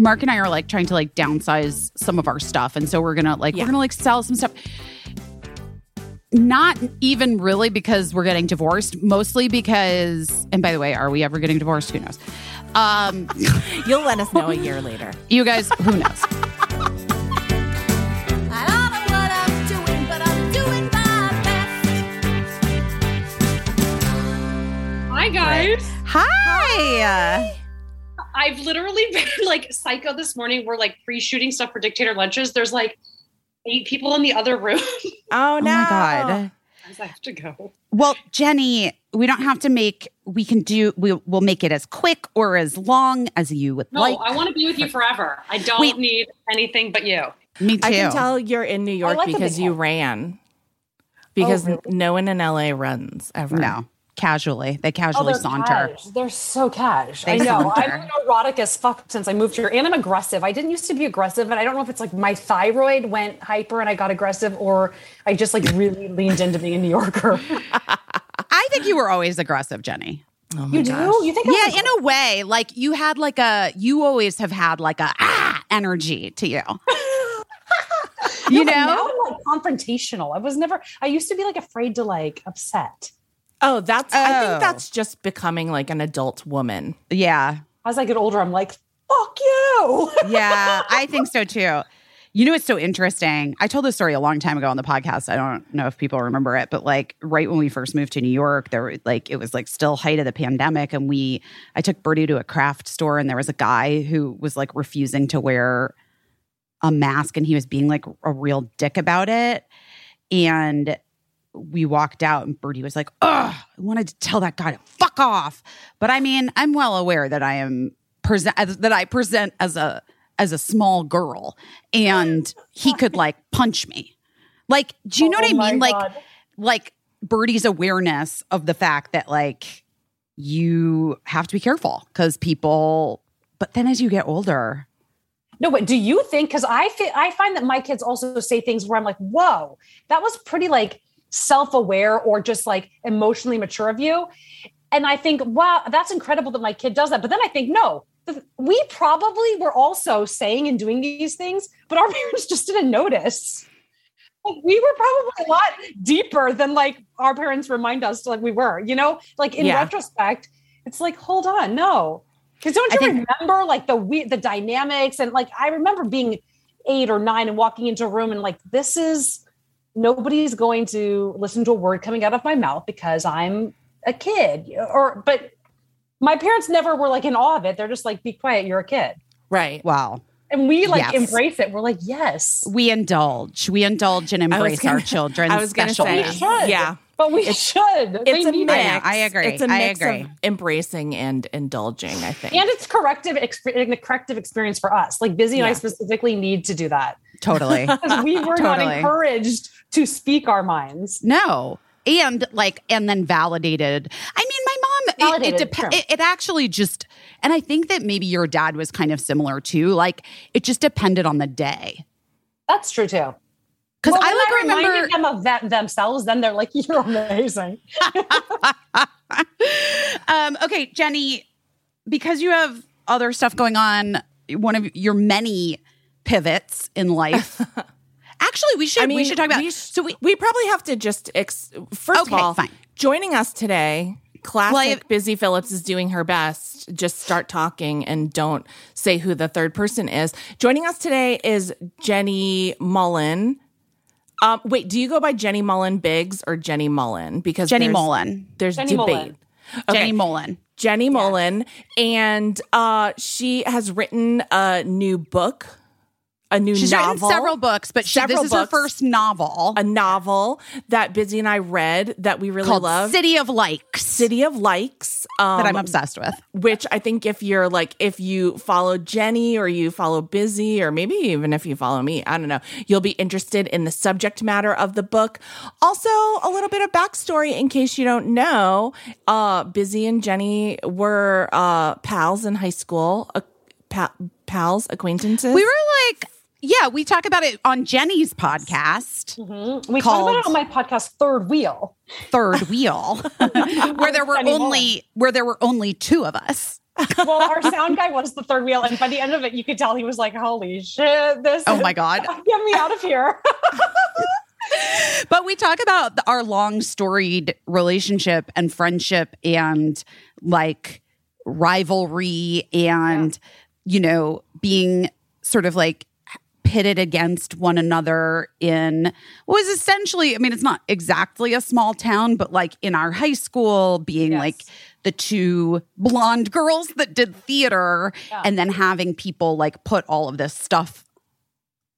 Mark and I are like trying to like downsize some of our stuff, and so we're gonna like Yeah. we're gonna like sell some stuff. Not even really because we're getting divorced, mostly because, and by the way, are we ever getting divorced? Who knows? Um, You'll let us know a year later. you guys, who knows? I don't know what I'm doing, but I'm doing my best. Hi guys. Hi. I've literally been like psycho this morning. We're like pre-shooting stuff for dictator lunches. There's like eight people in the other room. Oh no. Oh my god. I have to go. Well, Jenny, we don't have to make. We can do. We, we'll make it as quick or as long as you would No, like. I want to be with you forever. I don't Wait. need anything but you. Me too. I can tell you're in New oh, York like because you ran. Because oh, really? no one in LA runs ever. No, casually. They Oh, casually they're saunter. cash. They're so cash. They I know. saunter. I'm neurotic as fuck since I moved here, and I'm aggressive. I didn't used to be aggressive, and I don't know if it's like my thyroid went hyper and I got aggressive, or I just like really leaned into being a New Yorker. I think you were always aggressive, Jenny. Oh my you do? gosh. You think? I Yeah, was in a way, like you had like a. You always have had like a ah energy to you. you But know. now I'm like confrontational. I was never. I used to be like afraid to like upset. Oh, that's I Oh. think that's just becoming like an adult woman. Yeah, As I get older, I'm like, fuck you. yeah, I think so too. You know, it's so interesting. I told this story a long time ago on the podcast. I don't know if people remember it, but like right when we first moved to New York, there were like it was like still height of the pandemic, and we I took Birdie to a craft store, and there was a guy who was like refusing to wear a mask, and he was being like a real dick about it, and we walked out and Birdie was like, "Ugh, I wanted to tell that guy to fuck off." But I mean, I'm well aware that I am present that I present as a as a small girl and he could like punch me. Like, do you know Oh what I my mean? Like God. like Birdie's awareness of the fact that like you have to be careful cuz people but then as you get older, No, but do you think? Because I fi- I find that my kids also say things where I'm like, whoa, that was pretty like self aware or just like emotionally mature of you. And I think, wow, that's incredible that my kid does that. But then I think, no, we probably were also saying and doing these things, but our parents just didn't notice. Like we were probably a lot deeper than like our parents remind us like we were, you know? Like in Yeah. retrospect, it's like, hold on, no. Because don't you think- remember like the we the dynamics and like I remember being eight or nine and walking into a room and like this is nobody's going to listen to a word coming out of my mouth because I'm a kid or but my parents never were like in awe of it. They're just like, be quiet, you're a kid. Right. wow. And we like Yes. embrace it. We're like, yes. We indulge. We indulge and I was embrace our gonna- children's I was gonna say, needs. should. yeah. But we should. They It's a mix. it. I agree. It's a I mix agree. of embracing and indulging, I think. And it's corrective, exp- a corrective experience for us. Like Busy and I specifically need to do that Totally. because we were not encouraged to speak our minds. No. And like, and then validated. I mean, my mom, it, it, Validated, dep- it, it actually just, and I think that maybe your dad was kind of similar too. Like, it just depended on the day. That's true too. Because Well, I when like remember, reminded them of that themselves, then they're like, "You're amazing." um, okay, Jenny, because you have other stuff going on, one of your many pivots in life. Actually, we should I mean, we should talk about. we sh- so we we probably have to just ex- first Okay, of all, fine. joining us today. Classic Well, have- Busy Philipps is doing her best. Just start talking and don't say who the third person is. Joining us today is Jenny Mollen. Um, wait, do you go by Jenny Mollen Biggs or Jenny Mollen? Because Jenny there's- Mollen, There's Jenny debate. Mollen. Jenny Mollen. Jenny Mollen, and uh, she has written a new book, a new She's novel, written several books, but she, Several this is her first novel a novel that Busy and I read that we really called love, City of Likes City of Likes, um, that I'm obsessed with. which I think if you're like if you follow Jenny or you follow Busy or maybe even if you follow me, I don't know, you'll be interested in the subject matter of the book. Also, a little bit of backstory in case you don't know. Uh, Busy and Jenny were uh, pals in high school, uh, pa- pals, acquaintances. We were like, yeah, we talk about it on Jenny's podcast, mm-hmm. We talk about it on my podcast, Third Wheel. Third Wheel, where there were Jenny only where there were only two of us. well, our sound guy was the third wheel, and by the end of it, you could tell he was like, "Holy shit! This Oh my God. get me out of here!" But we talk about the- our long storied relationship and friendship and like rivalry and, you know, being sort of like pitted against one another in what was essentially, I mean, it's not exactly a small town, but like in our high school, being Yes. like the two blonde girls that did theater Yeah. and then having people like put all of this stuff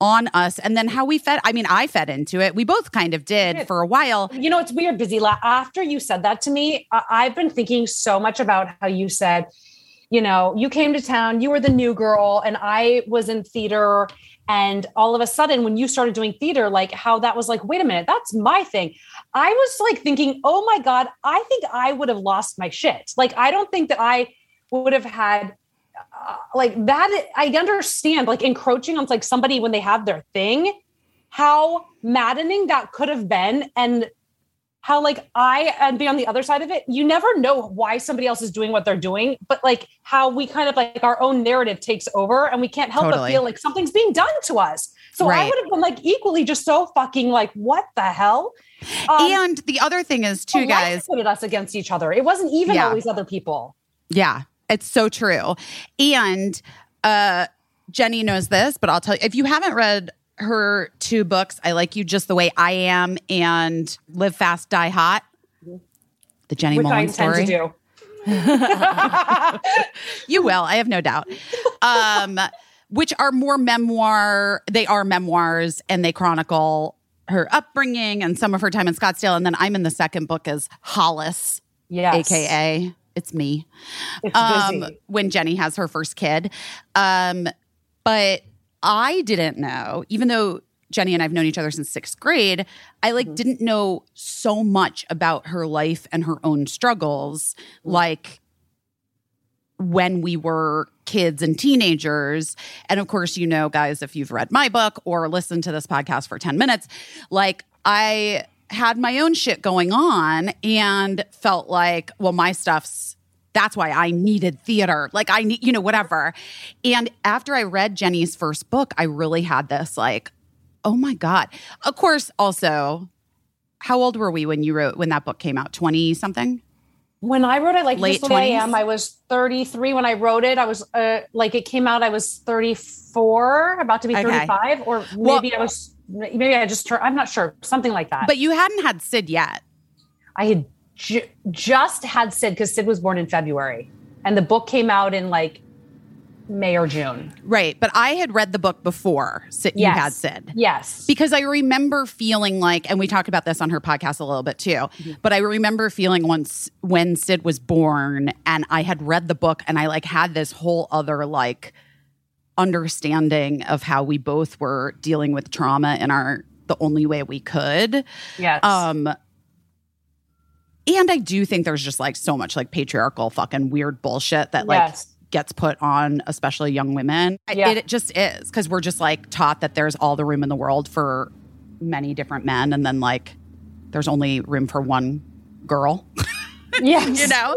on us and then how we fed i mean i fed into it we both kind of did for a while You know, it's weird, Busy. La- After you said that to me, I- I've been thinking so much about how you said, you know, you came to town, you were the new girl, and I was in theater. And all of a sudden, when you started doing theater, like how that was like, wait a minute, that's my thing. I was like thinking, oh my God, I think I would have lost my shit. Like, I don't think that I would have had uh, like that. I understand like encroaching on like somebody when they have their thing, how maddening that could have been. And how like I and be on the other side of it, you never know why somebody else is doing what they're doing, but like how we kind of like our own narrative takes over and we can't help Totally. but feel like something's being done to us. So I would have been like equally just so fucking like, what the hell? Um, and the other thing is too guys pitted us against each other. It wasn't even Yeah. always other people. yeah it's so true and uh jenny knows this but i'll tell you if you haven't read her two books i like you just the way i am and live fast die hot the jenny Which mollen story to do. You will, I have no doubt. Um, which are more memoir, they are memoirs and they chronicle her upbringing and some of her time in Scottsdale. And then I'm in the second book as Hollis, Yes. aka it's me. It's Um, when Jenny has her first kid. Um, but I didn't know, even though Jenny and I've known each other since sixth grade, I like mm-hmm. didn't know so much about her life and her own struggles, mm-hmm. like when we were kids and teenagers. And of course, you know, guys, if you've read my book or listened to this podcast for 10 minutes, like I had my own shit going on and felt like, well, my stuff's that's why I needed theater. Like I need, you know, whatever. And after I read Jenny's first book, I really had this like, oh my God. Of course, also, how old were we when you wrote when that book came out? 20 something? When I wrote it, like Late just the way I am, I was 33 when I wrote it. I was uh, like, it came out, I was 34, about to be Okay. 35, or Well- maybe I was, maybe I just turned, I'm not sure, something like that. But you hadn't had Sid yet. I had ju- just had Sid because Sid was born in February, and the book came out in like May or June. Right. But I had read the book before Sid, you Yes. had Sid. Yes. Because I remember feeling like, and we talked about this on her podcast a little bit too, Mm-hmm. but I remember feeling once when Sid was born and I had read the book and I like had this whole other like understanding of how we both were dealing with trauma in our the only way we could. yes. Um and I do think there's just like so much like patriarchal fucking weird bullshit that like Yes. gets put on especially young women. Yeah. It, it just is because we're just like taught that there's all the room in the world for many different men and then like there's only room for one girl, yes. you know?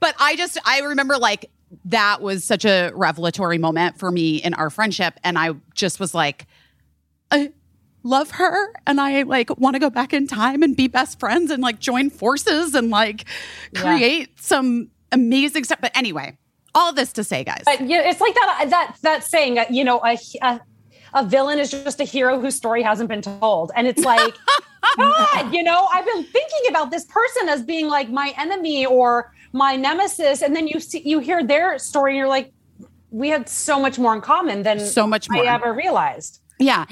but I just I remember like that was such a revelatory moment for me in our friendship and I just was like I love her and I like want to go back in time and be best friends and like join forces and like Yeah. create some amazing stuff. But anyway, all this to say, guys. But yeah, it's like that that that saying, uh, you know, a, a a villain is just a hero whose story hasn't been told, and it's like, God, you know, I've been thinking about this person as being like my enemy or my nemesis, and then you see you hear their story, and you're like, we had so much more in common than So much more. I ever realized. Yeah.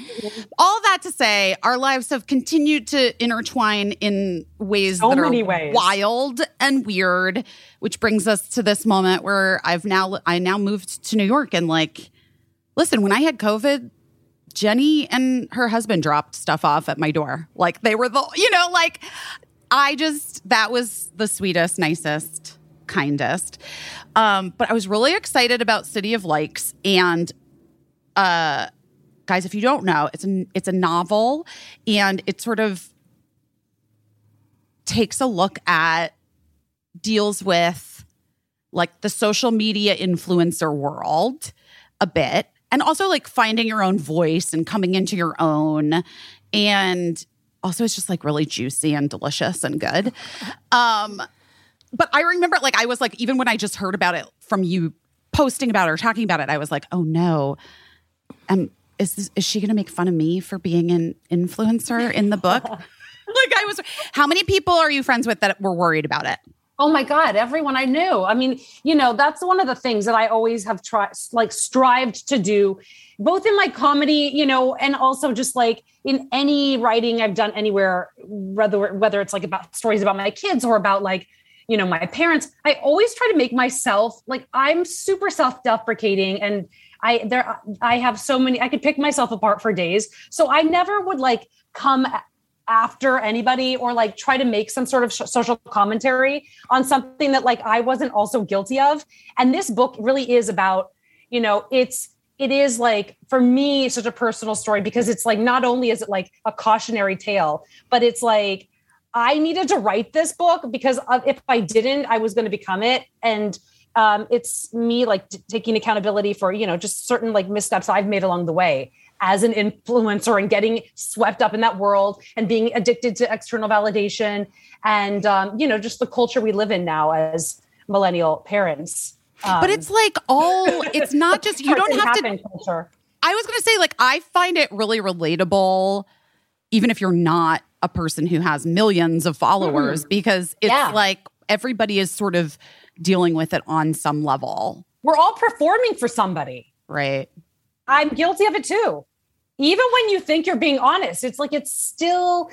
All that to say, our lives have continued to intertwine in ways So that are ways. wild and weird, which brings us to this moment where I've now I now moved to New York and like listen, when I had COVID, Jenny and her husband dropped stuff off at my door. Like they were the you know, like I just that was the sweetest, nicest, kindest. Um, but I was really excited about City of Likes and uh guys if you don't know it's a it's a novel and it sort of takes a look at deals with like the social media influencer world a bit and also like finding your own voice and coming into your own and also it's just like really juicy and delicious and good. Um but i remember like i was like even when i just heard about it from you posting about it or talking about it i was like oh no. Um is this, is she going to make fun of me for being an influencer in the book like i was how many people are you friends with that were worried about it Oh my God, everyone I knew. I mean, you know, that's one of the things that I always have tried, like, strived to do, both in my comedy, you know, and also just like in any writing I've done anywhere, whether whether it's like about stories about my kids or about like, you know, my parents. I always try to make myself like I'm super self-deprecating and I there I have so many. I could pick myself apart for days, so I never would like come after anybody or like try to make some sort of sh- social commentary on something that like I wasn't also guilty of. And this book really is about, you know, it's it is like for me such a personal story because it's like not only is it like a cautionary tale, but it's like I needed to write this book because if I didn't, I was going to become it and um, it's me like t- taking accountability for you know just certain like missteps I've made along the way as an influencer and getting swept up in that world and being addicted to external validation and um, you know just the culture we live in now as millennial parents. Um, but it's like all it's not just you don't have to culture. I was going to say, like, I find it really relatable, even if you're not a person who has millions of followers, because it's Yeah. like everybody is sort of dealing with it on some level, We're all performing for somebody. right? I'm guilty of it too. Even when you think you're being honest, it's like it's still,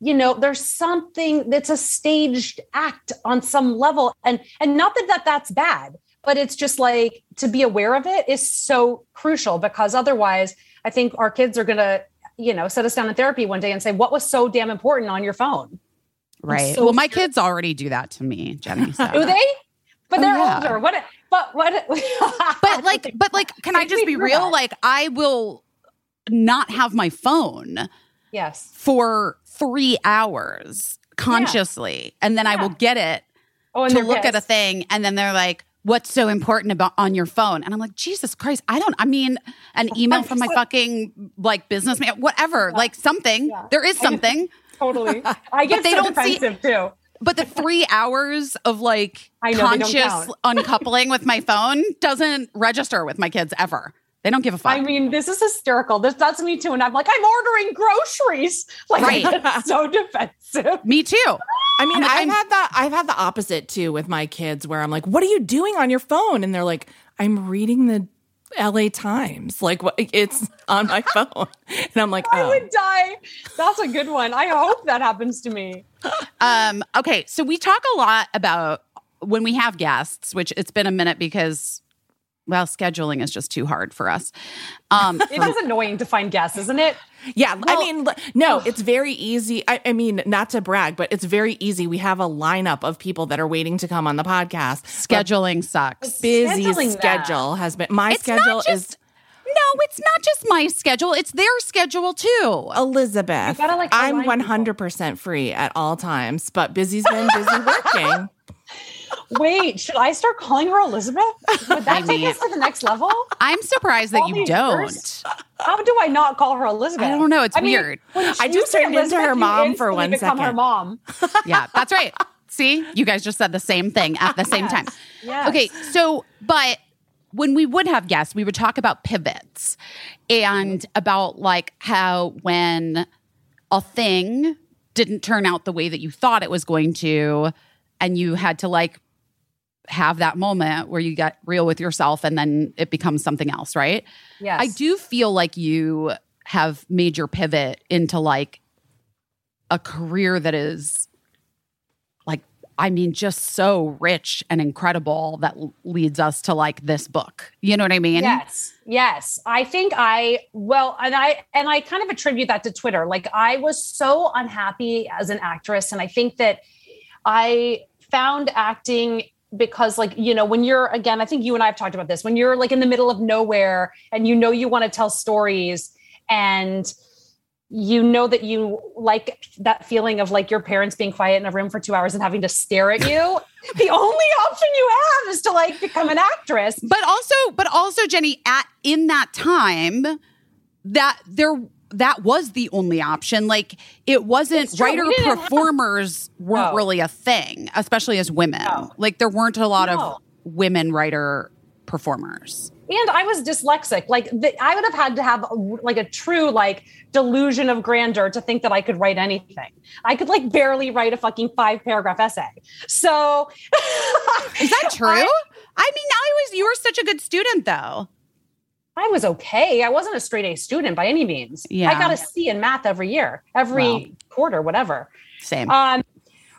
you know, there's something that's a staged act on some level, and and not that, that that's bad, but it's just like to be aware of it is so crucial because otherwise, I think our kids are gonna, you know, set us down in therapy one day and say, "What was so damn important on your phone?" Right. so well, my kids already do that to me, Jenny. So. Do they? But Oh, they're yeah. older. What? But what? but like, but like, can I just be real? that. Like, I will not have my phone yes. for three hours consciously, and then I will get it Oh, and to look at a thing and then they're like what's so important about on your phone and i'm like jesus christ i don't i mean an email from my fucking like business man whatever like something Yeah. there is something Totally. I get they so don't see- defensive too. But the three hours of like I know, conscious uncoupling with my phone doesn't register with my kids ever they don't give a fuck I mean, this is hysterical. This that's me too. And I'm like, I'm ordering groceries. Like Right. it's so defensive. me too I mean, I'm like, I've I'm- had that. I've had the opposite too with my kids, where I'm like, "What are you doing on your phone?" And they're like, "I'm reading the L.A. Times." Like, what? It's on my phone, and I'm like, I "Oh, would die. That's a good one. I hope that happens to me. um okay so we talk a lot about when we have guests which it's been a minute because well scheduling is just too hard for us um It is annoying to find guests, isn't it? Yeah, I mean, no, it's very easy. I, I mean, not to brag, but it's very easy. We have a lineup of people that are waiting to come on the podcast. scheduling sucks Busy Scheduling that. schedule has been. My It's schedule just is no, it's not just my schedule; it's their schedule too. Elizabeth. Gotta, like, I'm 100 percent free at all times, but busy's been busy working. Wait, should I start calling her Elizabeth? Would that I take mean- us to the next level? I'm surprised that you don't. first. How do I not call her Elizabeth? I don't know, it's I weird. when I do turned into her mom for one become her mom. Yeah, that's right. See, you guys just said the same thing at the same time. Yes. Okay, so but when we would have guests, we would talk about pivots and about like how when a thing didn't turn out the way that you thought it was going to, and you had to like have that moment where you get real with yourself and then it becomes something else, right? Yes. I do feel like you have made your pivot into like a career that is like I mean just so rich and incredible that leads us to like this book. You know what I mean? Yes. Yes. I think I well and I and I kind of attribute that to Twitter. Like I was so unhappy as an actress and I think that I found acting because like you know when you're again I think you and I have talked about this when you're like in the middle of nowhere and you know you want to tell stories and you know that you like that feeling of like your parents being quiet in a room for two hours and having to stare at you. the only option you have is to like become an actress. But also, but also, Jenny, at in that time, that there that was the only option. Like it wasn't writer We didn't have- performers weren't No. really a thing, especially as women. No. Like there weren't a lot No. of women writer performers. and I was dyslexic. Like the, I would have had to have a, like a true like delusion of grandeur to think that I could write anything. I could like barely write a fucking five paragraph essay. So Is that true? I, I, mean, I was you were such a good student though. I was okay. I wasn't a straight A student by any means. Yeah. I got a C in math every year, every Wow. quarter, whatever. Same. Um,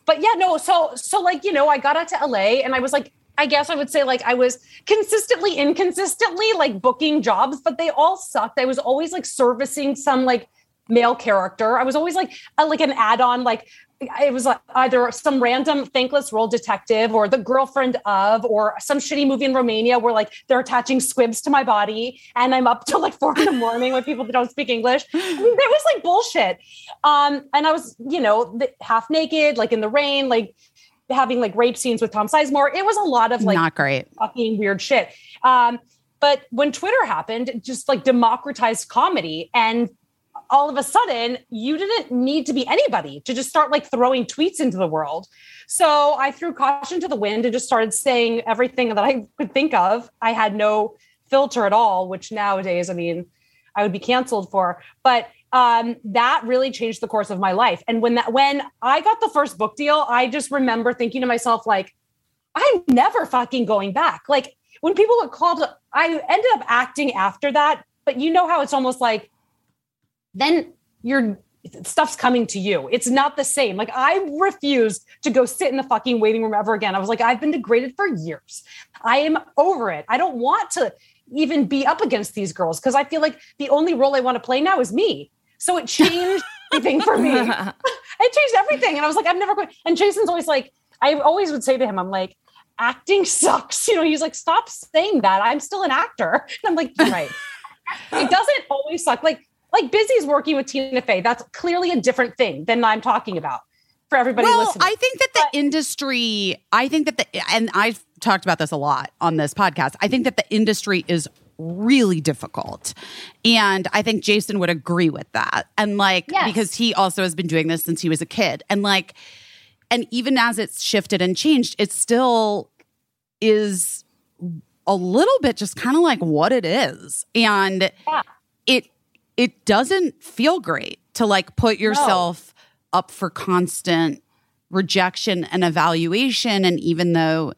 but yeah, no. So so like you know, I got out to LA and I was like, I guess I would say like I was consistently, inconsistently like booking jobs, but they all sucked. I was always like servicing some like male character. I was always like a, like an add-on, like it was like either some random thankless role detective or the girlfriend of or some shitty movie in Romania where like they're attaching squibs to my body and I'm up till like four in the morning with people that don't speak English. I mean, there was like bullshit. Um, and I was, you know, half naked, like in the rain, like having like rape scenes with Tom Sizemore. It was a lot of like Not great. fucking weird shit. Um, but when Twitter happened, it just like democratized comedy and all of a sudden you didn't need to be anybody to just start like throwing tweets into the world. So I threw caution to the wind and just started saying everything that I could think of. I had no filter at all, which nowadays, I mean, I would be canceled for. But um, that really changed the course of my life. And when that when I got the first book deal, I just remember thinking to myself, like, I'm never fucking going back. Like when people get called, I ended up acting after that. But you know how it's almost like then your stuff's coming to you. It's not the same. Like I refused to go sit in the fucking waiting room ever again. I was like, I've been degraded for years. I am over it. I don't want to even be up against these girls because I feel like the only role I want to play now is me. So it changed everything for me. It changed everything. And I was like, I'm never going. And Jason's always like, I always would say to him, I'm like, acting sucks. You know, he's like, stop saying that. I'm still an actor. And I'm like, you're right. it doesn't always suck. Like, like Busy's working with Tina Fey. That's clearly a different thing than I'm talking about for everybody well, listening. I think that the industry, I think that the, and I've talked about this a lot on this podcast. I think that the industry is really difficult. And I think Jason would agree with that. And like, Yes. because he also has been doing this since he was a kid. And like, and even as it's shifted and changed, it still is a little bit just kind of like what it is. And Yeah. it it doesn't feel great to like put yourself up for constant rejection and evaluation. And even though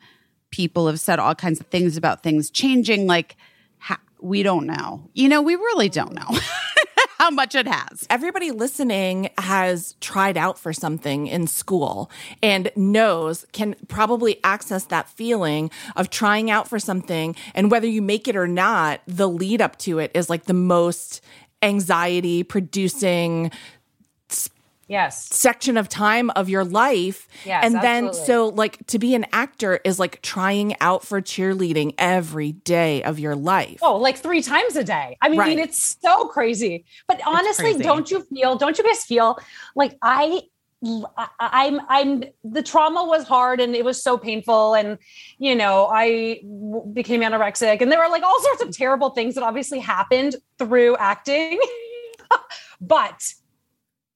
people have said all kinds of things about things changing like ha- we don't know. You know we really don't know how much it has. Everybody listening has tried out for something in school and knows can probably access that feeling of trying out for something. And whether you make it or not the lead up to it is like the most anxiety producing yes. section of time of your life Yes, and then absolutely. so like to be an actor is like trying out for cheerleading every day of your life Oh, like three times a day. I mean, Right. it's so crazy. But honestly, crazy. don't you feel? Don't you guys feel like I? I'm I'm the trauma was hard and it was so painful and you know I w- became anorexic and there were like all sorts of terrible things that obviously happened through acting but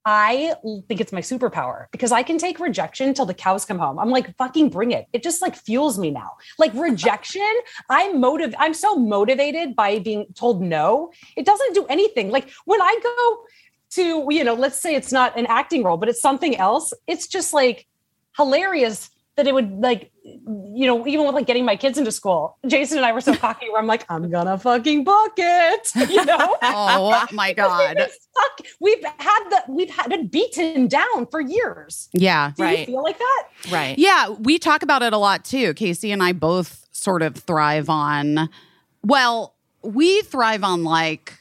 I think it's my superpower because I can take rejection till the cows come home. I'm like, fucking bring it. It just like fuels me now. Like rejection, I'm motive. I'm so motivated by being told no. It doesn't do anything. Like when I go to, you know, let's say it's not an acting role, but it's something else. It's just like hilarious that it would like, you know, even with like getting my kids into school. Jason and I were so cocky where I'm like, I'm gonna fucking book it. You know? oh my god We've stuck. We've had the we've had it beaten down for years. yeah Do you Right. feel like that? right Yeah, we talk about it a lot too. Casey and I both sort of thrive on, well, we thrive on like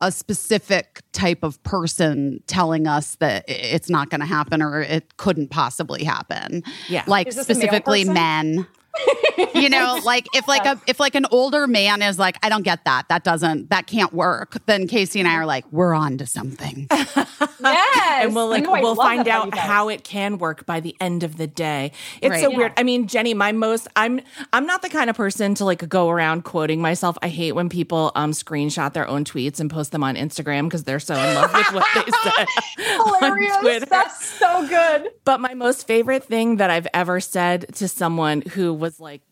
a specific type of person telling us that it's not going to happen or it couldn't possibly happen. Yeah. Like Is this a male specifically men. You know, like if like a if like an older man is like, I don't get that. That doesn't that can't work. Then Casey and I are like, we're on to something. Yes. and we'll like I we'll find out how it can work by the end of the day. It's Right. so Yeah. weird. I mean, Jenny, my most I'm I'm not the kind of person to like go around quoting myself. I hate when people um screenshot their own tweets and post them on Instagram because they're so in love with what they said Hilarious. That's so good. But my most favorite thing that I've ever said to someone who was like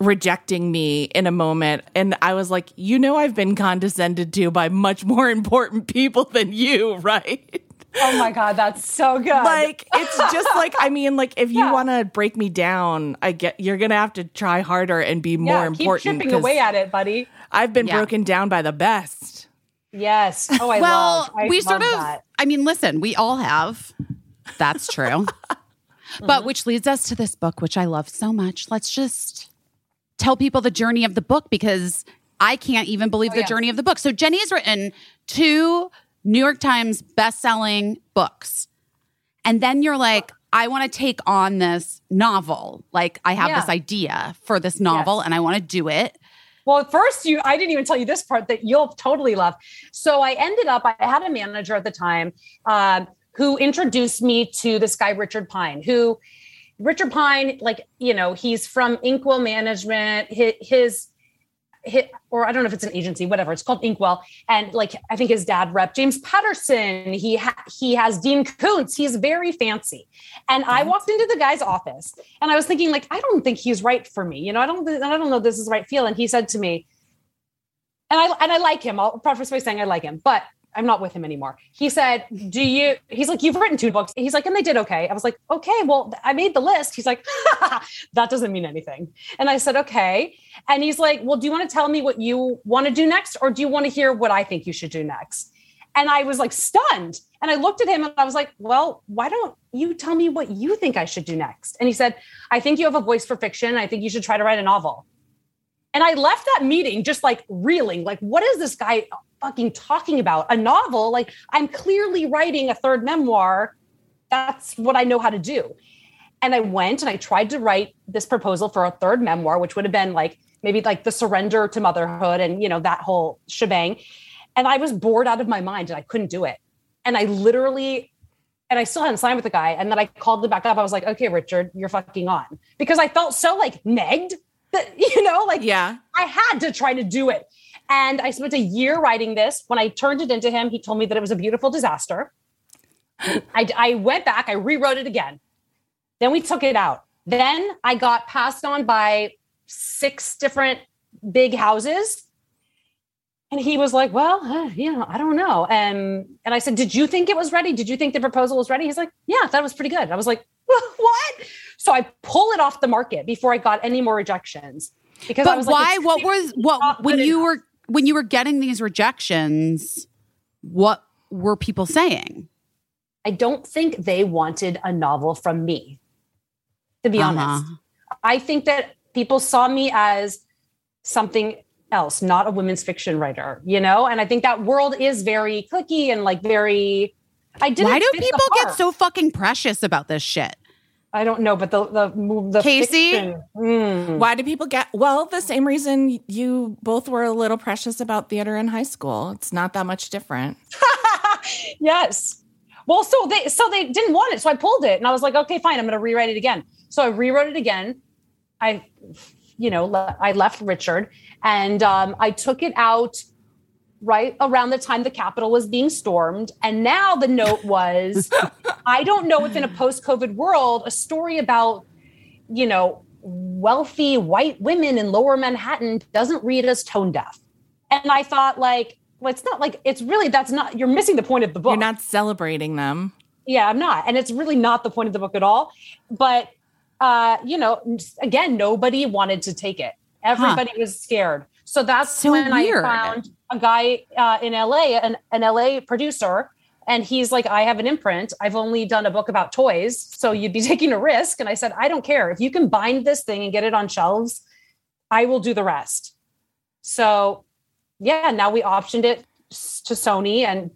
rejecting me in a moment and I was like, "You know I've been condescended to by much more important people than you, right?" Oh my god, that's so good. like it's just like I mean like if you Yeah. want to break me down, I get you're going to have to try harder and be more yeah, keep important chipping 'cause away at it, buddy. I've been Yeah. broken down by the best. Yes. Oh, I well, love. I we love sort of that. I mean, listen, we all have. That's true. but which leads us to this book, which I love so much. Let's just tell people the journey of the book because I can't even believe the yeah. journey of the book. So Jenny has written two New York Times best-selling books. And then you're like, I want to take on this novel. Like I have Yeah. this idea for this novel Yes. and I want to do it. Well, at first, you I didn't even tell you this part that you'll totally love. So I ended up. I had a manager at the time um, who introduced me to this guy Richard Pine. Who Richard Pine, like you know, he's from Inkwell Management. His, his hit or I don't know if it's an agency, whatever. It's called Inkwell, and like I think his dad rep James Patterson. He ha- he has Dean Koontz. He's very fancy, and I walked into the guy's office, and I was thinking like I don't think he's right for me. You know, I don't I don't know this is the right feel. And he said to me, and I and I like him. I'll preface by saying I like him, but I'm not with him anymore. He said, "Do you?" He's like, "You've written two books." He's like, "And they did okay." I was like, "Okay, well, I made the list." He's like, "That doesn't mean anything." And I said, "Okay." And he's like, "Well, do you want to tell me what you want to do next, or do you want to hear what I think you should do next?" And I was like stunned. And I looked at him and I was like, "Well, why don't you tell me what you think I should do next?" And he said, "I think you have a voice for fiction. I think you should try to write a novel." And I left that meeting just like reeling, like, what is this guy fucking talking about? A novel? Like, I'm clearly writing a third memoir. That's what I know how to do. And I went and I tried to write this proposal for a third memoir, which would have been like maybe like the surrender to motherhood and, you know, that whole shebang. And I was bored out of my mind and I couldn't do it. And I literally, and I still hadn't signed with the guy. And then I called him back up. I was like, okay, Richard, you're fucking on. Because I felt so like negged that, you know, like Yeah. I had to try to do it. And I spent a year writing this. When I turned it into him, he told me that it was a beautiful disaster. I, I went back, I rewrote it again. Then we took it out. Then I got passed on by six different big houses. And he was like, Well, uh, you know, I don't know. And and I said, Did you think it was ready? Did you think the proposal was ready? He's like, Yeah, I thought it was pretty good. I was like, What? So I pull it off the market before I got any more rejections. Because I But was why? like, what was what when you enough. were when you were getting these rejections? What were people saying? I don't think they wanted a novel from me, to be Uh-huh. honest. I think that people saw me as something else, not a women's fiction writer, you know? And I think that world is very clicky and like very. I didn't. Why do people get so fucking precious about this shit? I don't know, but the the the Casey? Mm. Why do people get well, the same reason you both were a little precious about theater in high school. It's not that much different. yes. Well, so they so they didn't want it, so I pulled it, and I was like, okay, fine, I'm going to rewrite it again. So I rewrote it again. I, you know, le- I left Richard, and um, I took it out right around the time the Capitol was being stormed, and now the note was, I don't know if in a post-COVID world, a story about, you know, wealthy white women in Lower Manhattan doesn't read as tone deaf, and I thought like. Well, it's not like it's really that's not you're missing the point of the book. You're not celebrating them. Yeah, I'm not. And it's really not the point of the book at all. But uh, you know, again, nobody wanted to take it. Everybody was scared. So that's So when weird. I found a guy uh, in LA, an, an LA producer, and he's like, I have an imprint. I've only done a book about toys. So you'd be taking a risk. And I said, I don't care. If you can bind this thing and get it on shelves, I will do the rest. So yeah, now we optioned it to Sony and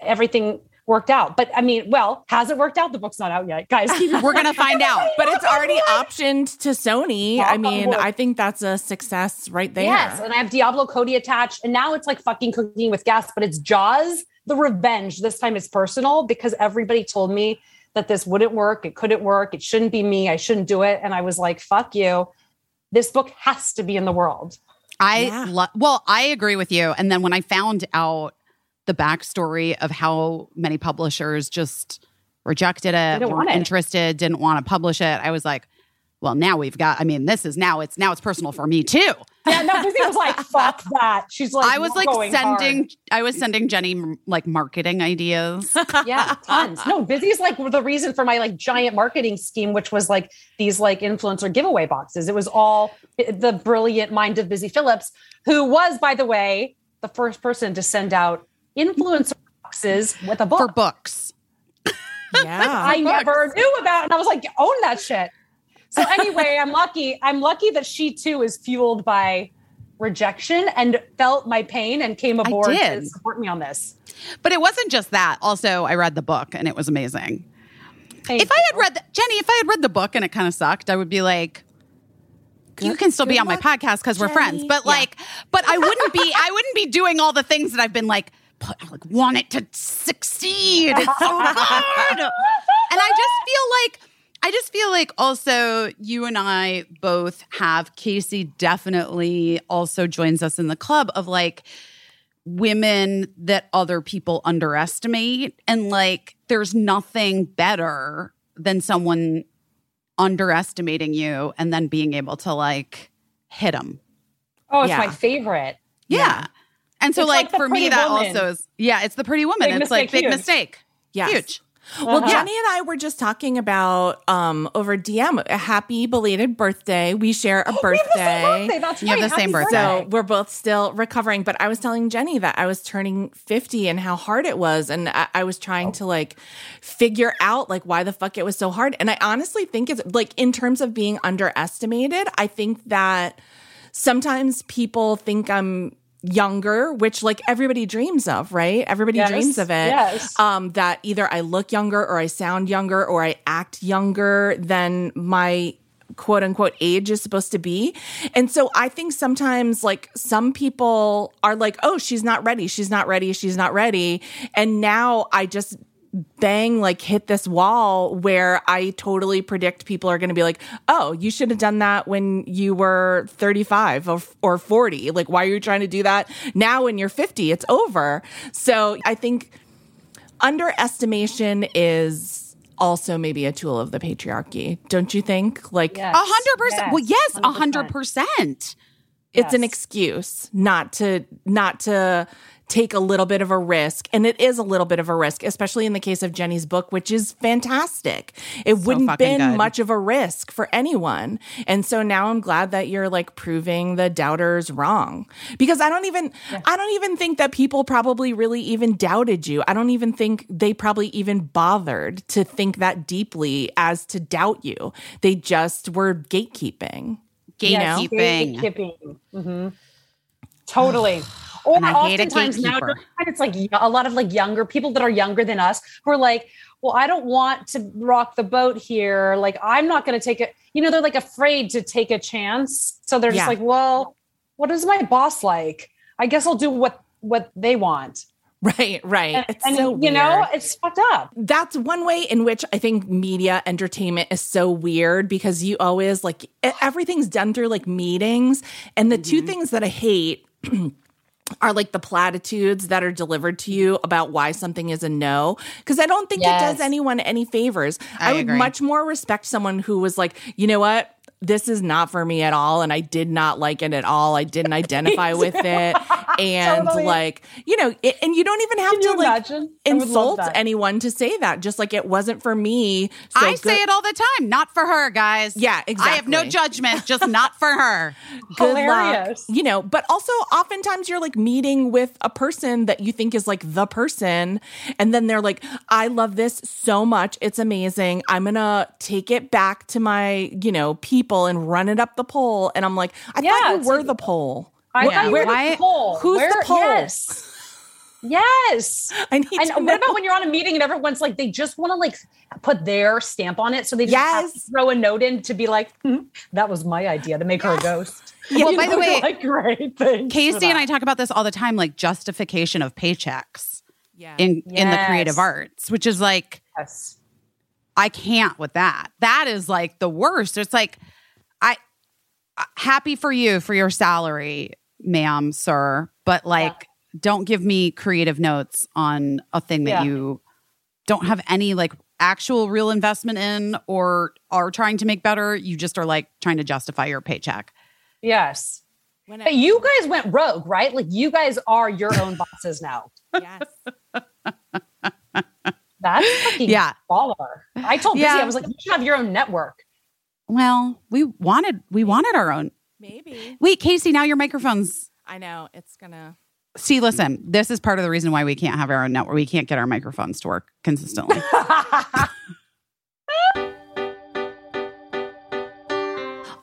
everything worked out. But I mean, well, has it worked out? The book's not out yet, guys. We're gonna find out. But it's already optioned to Sony. Knock I mean. I think that's a success right there. Yes, and I have Diablo Cody attached, and now it's like fucking cooking with gas, but it's Jaws, the revenge. This time it's personal because everybody told me that this wouldn't work, it couldn't work, it shouldn't be me, I shouldn't do it, and I was like, "Fuck you." This book has to be in the world. I Yeah. lo- well, I agree with you. And then when I found out the backstory of how many publishers just rejected it, didn't weren't it. interested, didn't want to publish it, I was like, well, now we've got. I mean, this is now it's now it's personal for me too. Yeah, no, Busy was like, "Fuck that." She's like, I was like sending, hard." I was sending Jenny like marketing ideas. yeah, tons. No, Busy's like the reason for my like giant marketing scheme, which was like these like influencer giveaway boxes. It was all the brilliant mind of Busy Philipps, who was, by the way, the first person to send out influencer boxes with a book. for books. Yeah. I never knew about, and I was like, own that shit. So anyway, I'm lucky. I'm lucky that she too is fueled by rejection and felt my pain and came aboard to support me on this. But it wasn't just that. Also, I read the book and it was amazing. Thank if I had read the, Jenny, if I had read the book and it kind of sucked, I would be like, you can still be good on my luck, podcast because we're friends. Jenny. But Yeah. like, but I wouldn't be, I wouldn't be doing all the things that I've been like, put, like want it to succeed. It's so hard. and I just feel like, I just feel like also you and I both have Casey definitely also joins us in the club of like women that other people underestimate. And like, there's nothing better than someone underestimating you and then being able to like hit them. Oh, it's Yeah. my favorite. Yeah. And so, It's like, like for me, pretty that woman. also is, yeah, it's the pretty woman. Big it's like big huge. mistake. Yes. Huge. Well, Uh-huh. Jenny and I were just talking about um over DM a happy belated birthday. We share a birthday. We have the same birthday. birthday. That's You have right. the same Happy birthday. So we're both still recovering. But I was telling Jenny that I was turning 50 and how hard it was. And I, I was trying to like figure out like why the fuck it was so hard. And I honestly think it's like in terms of being underestimated, I think that sometimes people think I'm younger, which like everybody dreams of, right? Everybody Yes, dreams of it. yes. Um, that either I look younger or I sound younger or I act younger than my quote unquote age is supposed to be. And so I think sometimes like some people are like, oh, she's not ready. She's not ready. She's not ready. And now I just bang like hit this wall where I totally predict people are going to be like, "Oh, you should have done that when you were 35 or, or 40. Like why are you trying to do that now when you're 50? It's over." So, I think underestimation is also maybe a tool of the patriarchy. Don't you think? Like A hundred percent. Well, yes, a 100%. hundred percent. it's an excuse not to not to take a little bit of a risk and it is a little bit of a risk especially in the case of jenny's book which is fantastic it wouldn't fucking been good. much of a risk for anyone and so now i'm glad that you're like proving the doubters wrong because i don't even i don't even think that people probably really even doubted you i don't even think they probably even bothered to think that deeply as to doubt you they just were gatekeeping Yes, Gatekeeping. gatekeeping. Mhm. Totally. Or And I hate a oftentimes now gatekeeper. it's like a lot of like younger people that are younger than us who are like, well, I don't want to rock the boat here. Like, I'm not going to take it. You know, they're like afraid to take a chance. So they're just Yeah. like, well, what is my boss like? I guess I'll do what what they want. right right And, it's and, so you know, it's fucked up. that's one way in which I think media entertainment is so weird because you always like everything's done through like meetings. And the two mm-hmm. things that I hate are like the platitudes that are delivered to you about why something is a no. Because I don't think it does anyone any favors. I, I would agree. much more respect someone who was like, you know what? This is not for me at all. And I did not like it at all. I didn't identify with it. And Totally. like, you know, it, and you don't even have Can to like imagine? I would love insult anyone to say that. Just like it wasn't for me. So I say it all the time. Not for her, guys. Yeah, exactly I have no judgment, just not for her. good Hilarious. luck. You know, but also oftentimes you're like meeting with a person that you think is like the person. And then they're like, I love this so much. It's amazing. I'm going to take it back to my, you know, people and run it up the pole. And I'm like, I Yeah, thought you were like- the pole. I Yeah, thought you where- were why- the pole. who's the pole? Yes. Yes. I need And to what know. about when you're on a meeting and everyone's like, they just want to like put their stamp on it, so they just have to Yes. throw a note in to be like, "Hmm, that was my idea to make her a ghost. Well, You by the way, like great things. Casey and I talk about this all the time, like justification of paychecks yeah. in in the creative arts, which is like yes. I can't with that. That is like the worst. It's like I Uh, happy for you for your salary, ma'am, sir, but like don't give me creative notes on a thing that Yeah. you don't have any like actual real investment in or are trying to make better. You just are like trying to justify your paycheck. Yes. When I- But you guys went rogue, right? Like you guys are your own bosses now. yes. That's fucking Yeah. baller. I told Busy, I was like, you should have your own network. Well, we wanted we wanted our own. Maybe. Wait, Casey, now your microphone's I know it's gonna. See, listen, this is part of the reason why we can't have our own network. We can't get our microphones to work consistently.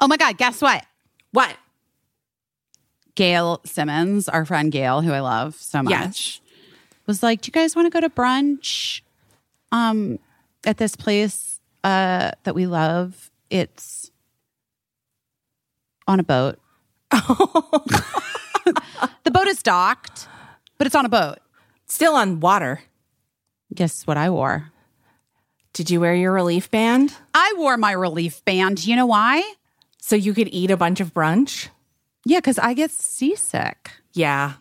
oh my God, guess what? What? Gail Simmons, our friend Gail, who I love so much, Yes. was like, Do you guys want to go to brunch um, at this place uh, that we love? It's on a boat. the boat is docked, but it's on a boat. Still on water. Guess what I wore? Did you wear your relief band I wore my relief band. You know why? so you could eat a bunch of brunch? Yeah, because I get seasick. Yeah.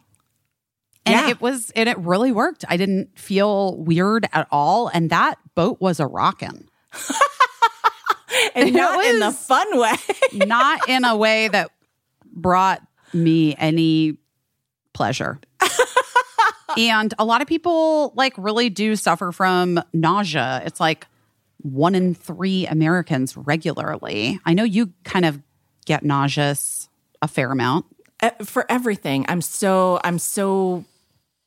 And Yeah. it was and it really worked. I didn't feel weird at all. And that boat was a rockin'. And It not in the fun way. Not in a way that brought me any pleasure. and a lot of people like really do suffer from nausea. It's like one in three Americans regularly. I know you kind of get nauseous a fair amount. Uh, For everything. I'm so I'm so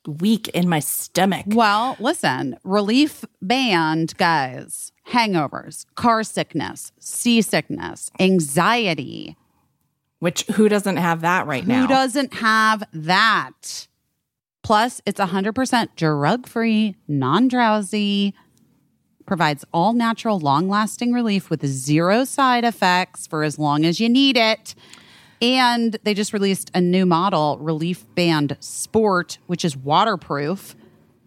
weak in my stomach. Well, listen, relief band, guys, hangovers, car sickness, seasickness, anxiety. Which who doesn't have that right now? Who doesn't have that? Plus, it's 100% drug free, non drowsy, provides all natural, long lasting relief with zero side effects for as long as you need it. And they just released a new model, Relief Band Sport, which is waterproof,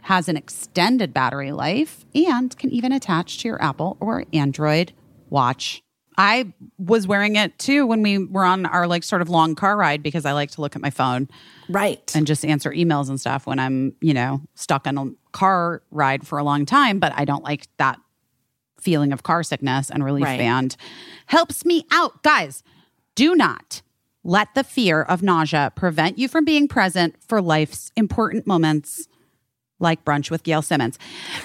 has an extended battery life, and can even attach to your Apple or Android watch. I was wearing it too when we were on our like sort of long car ride because I like to look at my phone Right. and just answer emails and stuff when I'm, you know, stuck on a car ride for a long time, but I don't like that feeling of car sickness and relief Right. band helps me out. Guys, do not let the fear of nausea prevent you from being present for life's important moments like brunch with Gail Simmons.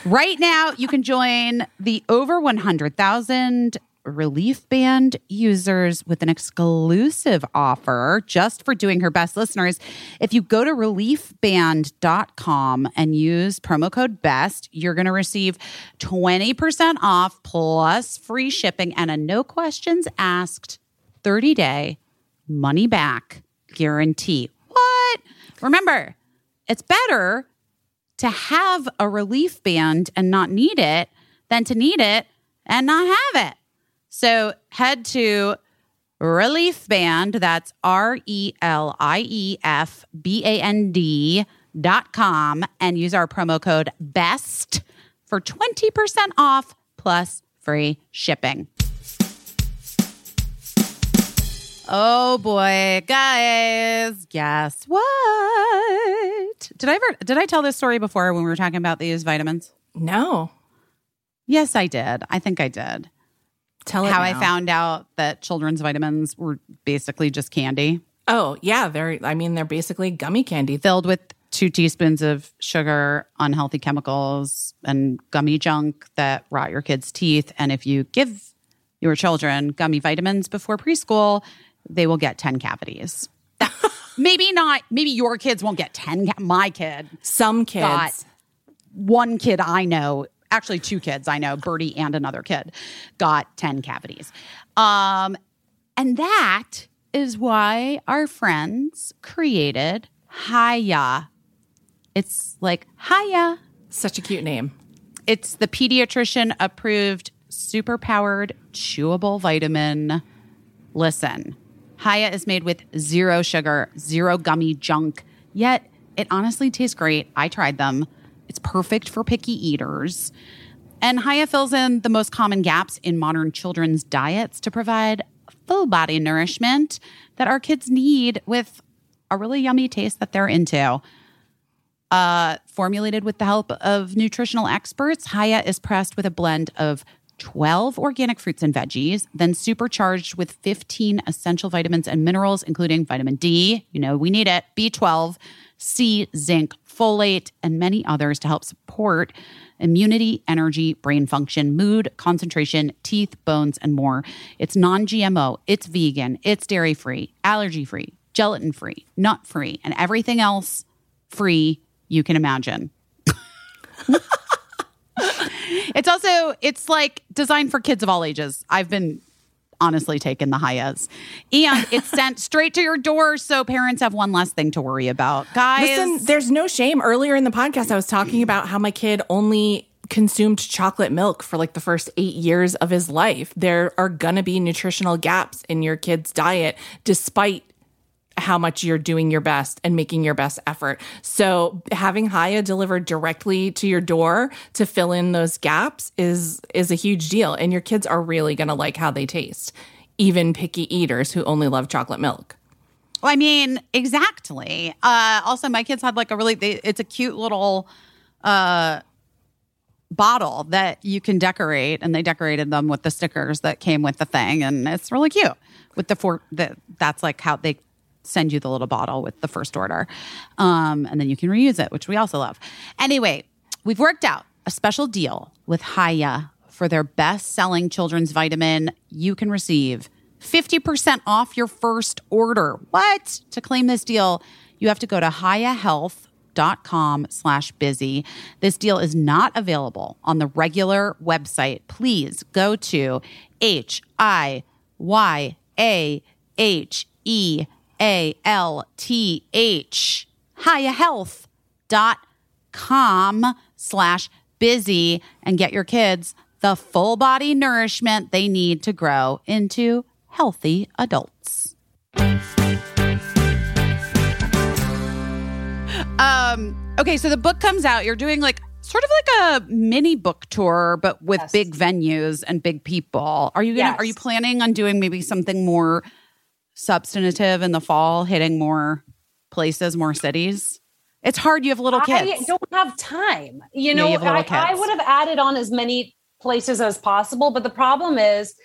Right now, you can join the over 100,000 Relief Band users with an exclusive offer just for doing her best listeners. If you go to reliefband.com and use promo code BEST, you're going to receive 20% off plus free shipping and a no questions asked 30 day money back guarantee. What? Remember, it's better to have a relief band and not need it than to need it and not have it. So head to Relief Band, that's R E L I E F B A N D dot com, and use our promo code BEST for 20% off plus free shipping. Oh boy, guys, guess what? Did I ever did I tell this story before when we were talking about these vitamins? No. Yes, I did. I think I did. Tell it How I found out that children's vitamins were basically just candy Oh, yeah, they're I mean they're basically gummy candy. filled with two teaspoons of sugar, unhealthy chemicals, and gummy junk that rot your kids' teeth. And if you give your children gummy vitamins before preschool, they will get 10 cavities. maybe not, maybe your kids won't get 10. Ca- my kid, Some kids. Got- one kid I know, actually two kids I know, Birdie and another kid, got 10 cavities. Um, and that is why our friends created Hiya. It's like Hiya. Such a cute name. It's the pediatrician approved super powered chewable vitamin. Listen, Hiya is made with zero sugar, zero gummy junk, yet it honestly tastes great. I tried them. It's perfect for picky eaters. And Hiya fills in the most common gaps in modern children's diets to provide full body nourishment that our kids need with a really yummy taste that they're into. Uh, formulated with the help of nutritional experts, Hiya is pressed with a blend of 12 organic fruits and veggies, then supercharged with 15 essential vitamins and minerals, including vitamin D, you know, we need it, B12, C, zinc, folate, and many others to help support immunity, energy, brain function, mood, concentration, teeth, bones, and more. It's non GMO, it's vegan, it's dairy free, allergy free, gelatin free, nut free, and everything else free you can imagine. It's also it's like designed for kids of all ages. I've been honestly taking the Hiyas. And it's sent straight to your door so parents have one less thing to worry about. Guys, Listen, there's no shame. Earlier in the podcast, I was talking about how my kid only consumed chocolate milk for like the first eight years of his life. There are gonna be nutritional gaps in your kid's diet, despite how much you're doing your best and making your best effort. So having Hiya delivered directly to your door to fill in those gaps is is a huge deal and your kids are really going to like how they taste. Even picky eaters who only love chocolate milk. I mean, exactly. Uh, also, my kids had like a really, they, it's a cute little uh, bottle that you can decorate, and they decorated them with the stickers that came with the thing, and it's really cute. With the four, the, that's like how they send you the little bottle with the first order, um, and then you can reuse it, which we also love. Anyway, we've worked out a special deal with Hiya for their best-selling children's vitamin. You can receive 50% off your first order. What? To claim this deal, you have to go to hiyahealth.com slash busy. This deal is not available on the regular website. Please go to H-I-Y-A-H-E-A-L-T-H hiyahealth.com slash busy and get your kids the full body nourishment they need to grow into healthy adults. Um, okay, so the book comes out. You're doing like sort of like a mini book tour, but with Yes. big venues and big people. Are you gonna Yes. are you planning on doing maybe something more substantive in the fall, hitting more places, more cities? It's hard. You have little kids. I don't have time. You Yeah, know, you I, I would have added on as many places as possible, but the problem is,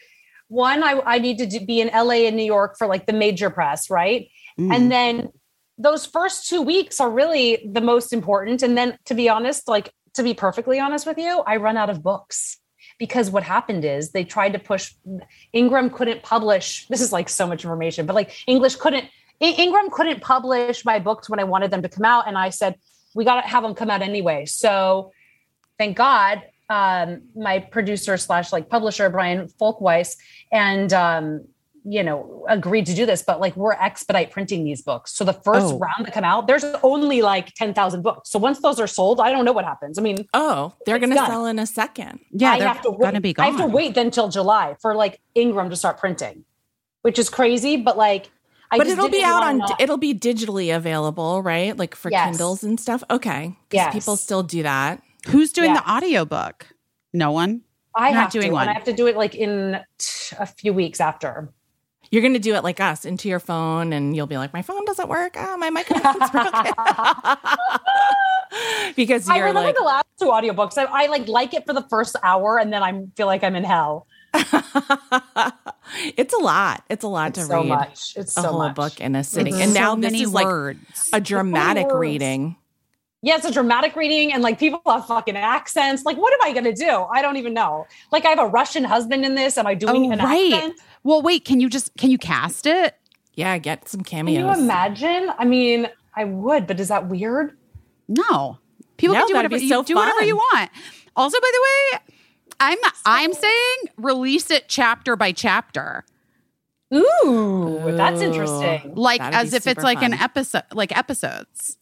one, I, I need to do, be in LA and New York for like the major press, right? Mm. And then those first two weeks are really the most important. And then, to be honest, like to be perfectly honest with you, I run out of books because what happened is they tried to push. Ingram couldn't publish. This is like so much information, but like English couldn't. Ingram couldn't publish my books when I wanted them to come out, and I said we got to have them come out anyway. So, thank God, um, my producer slash like publisher Brian Folkweiss and um, you know agreed to do this. But like we're expedite printing these books, so the first Oh. round to come out, there's only like ten thousand books. So once those are sold, I don't know what happens. I mean, Oh, they're going to sell in a second. yeah, I they're have to wait. be I have to wait then till July for like Ingram to start printing, which is crazy. But like, I but it'll be out on not- it'll be digitally available, right? Like for Yes. Kindles and stuff. Okay. Because Yes. people still do that. Who's doing Yeah. the audiobook? No one. I not have doing to, one. I have to do it like in a few weeks after. You're going to do it like us into your phone and you'll be like, my phone doesn't work. Oh, my microphone's broken. because I you're remember like, the last two audiobooks. I, I like like it for the first hour, and then I feel like I'm in hell. it's a lot. It's a lot to read. It's to so read much. It's a so whole much. book in a sitting. And now so this many is like words. a dramatic words. reading. Yeah, it's a dramatic reading, and like people have fucking accents. Like, what am I gonna do? I don't even know. Like, I have a Russian husband in this. Am I doing Oh, an right. accent? Well, wait. Can you just can you cast it? Yeah, get some cameos. Can you imagine? I mean, I would, but is that weird? No. People No, can do whatever be you so do whatever you want. Also, by the way, I'm I'm saying release it chapter by chapter. Ooh, that's interesting. Like That'd as if it's super like an episode like episodes.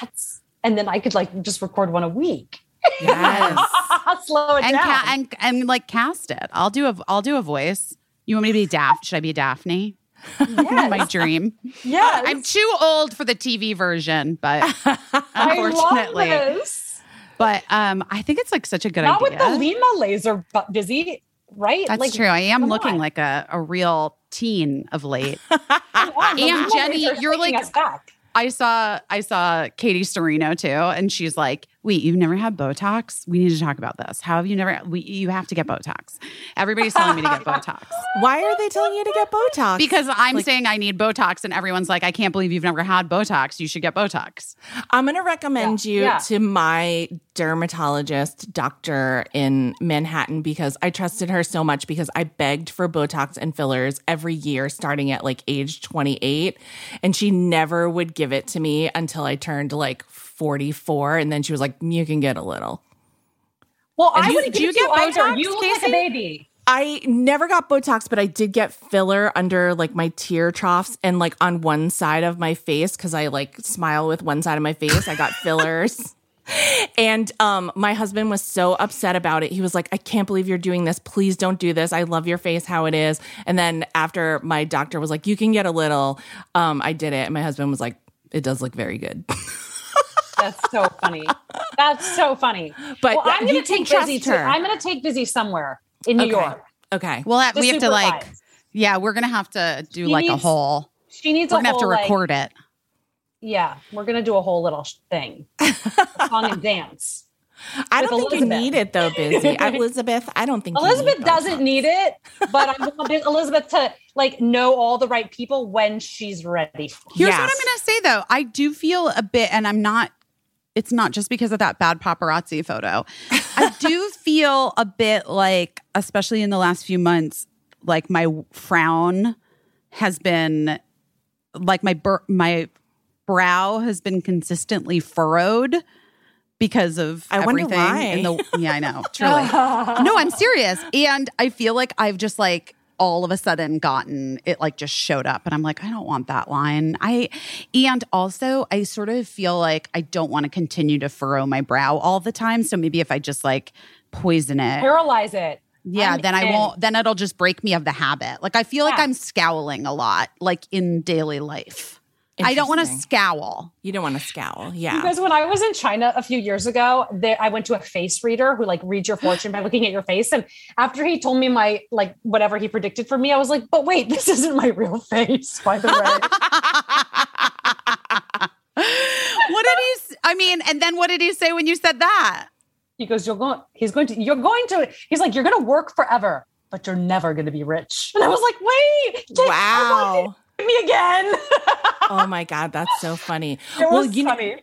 That's and then I could like just record one a week. Yes. Slow it and, down. ca- and and like cast it. I'll do a I'll do a voice. You want me to be Daphne? Should I be Daphne? yes. My dream. yes. I'm too old for the TV version, but unfortunately, but um, I think it's like such a good Not idea. Not with the Lima laser bu- busy, right? That's Like, true. I am looking on. like a, a real teen of late. And Jenny, you're like- I saw I saw Katie Sturino too, and she's like, "Wait, you've never had Botox? We need to talk about this. How have you never? We, you have to get Botox. Everybody's telling me to get Botox Why are they telling you to get Botox? because I'm Like- saying I need Botox, and everyone's like, "I can't believe you've never had Botox. You should get Botox." I'm going to recommend Yeah, you yeah. to my dermatologist doctor in Manhattan because I trusted her so much because I begged for Botox and fillers every year starting at like age 28 and she never would give it to me until I turned like 44 and then she was like you can get a little. Well, And I you- give you get either. Botox, You look like a baby. I never got Botox, but I did get filler under like my tear troughs and like on one side of my face because I like smile with one side of my face. I got fillers. And um, my husband was so upset about it. He was like, I can't believe you're doing this. Please don't do this. I love your face how it is. And then after my doctor was like, You can get a little, um, I did it. And my husband was like, It does look very good. That's so funny. That's so funny. But well, I'm going to take Busy. trust To. I'm going to take Busy somewhere in New Okay. York. okay. Well, to we have to like, supervise. yeah, we're gonna have to do She like a whole. She needs We're a gonna have to whole, like- record it. yeah, we're going to do a whole little thing, a song and dance. I don't think Elizabeth. you need it though, Busy. Elizabeth, I don't think you Elizabeth need doesn't Botox. need it, but I want Elizabeth to like know all the right people when she's ready. Here's Yes. what I'm gonna say though. I do feel a bit, and I'm not. It's not just because of that bad paparazzi photo. I do feel a bit like, especially in the last few months, like my frown has been, like my bur- my brow has been consistently furrowed because of I wonder everything. why. In the yeah, I know, truly. no, I'm serious. And I feel like I've just like all of a sudden gotten it like just showed up and I'm like I don't want that line. I and also I sort of feel like I don't want to continue to furrow my brow all the time so maybe if I just like poison it. Paralyze it. Yeah, I'm then I won't then it'll just break me of the habit. Like I feel like I'm scowling a lot like in daily life. I don't want to scowl. You don't want to scowl. Yeah. Because when I was in China a few years ago, there I went to a face reader who like reads your fortune by looking at your face. And after he told me my like whatever he predicted for me, I was like, but wait, this isn't my real face, by the way. what did he I mean, and then what did he say when you said that? he goes, You're going, he's going to, you're going to, he's like, You're gonna work forever, but you're never gonna be rich. And I was like, wait, get- Wow. me again. oh my god, that's so funny. It well, was you know, funny.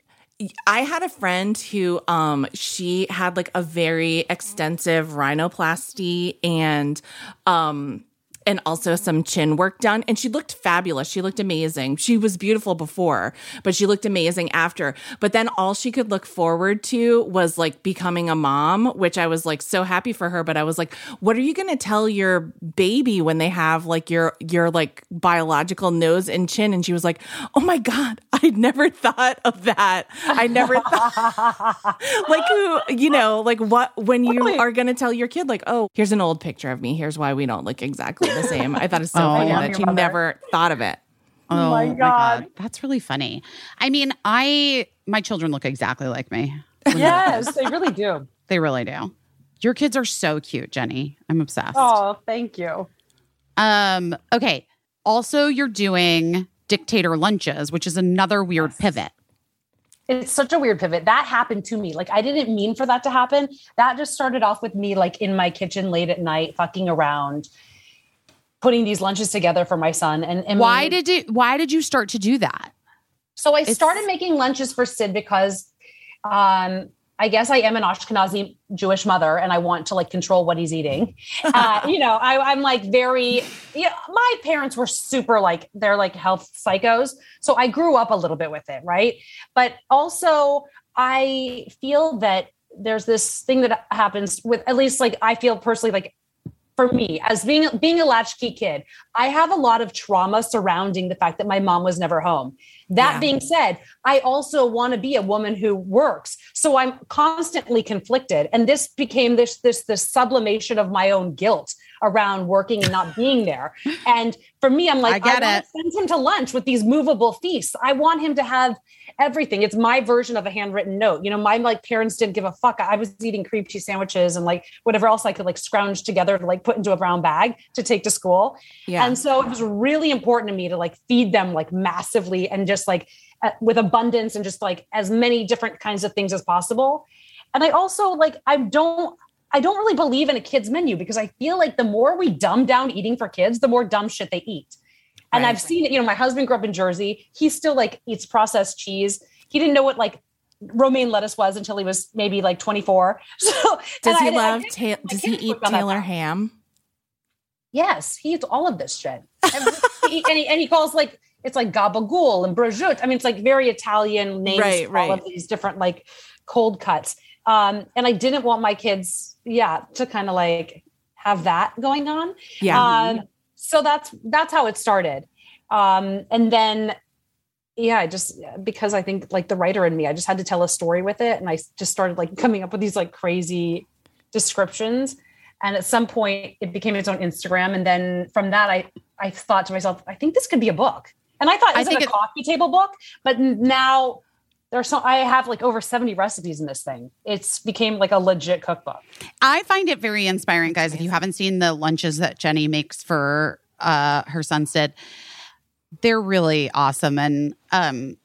I had a friend who um she had like a very extensive rhinoplasty and um and also some chin work done and she looked fabulous. She looked amazing. She was beautiful before, but she looked amazing after. But then all she could look forward to was like becoming a mom, which I was like so happy for her, but I was like, what are you going to tell your baby when they have like your your like biological nose and chin and she was like, "Oh my god, I never thought of that. I never thought like who, you know, like what when you are going to tell your kid like, "Oh, here's an old picture of me. Here's why we don't look exactly the same." I thought it's so Oh, funny that she mother. never thought of it. Oh, my God. That's really funny. I mean, I my children look exactly like me. yes, they really do. They really do. Your kids are so cute, Jenny. I'm obsessed. Oh, thank you. Um, okay. Also, you're doing dictator lunches, which is another weird pivot. It's such a weird pivot. That happened to me. Like I didn't mean for that to happen. That just started off with me like in my kitchen late at night, fucking around, putting these lunches together for my son. And, and Why did it why did you start to do that? So I It's- started making lunches for Sid because um, I guess I am an Ashkenazi Jewish mother and I want to like control what he's eating. Uh, you know, I, I'm like very, yeah, my parents were super like, they're like health psychos. So I grew up a little bit with it, right? But also, I feel that there's this thing that happens with, at least like I feel personally like for me as being being a latchkey kid, I have a lot of trauma surrounding the fact that my mom was never home. That Yeah. being said, I also want to be a woman who works. So I'm constantly conflicted. And this became this this this sublimation of my own guilt around working and not being there. And for me, I'm like, I get wanna it. send him to lunch with these movable feasts. I want him to have everything. It's my version of a handwritten note. You know, my like parents didn't give a fuck. I was eating cream cheese sandwiches and like whatever else I could like scrounge together to like put into a brown bag to take to school. Yeah. And so it was really important to me to like feed them like massively and just like uh, with abundance and just like as many different kinds of things as possible. And I also like I don't I don't really believe in a kid's menu because I feel like the more we dumb down eating for kids, the more dumb shit they eat. And Right. I've seen it, you know, my husband grew up in Jersey. He still like eats processed cheese. He didn't know what like romaine lettuce was until he was maybe like 24. So Does he I- I love? think Ta- does he eat worked on that Taylor ham? Yes, he eats all of this shit. And he, and, he, and he calls like it's like gabagool and prosciutto. I mean, it's like very Italian names Right, for all right. of these different like cold cuts. Um, and I didn't want my kids, yeah, to kind of like have that going on. Yeah. Um, so that's that's how it started. Um, and then yeah, I just because I think like the writer in me, I just had to tell a story with it. And I just started like coming up with these like crazy descriptions. And at some point it became its own Instagram. And then from that, I I thought to myself, I think this could be a book. And I thought it I was think a it- coffee table book, but now there's so I have like over 70 recipes in this thing. It's became like a legit cookbook. I find it very inspiring, guys. If you haven't seen the lunches that Jenny makes for uh, her son Sid, they're really awesome, and um,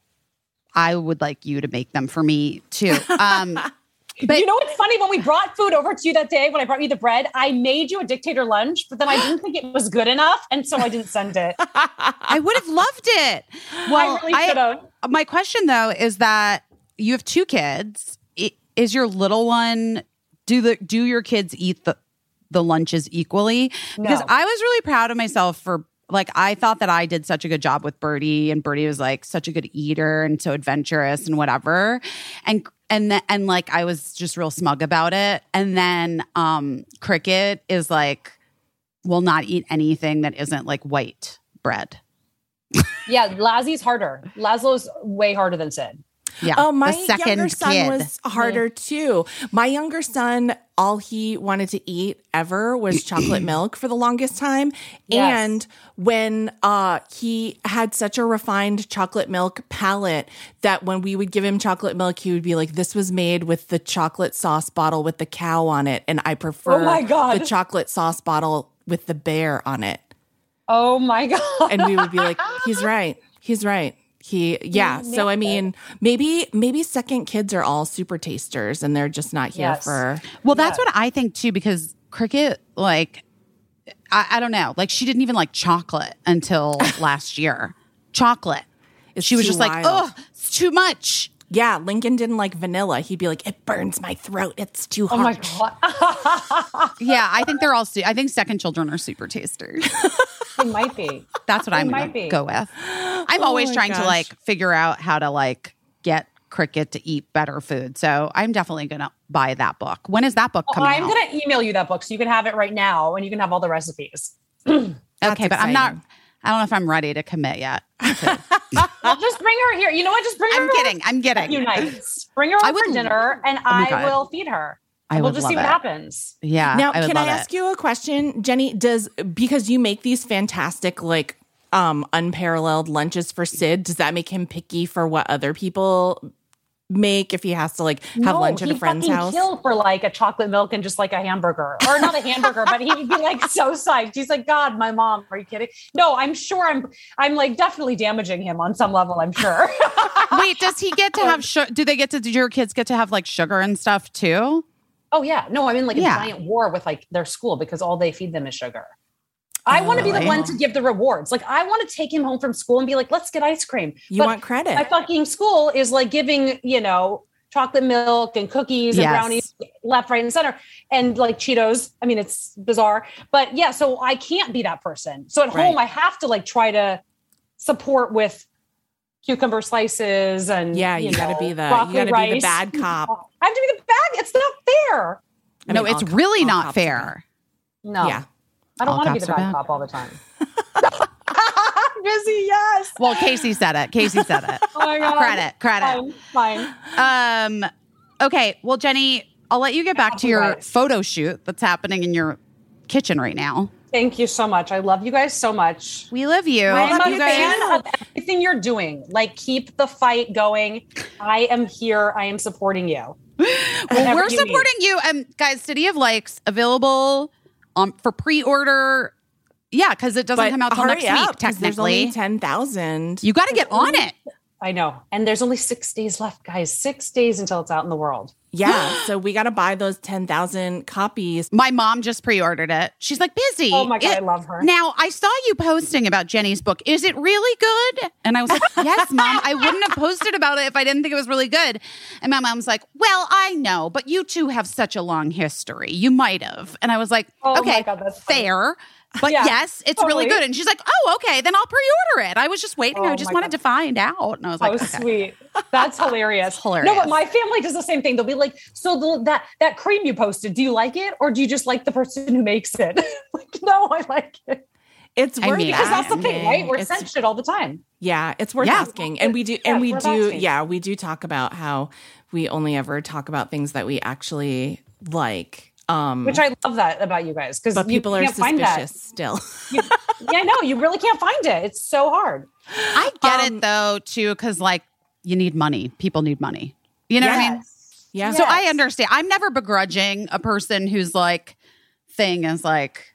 I would like you to make them for me too. Um, but you know what's funny? When we brought food over to you that day, when I brought you the bread, I made you a dictator lunch, but then I didn't think it was good enough, and so I didn't send it. I would have loved it. Well, I really should have. my question though is that you have two kids. Is your little one do the do your kids eat the the lunches equally? Because I was really proud of myself for like I thought that I did such a good job with Birdie, and Birdie was like such a good eater and so adventurous and whatever, and and th- and like I was just real smug about it. And then um Cricket is like will not eat anything that isn't like white bread. Yeah, Lazzie's harder. Laszlo's way harder than Sid. Yeah. Oh, my second younger son kid. was harder too. My younger son, all he wanted to eat ever was chocolate milk for the longest time. Yes. And when uh he had such a refined chocolate milk palate that when we would give him chocolate milk, he would be like, This was made with the chocolate sauce bottle with the cow on it. And I prefer Oh my God. the chocolate sauce bottle with the bear on it. Oh my god! and we would be like, he's right. He's right. He yeah. So I mean, maybe maybe second kids are all super tasters and they're just not here Yes. for Well, that's what I think too, because Cricket, like, I, I don't know, like she didn't even like chocolate until last year. Chocolate. It's she was too just like, oh, it's too much. Yeah, Lincoln didn't like vanilla. He'd be like, it burns my throat. It's too hot." Oh my hot. god! Yeah, I think they're all. Su- I think second children are super tasters. it might be. That's what I'm might going to be. go with. I'm Oh always my trying to like figure out how to like get Cricket to eat better food. So I'm definitely going to buy that book. When is that book coming I'm gonna email you that book so you can have it right now, and you can have all the recipes. okay, That's but I'm not. Exciting. I don't know if I'm ready to commit yet. Well, just bring her here. You know what? Just bring her. I'm kidding. I'm A kidding. few. Bring her over for dinner, and my I God. will feed her. I we'll just see what it. happens. Yeah. Now, I can I ask it. you a question, Jenny? Does because you make these fantastic like um unparalleled lunches for Sid, does that make him picky for what other people make if he has to like have No, lunch at a friend's house? Kill for like a chocolate milk and just like a hamburger, or not a hamburger, but he would be like so psyched. He's like, "God, my mom, are you kidding?" No, I'm sure I'm. I'm like definitely damaging him on some level. I'm sure. Wait, does he get to have sugar? Do they get to? Do your kids get to have like sugar and stuff too? oh yeah, no, I'm in like a Yeah. giant war with like their school because all they feed them is sugar. I want to be the really? one to give the rewards. Like I want to take him home from school and be like, "Let's get ice cream." You But want credit. my fucking school is like giving, you know, chocolate milk and cookies and brownies left, right, and center, and like Cheetos. I mean, it's bizarre, but yeah. So I can't be that person. So at home, I have to like try to support with cucumber slices and Yeah, you gotta know, be the- you gotta be the bad cop. I have to be the bad. It's not fair. I no, mean, it's all really all not cops fair. No. Yeah. I don't want to be the are bad bad. cop all the time. Busy, yes. Well, Casey said it. Casey said it. Oh my god. Credit, credit. Fine, fine. Um, okay. Well, Jenny, I'll let you get back to your photo shoot that's happening in your kitchen right now. Thank you so much. I love you guys so much. We love you. I'm love a you fan of everything you're doing. Like, keep the fight going. I am here. I am supporting you. Well, we're you need. supporting you. Um, guys, City of Likes available um for pre-order. Yeah, because it doesn't come out till next up, week. 'cause There's only Technically, ten thousand. you got to get on it. I know. And there's only six days left, guys. Six days until it's out in the world. Yeah, so we got to buy those ten thousand copies. My mom just pre-ordered it. She's like busy. Oh my God, It- I love her. Now I saw you posting about Jenny's book. Is it really good? And I was like, Yes, mom. I wouldn't have posted about it if I didn't think it was really good. And my mom's like, Well, I know, but you two have such a long history. You might have. And I was like, Oh my Okay, God, that's funny. fair. But Yeah, yes, it's really good. And she's like, Oh, okay, then I'll pre-order it. I was just waiting. Oh I just wanted God. to find out. And I was like, oh, okay. sweet. That's hilarious. hilarious. No, but my family does the same thing. They'll be like, "So the, that that cream you posted, do you like it, or do you just like the person who makes it?" like, no, I like it It's I worth mean- because that's the thing, asking. right? We're It's- sent shit all the time. Yeah, it's worth Yeah. asking. And we do Yeah, and we do asking. yeah, we do talk about how we only ever talk about things that we actually like. Um Which I love that about you guys because people are can't find that. suspicious still. You- yeah, no, you really can't find it. It's so hard. I get Um, it though, too, because like you need money. People need money. You know what I mean? yeah. So I understand. I'm never begrudging a person whose like thing is like,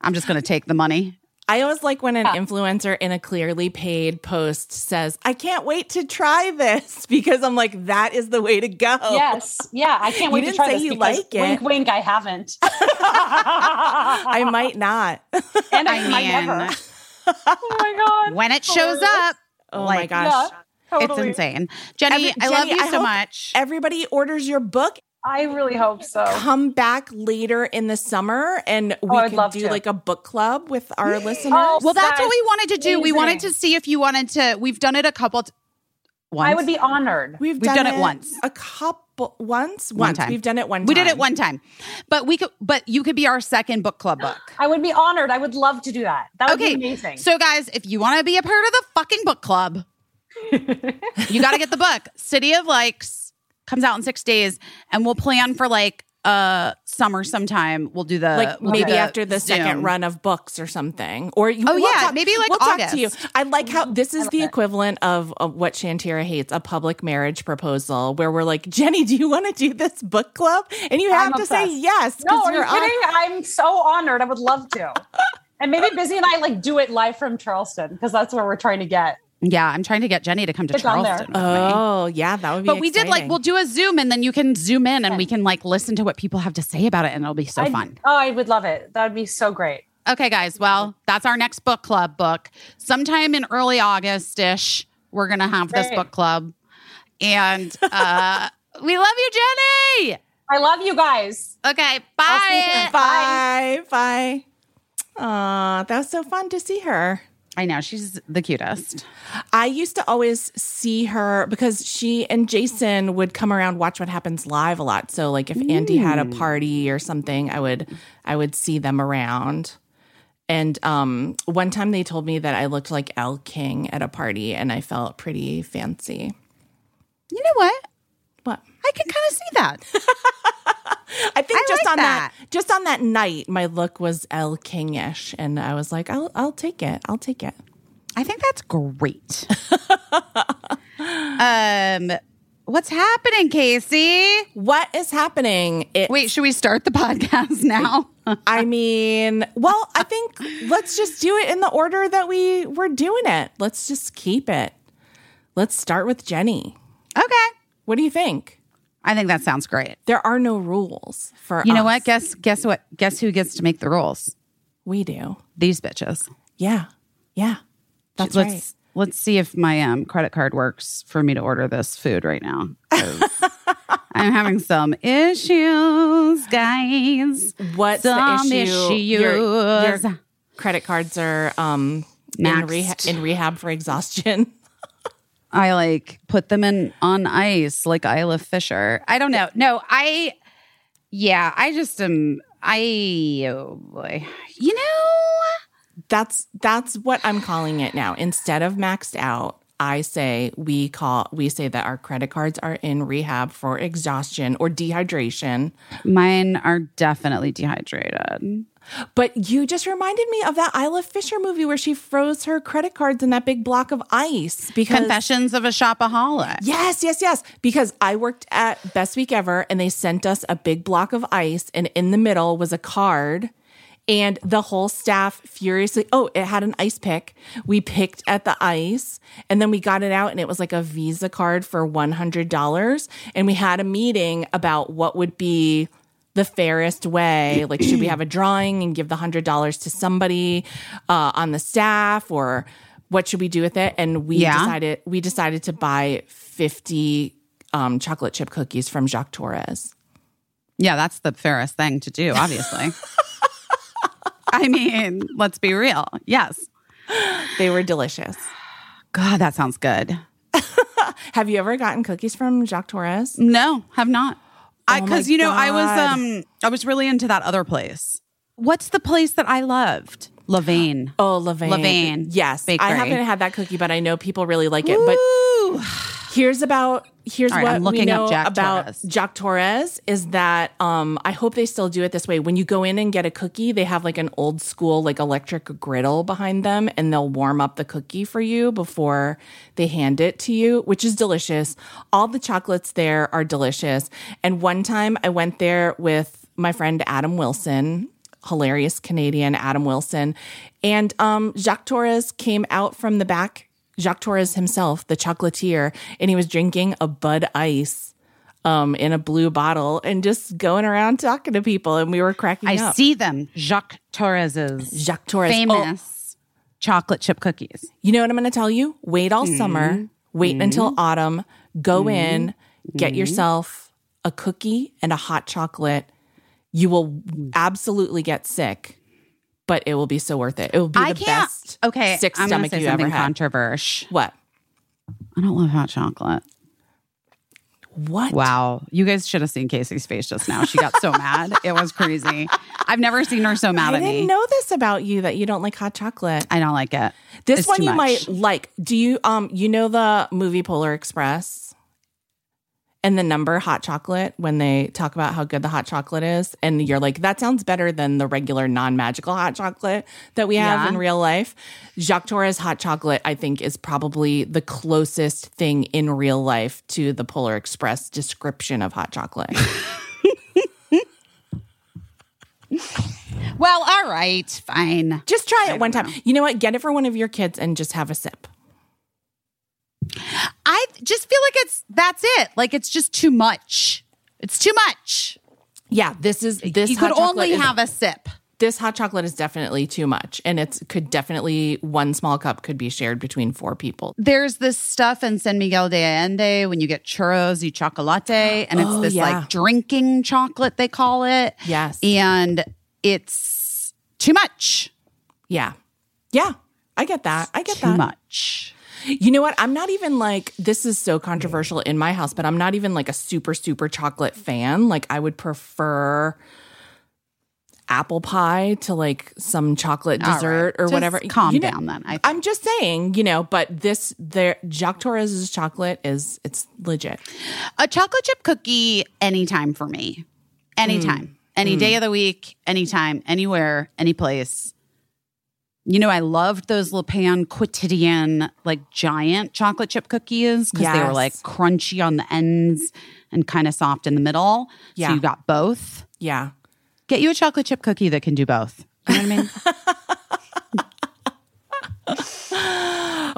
I'm just going to take the money. I always like when an influencer in a clearly paid post says, "I can't wait to try this," because I'm like, that is the way to go. Yes, yeah, I can't You wait to try say this you because like it. wink, wink, I haven't. I might not. and I, I might never. Uh, oh my god! when it shows up, Oh my gosh. Yeah, it's insane. Jenny, Every- I love you I so hope much. Everybody orders your book. I really hope so. Come back later in the summer and oh, we Oh, I'd could love do to. like a book club with our listeners. Oh, well, that's That's what we wanted to do. We wanted to see if you wanted to. We've done it a couple. T- once. I would be honored. We've, We've done it once. A couple once. One time. We've done it one We did it one time, but we could. But you could be our second book club book. I would be honored. I would love to do that. That would Okay, be amazing. So, guys, if you want to be a part of the fucking book club, you got to get the book. City of Likes comes out in six days, and we'll plan for like uh summer sometime. We'll do the like we'll do maybe after the second run of books or something or you, Oh, we'll yeah, talk- maybe, like, we'll talk to you August. i like how this is the it. equivalent of, of what shantira hates a public marriage proposal where we're like jenny do you want to do this book club and you have I'm to say yes no are you you're on- kidding? I'm so honored. I would love to. and maybe Busy and I like do it live from Charleston because that's where we're trying to get. Yeah, I'm trying to get Jenny to come to Get down there. Charleston. with me. oh yeah that would be But we did like we'll do a Zoom, and then you can zoom in, and we can like listen to what people have to say about it, and it'll be so I'd- fun. Oh, I would love it. That would be so great. Okay, guys. Well, that's our next book club book. Sometime in early August ish, we're gonna have this book club, and uh, we love you, Jenny. I love you guys. Okay, I'll see you bye. bye bye Aw, that was so fun to see her I know she's the cutest. I used to always see her because she and Jason would come around watch what happens live a lot. So like if Andy had a party or something, I would I would see them around. And um one time they told me that I looked like Elle King at a party and I felt pretty fancy. You know what? What? I can kind of see that. I think I just like on that. that. just on that night my look was Elle King-ish and I was like I'll I'll take it. I'll take it. I think that's great. um, what's happening, Casey? What is happening? It, Wait, should we start the podcast now? I mean, well, I think let's just do it in the order that we were doing it. Let's just keep it. Let's start with Jenny. okay. What do you think? I think that sounds great. There are no rules for You know us. what? Guess guess what? Guess who gets to make the rules? we do. These bitches. Yeah. Yeah. That's let's right. let's see if my um, credit card works for me to order this food right now. I'm having some issues, guys. What's some the issue? Your, issues. your credit cards are um in, reha- in rehab for exhaustion. I like put them in on ice like Isla Fisher. I don't know. No, I yeah, I just am I oh boy. You know, That's that's what I'm calling it now. Instead of maxed out, I say we call we say that our credit cards are in rehab for exhaustion or dehydration. mine are definitely dehydrated. But you just reminded me of that Isla Fisher movie where she froze her credit cards in that big block of ice because Confessions of a shopaholic. Yes, yes, yes. Because I worked at Best Week Ever and they sent us a big block of ice, and in the middle was a card. And the whole staff furiously, oh, it had an ice pick. We picked at the ice and then we got it out and it was like a Visa card for $100. And we had a meeting about what would be the fairest way. Like, should we have a drawing and give the $100 to somebody uh, on the staff or what should we do with it? And we Yeah. decided, we decided to buy 50 um, chocolate chip cookies from Jacques Torres. Yeah, that's the fairest thing to do, obviously. I mean, let's be real. Yes. They were delicious. God, that sounds good. Have you ever gotten cookies from Jacques Torres? No, have not. I Oh because you know I was um I was really into that other place. What's the place that I loved? Lavaine. Oh, Levain. Levain Yes. I haven't had that cookie, but I know people really like it. But Here's about here's right, what I'm we know Jack about Torres. Jacques Torres is that um I hope they still do it this way. When you go in and get a cookie, they have like an old school like electric griddle behind them and they'll warm up the cookie for you before they hand it to you, which is delicious. All the chocolates there are delicious. And one time I went there with my friend Adam Wilson, hilarious Canadian Adam Wilson, and um Jacques Torres came out from the back Jacques Torres himself, the chocolatier, and he was drinking a Bud Ice um, in a blue bottle and just going around talking to people, and we were cracking I up. see them. Jacques Torres's Jacques Torres. Oh, famous chocolate chip cookies. you know what I'm going to tell you? Wait all Mm-hmm. summer, wait until autumn, go in, get Mm-hmm. yourself a cookie and a hot chocolate. You will absolutely get sick, but it will be so worth it. It will be I the can't. best okay, sick I'm stomach say you ever had. controversial. what? I don't love hot chocolate. What? Wow, you guys should have seen Casey's face just now. She got so mad. It was crazy. I've never seen her so mad I at didn't me. know this about you that you don't like hot chocolate. I don't like it. This It's one you much. might like. Do you um you know the movie Polar Express? And the number hot chocolate when they talk about how good the hot chocolate is and you're like that sounds better than the regular non-magical hot chocolate that we have Yeah. in real life. Jacques Torres hot chocolate I think is probably the closest thing in real life to the Polar Express description of hot chocolate. Well, all right, fine. just try it one time. You know what? Get it for one of your kids and just have a sip. I just feel like it's that's it. Like it's just too much. It's too much. Yeah, this is this you could only is- have a sip. this hot chocolate is definitely too much and it's could definitely one small cup could be shared between four people There's this stuff in San Miguel de Allende when you get churros y chocolate, and it's Oh, this yeah. like drinking chocolate they call it. Yes. and it's too much. yeah yeah i get that i get Too that Too much. You know what i'm not even like this is so controversial in my house but i'm not even like a super super chocolate fan like i would prefer apple pie to like some chocolate dessert right. or Just whatever Calm You know- down then. I I'm just saying, you know, but this there Jacques Torres's chocolate is it's legit. a chocolate chip cookie anytime for me. Anytime. Mm. Any day mm. of the week, anytime, anywhere, any place. You know, I loved those Le Pain Quotidien, like giant chocolate chip cookies because they were like crunchy on the ends and kind of soft in the middle. Yeah. So you got both. Yeah. Get you a chocolate chip cookie that can do both. You know what I mean?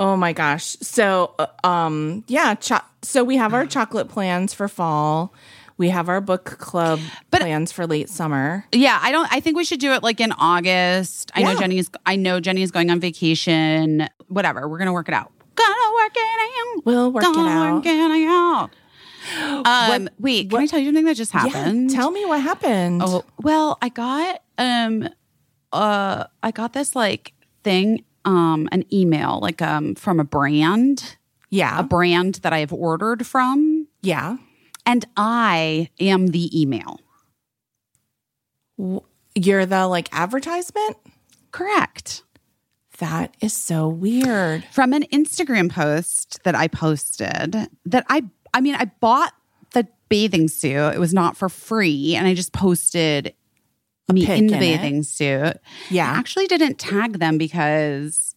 Oh my gosh. So, uh, um, yeah. Cho- so we have our chocolate plans for fall. We have our book club But- plans for late summer. Yeah, I don't. I think we should do it like in August. I know Jenny's. I know Jenny's going on vacation. Whatever. We're gonna work it out. Gonna work it out. We'll work it Gonna out. Work it out. Um, wait, can I tell you something that just happened? Yeah, tell me what happened. Oh, well, I got um, uh, I got this like thing, um, an email like um from a brand, yeah. a brand that I have ordered from, yeah. And I am the email. You're the like advertisement? Correct. That is so weird. From an Instagram post that I posted that I I mean I bought the bathing suit. It was not for free and I just posted me in the in it. bathing suit. Yeah. I actually didn't tag them because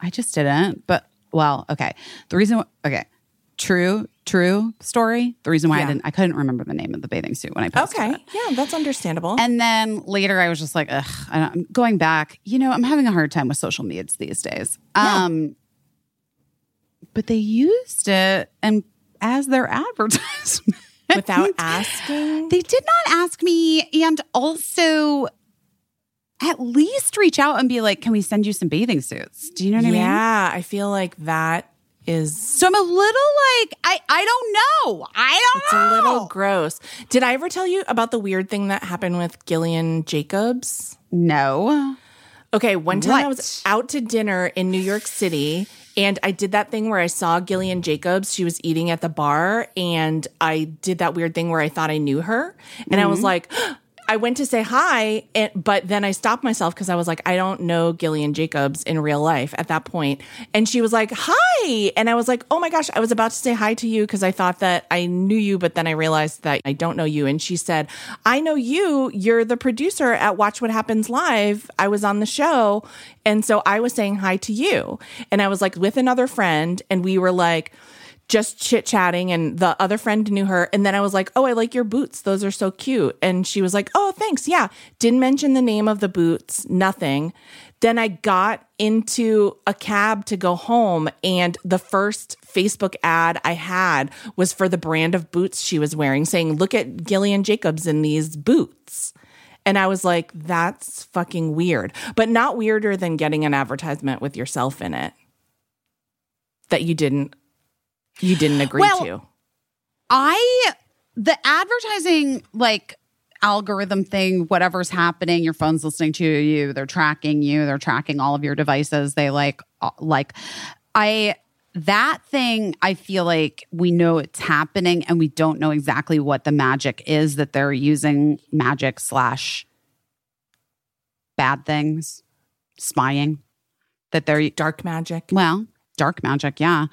I just didn't. But well, okay. The reason okay. True, true story. The reason why Yeah. I didn't I couldn't remember the name of the bathing suit when I posted Okay. it. Okay, yeah, that's understandable. And then later I was just like, ugh, I'm going back, you know, I'm having a hard time with social medias these days. Um, but they used it and as their advertisement. Without asking. They did not ask me and also at least reach out and be like, can we send you some bathing suits? Do you know what I mean? Yeah, I feel like that is So I'm a little like, I, I don't know. I don't know. it's a little gross. Did I ever tell you about the weird thing that happened with Gillian Jacobs? no. Okay, one time I was out to dinner in New York City and I did that thing where I saw Gillian Jacobs. She was eating at the bar and I did that weird thing where I thought I knew her. And I was mm-hmm. like, I went to say hi, and, but then I stopped myself because I was like, I don't know Gillian Jacobs in real life at that point. And she was like, Hi. And I was like, Oh my gosh, I was about to say hi to you because I thought that I knew you, but then I realized that I don't know you. And she said, I know you. You're the producer at Watch What Happens Live. I was on the show. And so I was saying hi to you. And I was like with another friend, and we were like, just chit chatting and the other friend knew her. And then I was like, Oh, I like your boots. Those are so cute. And she was like, Oh, thanks. Yeah. Didn't mention the name of the boots, nothing. Then I got into a cab to go home, and the first Facebook ad I had was for the brand of boots she was wearing, saying, Look at Gillian Jacobs in these boots. And I was like, That's fucking weird, but not weirder than getting an advertisement with yourself in it that you didn't you didn't agree Well, to. I the advertising like algorithm thing, whatever's happening, your phone's listening to you, they're tracking you, they're tracking all of your devices. They like uh, like I that thing I feel like we know it's happening and we don't know exactly what the magic is that they're using magic slash bad things, spying that they're Dark magic. well, dark magic, yeah.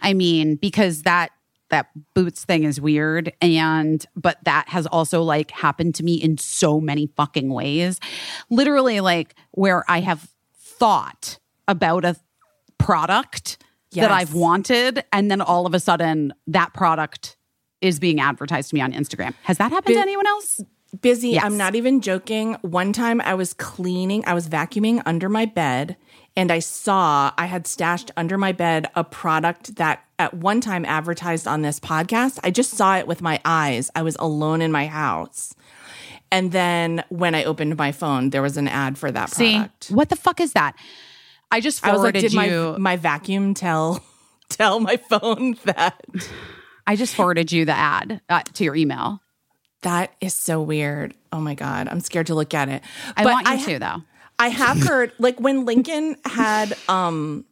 I mean, because that that boots thing is weird and but that has also like happened to me in so many fucking ways. Literally like where I have thought about a product that I've wanted and then all of a sudden that product is being advertised to me on Instagram. Has that happened to anyone else? Busy. Yes. I'm not even joking. One time I was cleaning, I was vacuuming under my bed, and I saw I had stashed under my bed a product that at one time advertised on this podcast. I just saw it with my eyes. I was alone in my house. And then when I opened my phone, there was an ad for that See, product. what the fuck is that? I just I was like, forwarded did you my my vacuum tell tell my phone that I just forwarded you the ad uh, to your email. that is so weird. Oh my god, I'm scared to look at it. I But want you ha- to though. I have heard like when Lincoln had um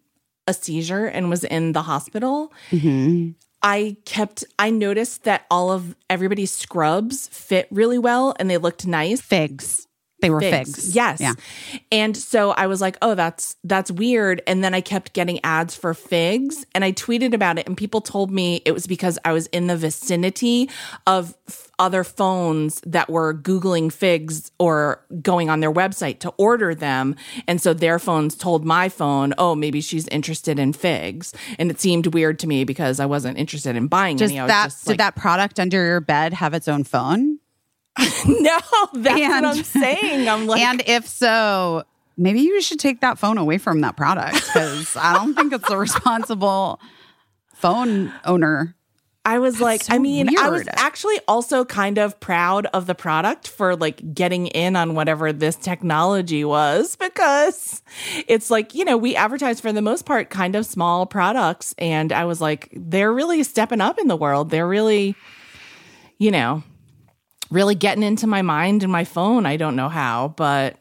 a seizure and was in the hospital, I kept I noticed that all of everybody's scrubs fit really well and they looked nice. Figs. They were figs. Yes. Yeah. And so I was like, "Oh, that's that's weird." And then I kept getting ads for figs, and I tweeted about it and people told me it was because I was in the vicinity of f- other phones that were googling figs or going on their website to order them, and so their phones told my phone, "Oh, maybe she's interested in figs." And it seemed weird to me because I wasn't interested in buying Does any. I that just did like, that product under your bed have its own phone? No, that's And- what I'm saying. I'm like and if so, maybe you should take that phone away from that product because I don't think it's a responsible phone owner. I was like, so I mean, I was actually also kind of proud of the product for like getting in on whatever this technology was because it's like, you know, we advertise for the most part kind of small products. And I was like, they're really stepping up in the world. They're really, you know, really getting into my mind and my phone. I don't know how, but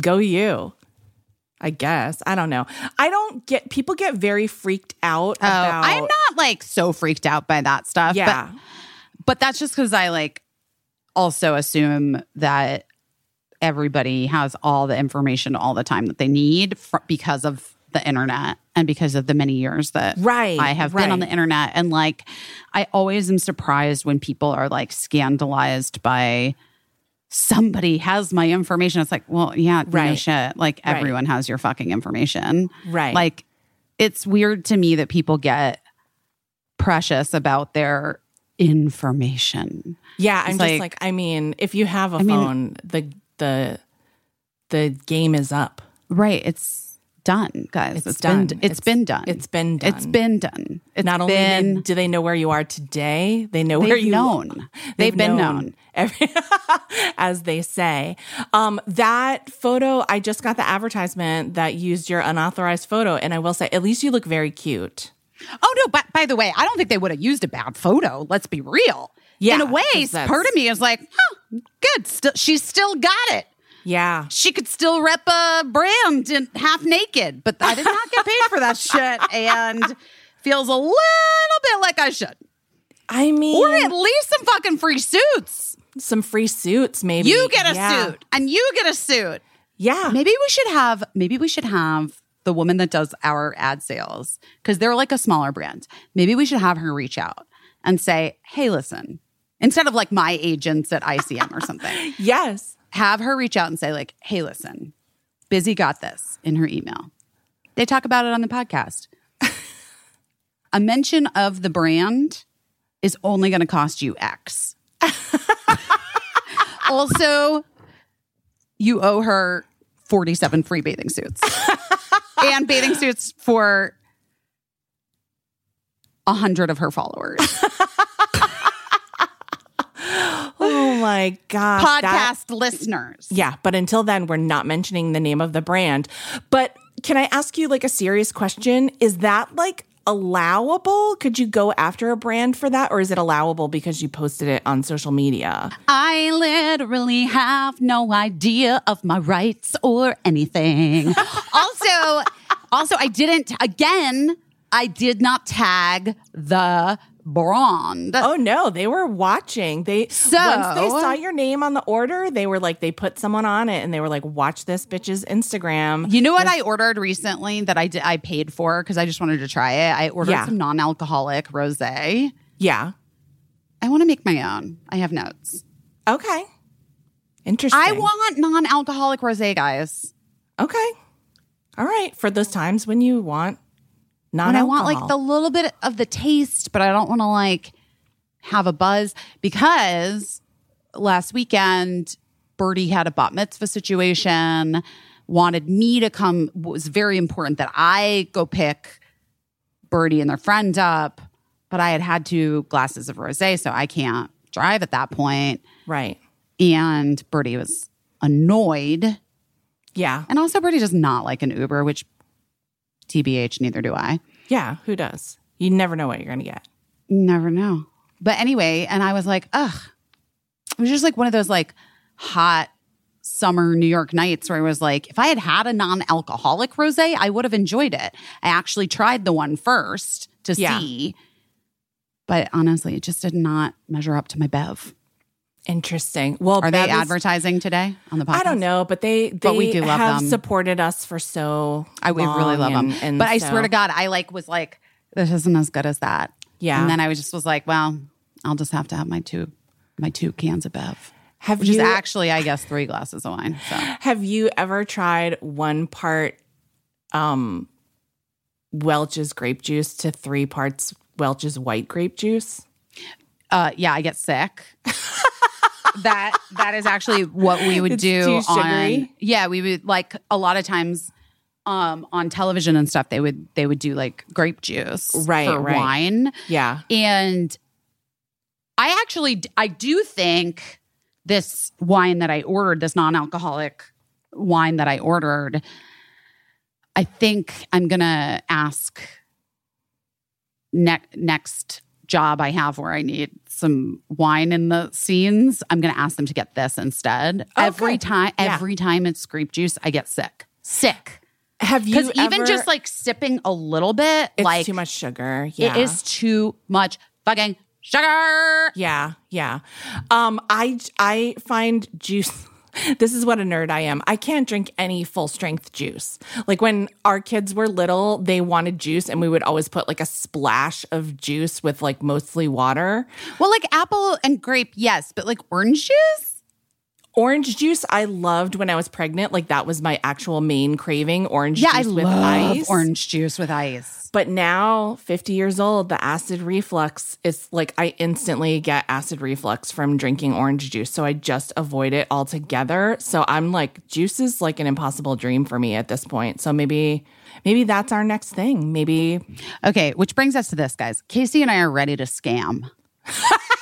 go you. I guess. I don't know. I don't get people get very freaked out Oh, about I'm not like so freaked out by that stuff. Yeah. But, but that's just because I like also assume that everybody has all the information all the time that they need fr- because of the internet and because of the many years that Right, I have been on the internet. And like, I always am surprised when people are like scandalized by somebody has my information. It's like, well, yeah, no Right. shit. Like, Right. everyone has your fucking information. Right. Like, it's weird to me that people get precious about their information. Yeah, I'm It's just like- like, I mean, if you have a mean- phone, the the the game is up. Right. It's done, guys. It's it's done. been it's been done. It's been done. It's been done. It's Not only been do they know where you are today, they know where you known. They've, been known. Every, as they say. Um, that photo, I just got the advertisement that used your unauthorized photo, and I will say, at least you look very cute. Oh no, but by the way, I don't think they would have used a bad photo. Let's be real. Yeah, In a way, part of me is like, huh, good. Still, she's still got it. Yeah. She could still rep a brand in half naked, but I did not get paid for that shit, and feels a little bit like I should. I mean, Or at least some fucking free suits. some free suits, maybe. You get a Yeah. suit, and you get a suit. Yeah. Maybe we should have maybe we should have the woman that does our ad sales because they're like a smaller brand. Maybe we should have her reach out and say, "Hey, listen." Instead of like my agents at ICM or something, Yes. Have her reach out and say like, "Hey, listen. Busy got this in her email." They talk about it on the podcast. a mention of the brand is only going to cost you X. also, you owe her 47 free bathing suits and bathing suits for a hundred of her followers. Oh my gosh. that- Podcast listeners. Yeah, but until then, we're not mentioning the name of the brand. But can I ask you like a serious question? Is that like allowable? Could you go after a brand for that? Or is it allowable because you posted it on social media? I literally have no idea of my rights or anything. also, also, I didn't, again, I did not tag the brand. Oh no, they were watching. They So- once they saw your name on the order, they were like they put someone on it and they were like, watch this bitch's Instagram. You know what I ordered recently that I did, I paid for because I just wanted to try it. I ordered Yeah. some non-alcoholic rosé. Yeah. I want to make my own. I have notes. Okay. Interesting. I want non-alcoholic rosé, guys. Okay. All right. For those times when you want non when I want like the little bit of the taste, but I don't want to like have a buzz because last weekend Birdie had a bat mitzvah situation, wanted me to come. It was very important that I go pick Birdie and their friend up, but I had had two glasses of rosé, so I can't drive at that point. Right. And Birdie was annoyed, Yeah. and also Birdie does not like an Uber, which TBH, neither do I. Yeah. Who does? You never know what you're going to get. Never know. But anyway, and I was like, ugh. It was just like one of those like hot summer New York nights where I was like, if I had had a non-alcoholic rosé, I would have enjoyed it. I actually tried the one first to Yeah. see. But honestly, it just did not measure up to my bev. Interesting. Well, Are they advertising today on the podcast? I don't know, but they they But we do love have them. supported us for so. I we really love and- them. and but I swear to God, I like was like, this isn't as good as that. Yeah. And then I was just was like, well, I'll just have to have my two my two cans of bev. have which you is actually, I guess, three glasses of wine. So have you ever tried one part um Welch's grape juice to three parts Welch's white grape juice? Uh, yeah, I get sick. that that is actually what we would It's do on. Yeah, we would like a lot of times um, on television and stuff. They would they would do like grape juice Right, for right. wine, Yeah. and I actually I do think this wine that I ordered, this non-alcoholic wine that I ordered, I think I'm gonna ask ne- next job I have where I need some wine in the scenes. I'm gonna ask them to get this instead. Oh, every time, Yeah. every time it's grape juice, I get sick. Sick. Have you Because even just like sipping a little bit, it's like too much sugar. Yeah. it is too much fucking sugar. Yeah, yeah. Um, I I find juice. This is what a nerd I am. I can't drink any full strength juice. Like when our kids were little, they wanted juice, and we would always put like a splash of juice with like mostly water. Well, like apple and grape, yes, but like orange juice? Orange juice, I loved when I was pregnant. Like that was my actual main craving. Orange Yeah, I juice with love ice. orange juice with ice. But now, 50 years old, the acid reflux is like I instantly get acid reflux from drinking orange juice. So I just avoid it altogether. So I'm like, juice is like an impossible dream for me at this point. So maybe, maybe that's our next thing. Maybe, Okay, which brings us to this, guys. Casey and I are ready to scam.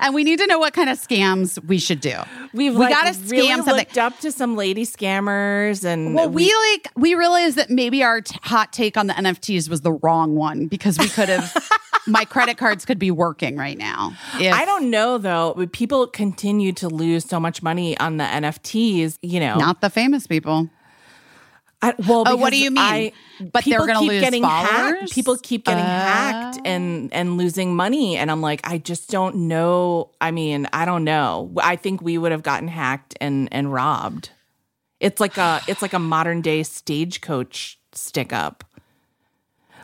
and we need to know what kind of scams we should do. we've We like gotta really scam something. looked up to some lady scammers and Well, we like we realized that maybe our t- hot take on the NFTs was the wrong one because we could have my credit cards could be working right now. If- I don't know though. but People continue to lose so much money on the NFTs. You know, not the famous people. I, well, Oh, what do you mean? I, But they're people gonna keep lose getting followers? hacked. People keep getting hacked and and losing money, and I'm like, I just don't know. I mean, I don't know. I think we would have gotten hacked and and robbed. It's like a it's like a modern day stagecoach stick up.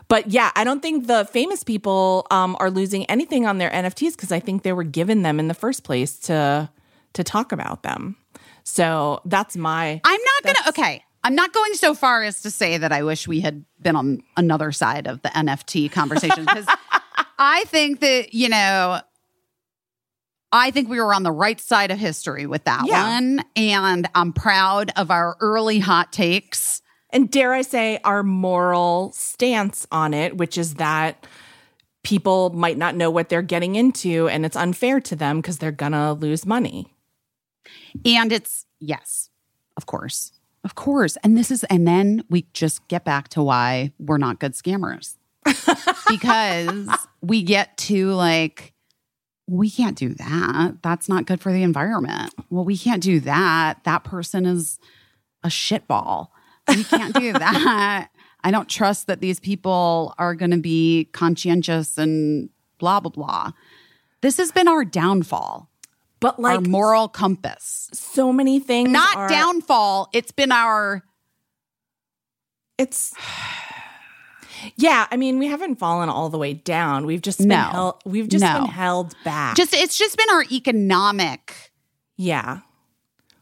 But yeah, I don't think the famous people um, are losing anything on their NFTs because I think they were given them in the first place to to talk about them. So that's my I'm not going to okay. I'm not going so far as to say that I wish we had been on another side of the NFT conversation because I think that, you know, I think we were on the right side of history with that Yeah. one. And I'm proud of our early hot takes. and dare I say, our moral stance on it, which is that people might not know what they're getting into and it's unfair to them because they're gonna lose money. And it's, yes, of course. Of course. And this is, and then we just get back to why we're not good scammers. because we get to like, we can't do that. That's not good for the environment. Well, we can't do that. That person is a shitball. We can't do that. I don't trust that these people are going to be conscientious and blah, blah, blah. This has been our downfall, But our like moral compass so many things not are- downfall. It's been our It's yeah, I mean, we haven't fallen all the way down. We've just been No. held we've just No. been held back. just. It's just been our economic yeah.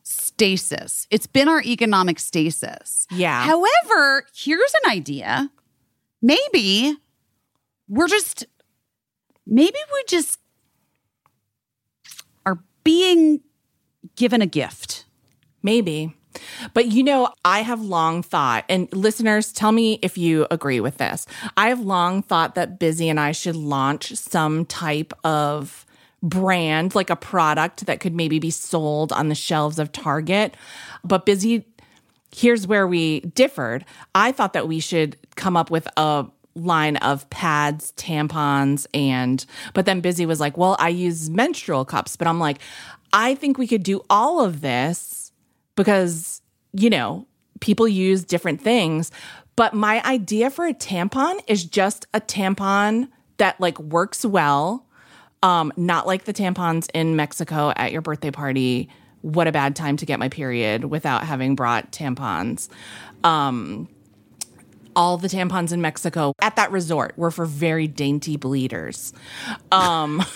stasis. It's been our economic stasis. Yeah. However, here's an idea. Maybe we're just. Maybe we just being given a gift. Maybe. But you know, I have long thought, and listeners, tell me if you agree with this. I have long thought that Busy and I should launch some type of brand, like a product that could maybe be sold on the shelves of Target. But Busy, here's where we differed. I thought that we should come up with a line of pads, tampons, and but then Busy was like, "Well, I use menstrual cups." But I'm like, I think we could do all of this because, you know, people use different things. But my idea for a tampon is just a tampon that like works well. Um, not like the tampons in Mexico at your birthday party. What a bad time to get my period without having brought tampons. Um, all the tampons in Mexico at that resort were for very dainty bleeders. Um,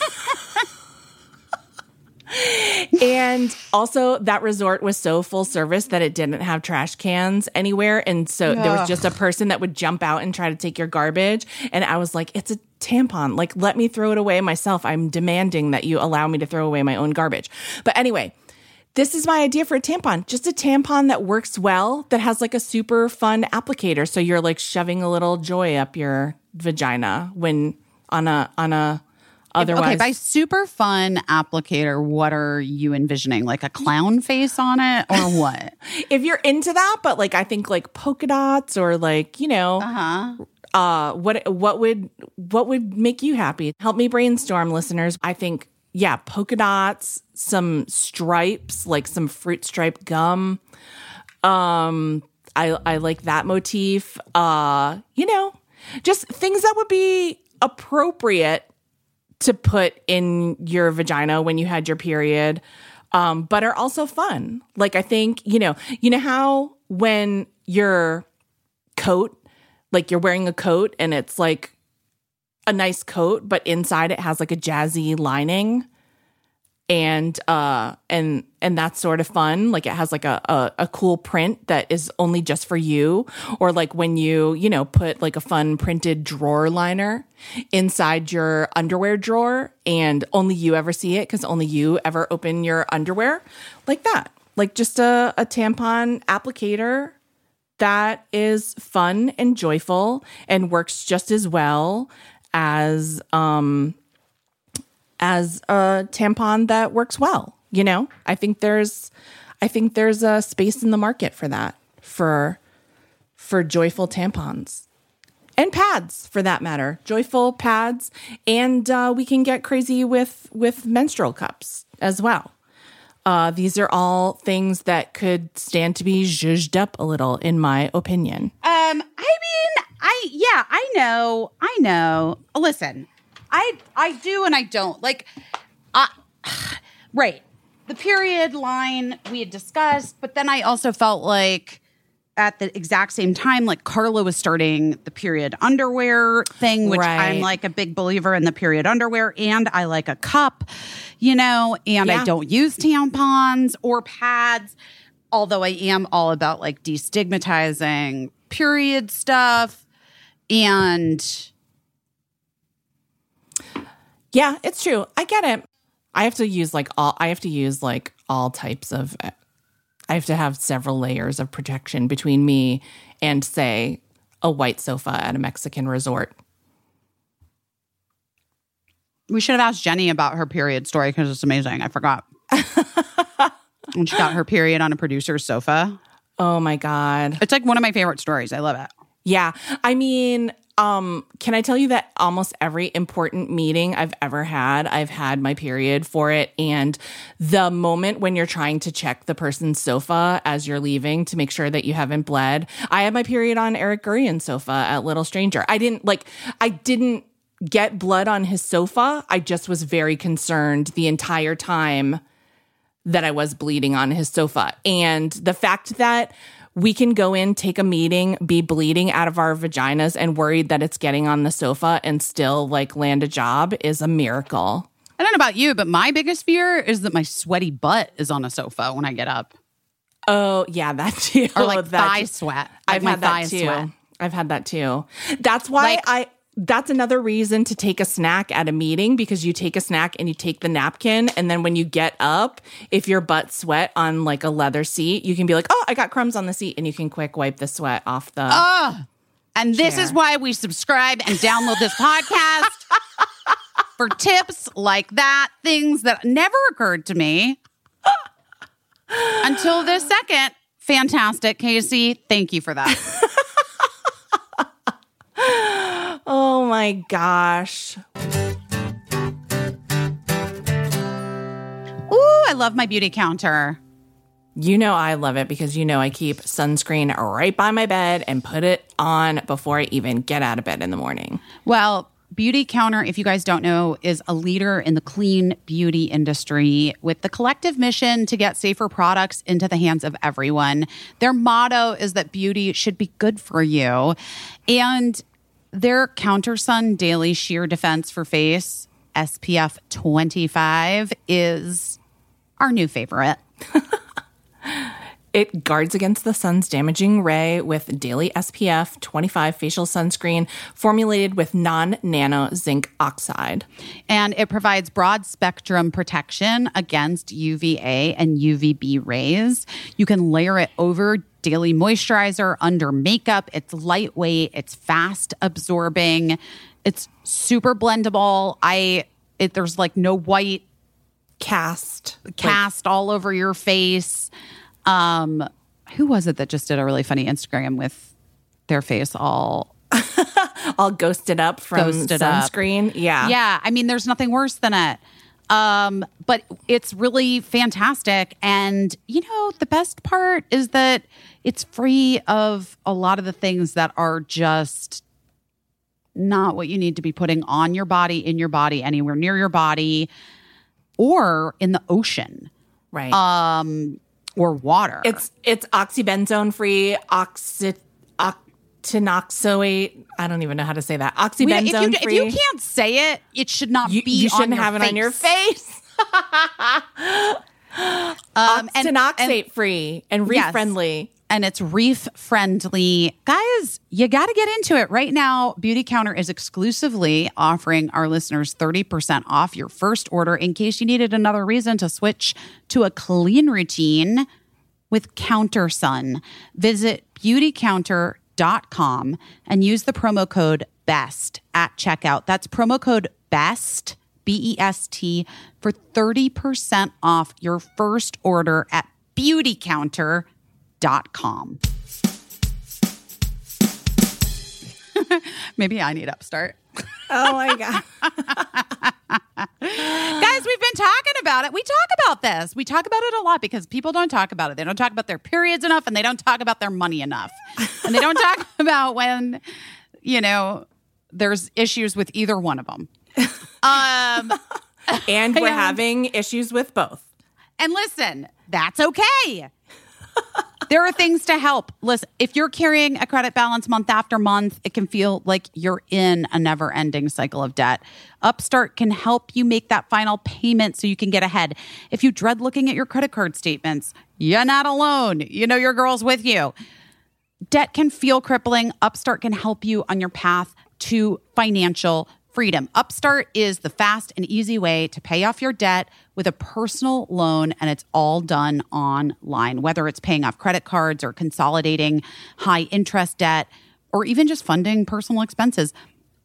and also, that resort was so full service that it didn't have trash cans anywhere. And so there was just a person that would jump out and try to take your garbage. And I was like, it's a tampon. Like, let me throw it away myself. I'm demanding that you allow me to throw away my own garbage. But anyway, this is my idea for a tampon. Just a tampon that works well, that has like a super fun applicator. So you're like shoving a little joy up your vagina when on a, on a, otherwise. Okay, by super fun applicator, what are you envisioning? Like a clown face on it or what? if you're into that, but like I think like polka dots or like, you know, uh huh. uh what what would what would make you happy? Help me brainstorm listeners. I think yeah, polka dots, some stripes, like some fruit stripe gum. Um I I like that motif. Uh, you know, just things that would be appropriate to put in your vagina when you had your period, um, but are also fun. Like I think you know, you know how when your coat, like you're wearing a coat and it's like a nice coat, but inside it has like a jazzy lining. And uh and and that's sort of fun. Like it has like a, a a cool print that is only just for you. Or like when you you know put like a fun printed drawer liner inside your underwear drawer and only you ever see it because only you ever open your underwear like that. Like just a, a tampon applicator that is fun and joyful and works just as well as um as a tampon that works well. You know, I think there's, I think there's a space in the market for that for, for joyful tampons and pads for that matter, joyful pads, and uh, we can get crazy with with menstrual cups as well. Uh, these are all things that could stand to be zhuzhed up a little, in my opinion. Um, I mean, I yeah, I know, I know. Listen, I I do and I don't like. I right, the period line we had discussed, but then I also felt like at the exact same time, like Carla was starting the period underwear thing, which I'm like a big believer in the period underwear, and I like a cup, you know, and I don't use tampons or pads. Although I am all about like destigmatizing period stuff and Yeah, it's true. I get it. I have to use like all I have to use like all types of I have to have several layers of protection between me and say a white sofa at a Mexican resort. we should have asked Jenny about her period story because it's amazing. I forgot. when she got her period on a producer's sofa. Oh my god. It's like one of my favorite stories. I love it. Yeah. I mean, um, can I tell you that almost every important meeting I've ever had, I've had my period for it. And the moment when you're trying to check the person's sofa as you're leaving to make sure that you haven't bled, I had my period on Eric Gurian's sofa at Little Stranger. I didn't like, I didn't get blood on his sofa. I just was very concerned the entire time that I was bleeding on his sofa. And the fact that we can go in, take a meeting, be bleeding out of our vaginas and worried that it's getting on the sofa and still like land a job is a miracle. I don't know about you, but my biggest fear is that my sweaty butt is on a sofa when I get up, Oh, yeah, that too. or like That- thigh sweat. Like I've had that too. sweat. I've had that too. That's why Like- I that's another reason to take a snack at a meeting because you take a snack and you take the napkin and then when you get up, if your butt sweat on like a leather seat, you can be like, "Oh, I got crumbs on the seat," and you can quick wipe the sweat off the Oh, and this is why we subscribe and download this podcast for tips like that, things that never occurred to me until this second. Fantastic, Casey. Thank you for that. Oh my gosh. Ooh, I love my beauty counter. You know I love it because you know I keep sunscreen right by my bed and put it on before I even get out of bed in the morning. Well, Beauty Counter, if you guys don't know, is a leader in the clean beauty industry with the collective mission to get safer products into the hands of everyone. Their motto is that beauty should be good for you. And their Counter Sun Daily Sheer Defense for Face, SPF 25, is our new favorite. It guards against the sun's damaging ray with daily SPF 25 facial sunscreen formulated with non nano zinc oxide. and it provides broad spectrum protection against UVA and UVB rays. You can layer it over daily moisturizer, under makeup. It's lightweight, it's fast absorbing, it's super blendable. I it there's like no white Cast. cast all over your face. Um who was it that just did a really funny Instagram with their face all all ghosted up from Ghosted up. sunscreen. Yeah. Yeah, I mean, there's nothing worse than it. Um, but it's really fantastic. And, you know, the best part is that it's free of a lot of the things that are just not what you need to be putting on your body, in your body, anywhere near your body, or in the ocean Right. um, or water. it's it's oxybenzone free, oxy octinoxoate. I don't even know how to say that. We- Oxybenzone if, you, if you can't say it, it should not you, be. you shouldn't on your have it on your face. Um, and- and- free and reef Yes. And it's reef friendly. Guys, you got to get into it right now. Beauty Counter is exclusively offering our listeners 30% off your first order in case you needed another reason to switch to a clean routine with Counter Sun. Visit beautycounter.com and use the promo code BEST at checkout. That's promo code BEST, B E S T, for 30% off your first order at beautycounter.com. Maybe I need Upstart. Oh my god. Guys, we've been talking about it. We talk about this. We talk about it a lot because people don't talk about it. They don't talk about their periods enough and they don't talk about their money enough. And they don't talk about when, you know, there's issues with either one of them. Um, and we're having issues with both. and listen, that's okay. There are things to help. Listen, if you're carrying a credit balance month after month, it can feel like you're in a never ending cycle of debt. Upstart can help you make that final payment so you can get ahead. If you dread looking at your credit card statements, you're not alone. You know your girl's with you. Debt can feel crippling. Upstart can help you on your path to financial freedom. Upstart is the fast and easy way to pay off your debt with a personal loan, and it's all done online. Whether it's paying off credit cards or consolidating high interest debt, or even just funding personal expenses,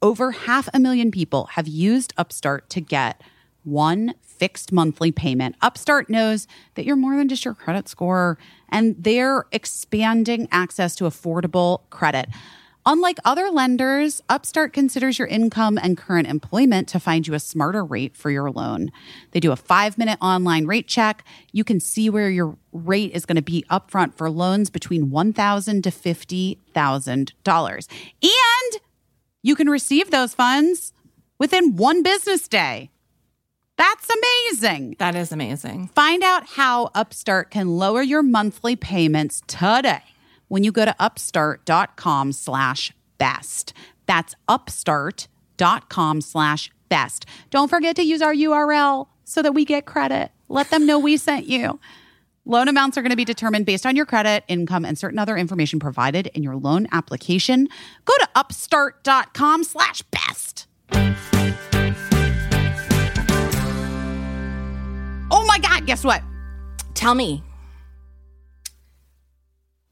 over half a million people have used Upstart to get one fixed monthly payment. Upstart knows that you're more than just your credit score, and they're expanding access to affordable credit. Unlike other lenders, Upstart considers your income and current employment to find you a smarter rate for your loan. They do a five minute online rate check. You can see where your rate is going to be upfront for loans between $1,000 to $50,000. And you can receive those funds within one business day. That's amazing. That is amazing. Find out how Upstart can lower your monthly payments today when you go to upstart.com slash best. That's upstart.com slash best. Don't forget to use our URL so that we get credit. Let them know we sent you. Loan amounts are going to be determined based on your credit, income, and certain other information provided in your loan application. Go to upstart.com slash best. Oh my God, guess what? Tell me.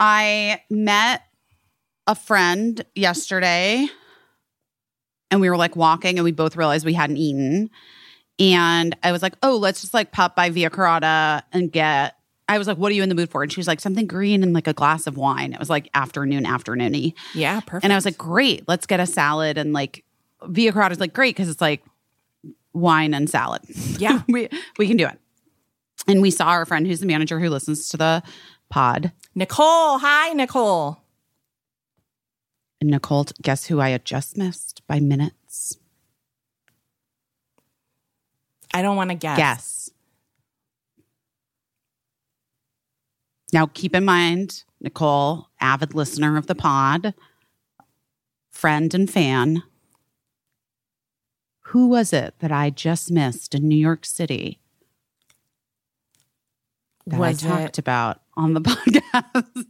I met a friend yesterday and we were like walking and we both realized we hadn't eaten. And I was like, oh, let's just like pop by Via Carota and get. I was like, what are you in the mood for? And she was like, something green and like a glass of wine. It was like afternoon, afternoony. Yeah, perfect. And I was like, great, let's get a salad. And like Via Carota is like, great, because it's like wine and salad. Yeah. we, we can do it. And we saw our friend who's the manager who listens to the pod. Nicole. Hi, Nicole. And Nicole, guess who I had just missed by minutes? I don't want to guess. Guess. Now, keep in mind, Nicole, avid listener of the pod, friend and fan. Who was it that I just missed in New York City that Was I talked it? about on the podcast?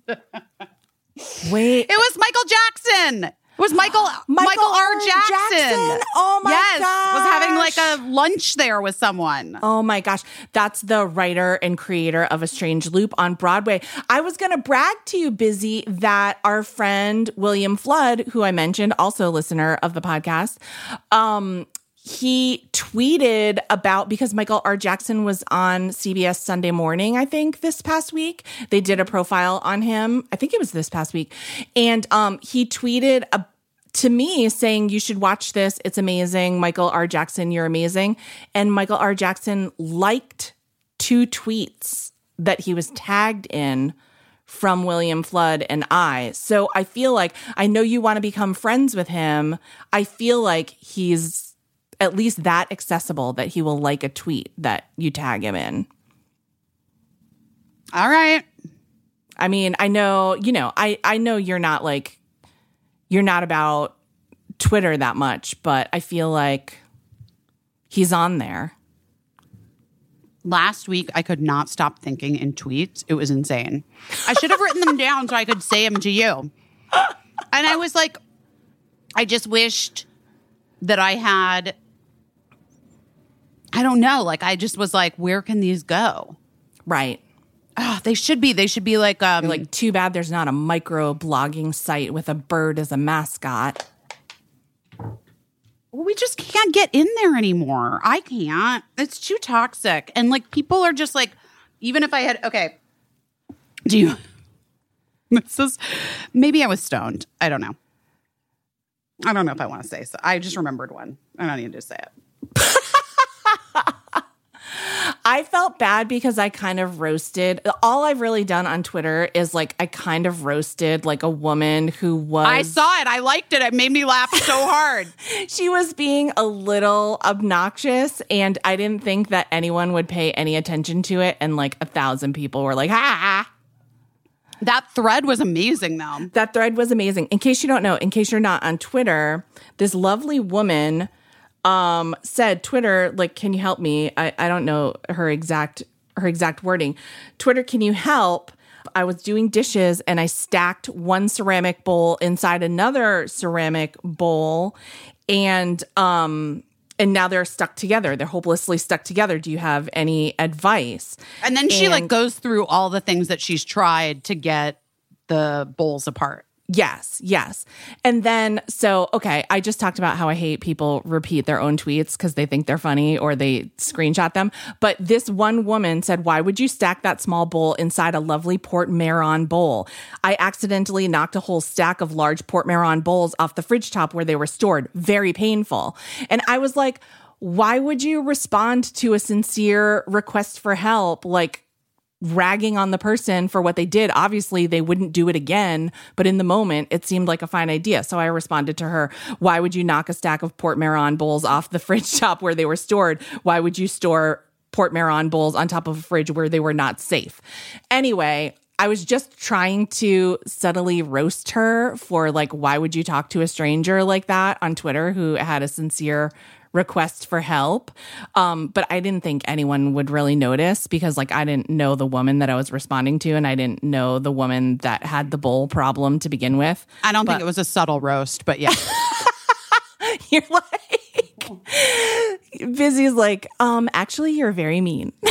Wait. It was Michael Jackson. It was Michael Michael, R. Jackson. Oh my yes, gosh. was having like a lunch there with someone. Oh my gosh. That's the writer and creator of A Strange Loop on Broadway. I was going to brag to you, Busy, that our friend William Flood, who I mentioned, also a listener of the podcast, um, he tweeted about because Michael R. Jackson was on CBS Sunday morning, I think, this past week. They did a profile on him. I think it was this past week. And um, he tweeted a, to me saying, You should watch this. It's amazing. Michael R. Jackson, you're amazing. And Michael R. Jackson liked two tweets that he was tagged in from William Flood and I. So I feel like I know you want to become friends with him. I feel like he's at least that accessible that he will like a tweet that you tag him in. All right. I mean, I know, you know, I I know you're not like you're not about Twitter that much, but I feel like he's on there. Last week, I could not stop thinking in tweets. It was insane. I should have written them down so I could say them to you. And I was like, I just wished that I had, I don't know, like, I just was like, where can these go? Right. Oh, they should be. They should be like, um, You're like, too bad there's not a micro blogging site with a bird as a mascot. we just can't get in there anymore. I can't. It's too toxic. And like people are just like, even if I had okay. Do you this is maybe I was stoned. I don't know. I don't know if I want to say so. I just remembered one. I don't need to say it. I felt bad because I kind of roasted. All I've really done on Twitter is like I kind of roasted like a woman who was I saw it. I liked it. It made me laugh so hard. she was being a little obnoxious and I didn't think that anyone would pay any attention to it and like a thousand people were like ha ha. that thread was amazing though. That thread was amazing. In case you don't know, in case you're not on Twitter, this lovely woman um said Twitter like can you help me? I I don't know her exact her exact wording. Twitter, can you help? I was doing dishes and I stacked one ceramic bowl inside another ceramic bowl and um and now they're stuck together. They're hopelessly stuck together. Do you have any advice? And then she like goes through all the things that she's tried to get the bowls apart. Yes, yes. And then, so, okay, I just talked about how I hate people repeat their own tweets because they think they're funny or they screenshot them. But this one woman said, Why would you stack that small bowl inside a lovely Portmeirion bowl? I accidentally knocked a whole stack of large Portmeirion bowls off the fridge top where they were stored. Very painful. And I was like, why would you respond to a sincere request for help? Like, ragging on the person for what they did. Obviously, they wouldn't do it again, but in the moment, it seemed like a fine idea. So I responded to her, Why would you knock a stack of Portmeirion bowls off the fridge top where they were stored? Why would you store Portmeirion bowls on top of a fridge where they were not safe? Anyway, I was just trying to subtly roast her for like, why would you talk to a stranger like that on Twitter who had a sincere request for help. Um, but I didn't think anyone would really notice because like I didn't know the woman that I was responding to and I didn't know the woman that had the bowl problem to begin with. I don't But- think it was a subtle roast, but yeah. You're like Busy's like, um, actually you're very mean.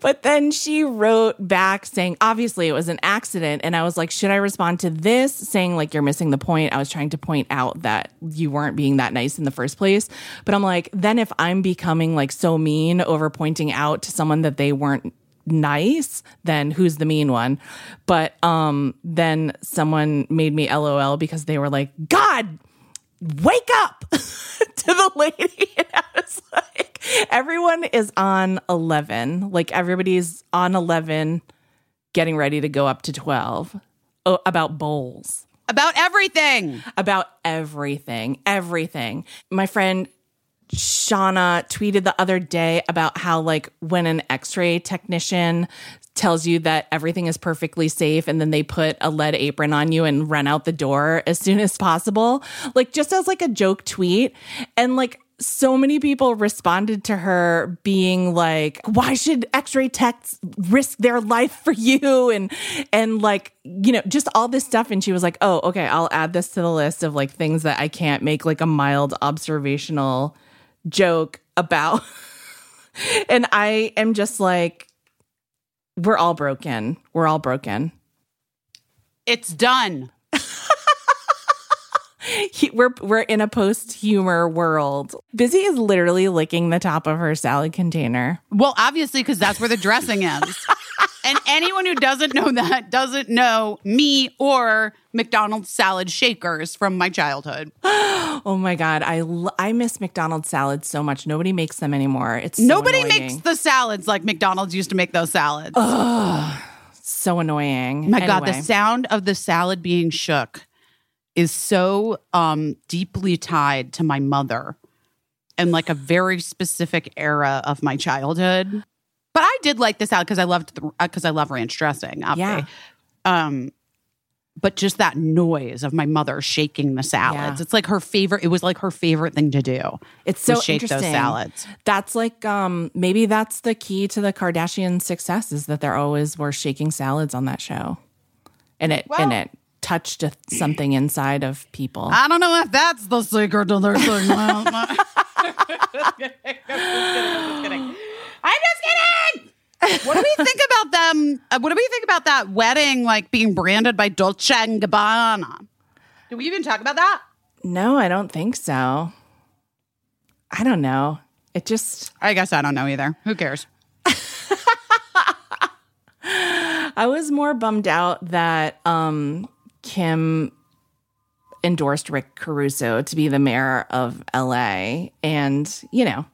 But then she wrote back saying, obviously it was an accident. And I was like, should I respond to this? Saying, like, you're missing the point. I was trying to point out that you weren't being that nice in the first place. But I'm like, then if I'm becoming like so mean over pointing out to someone that they weren't nice, then who's the mean one? But um then someone made me LOL because they were like, God, wake up to the lady. And I was like, everyone is on 11. Like everybody's on 11, getting ready to go up to 12 oh, about bowls, About everything. about everything, everything. My friend Shauna tweeted the other day about how, like, when an x ray technician tells you that everything is perfectly safe and then they put a lead apron on you and run out the door as soon as possible, like, just as like a joke tweet. And like, so many people responded to her being like why should x-ray techs risk their life for you? And and like you know just all this stuff. And she was like oh okay i'll add this to the list of like things that i can't make like a mild observational joke about. And i am just like we're all broken we're all broken It's done. He- we're we're in a post humor world busy is literally licking the top of her salad container Well, obviously, because that's where the dressing is. and anyone who doesn't know that doesn't know me or McDonald's salad shakers from my childhood. Oh my god, I l- I miss McDonald's salads so much. Nobody makes them anymore. It's so Nobody annoying. makes the salads like McDonald's used to make those salads. so annoying. My God, the sound of the salad being shook is so um, deeply tied to my mother and like a very specific era of my childhood. But I did like the salad because I loved because I love ranch dressing. Obviously. Yeah. Um, but just that noise of my mother shaking the salads. Yeah. It's like her favorite. It was like her favorite thing to do. It's so shake those interesting. salads. That's like um maybe that's the key to the Kardashian success is that they're always were shaking salads on that show. And it and it touched a, something inside of people. I don't know if that's the secret to their success. I'm just kidding. What do we think about them? uh, What do we think about that wedding like being branded by Dolce and Gabbana? Do we even talk about that? no, I don't think so. I don't know. It just I guess I don't know either. Who cares? I was more bummed out that um, Kim endorsed Rick Caruso to be the mayor of LA. And, you know,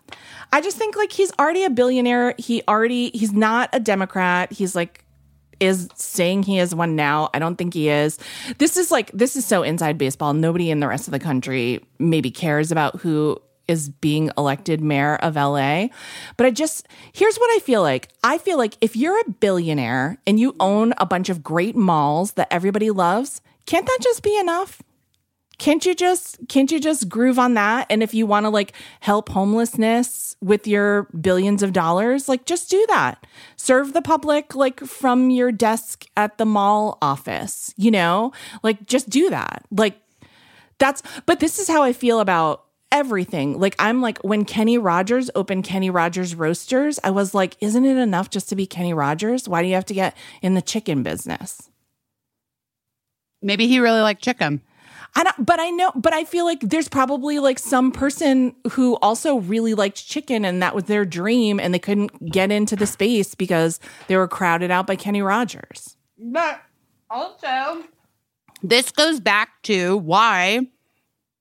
I just think like he's already a billionaire. He already, he's not a Democrat. He's like, is saying he is one now. I don't think he is. This is like, this is so inside baseball. Nobody in the rest of the country maybe cares about who is being elected mayor of LA. But I just, here's what I feel like. I feel like if you're a billionaire and you own a bunch of great malls that everybody loves, can't that just be enough? Can't you just can't you just groove on that? And if you want to like help homelessness with your billions of dollars, like just do that. Serve the public like from your desk at the mall office, you know? Like just do that. Like that's but this is how I feel about everything. Like I'm like when Kenny Rogers opened Kenny Rogers Roasters, I was like, isn't it enough just to be Kenny Rogers? Why do you have to get in the chicken business? Maybe he really liked chicken. I but I know, but I feel like there's probably like some person who also really liked chicken and that was their dream and they couldn't get into the space because they were crowded out by Kenny Rogers. But also, this goes back to why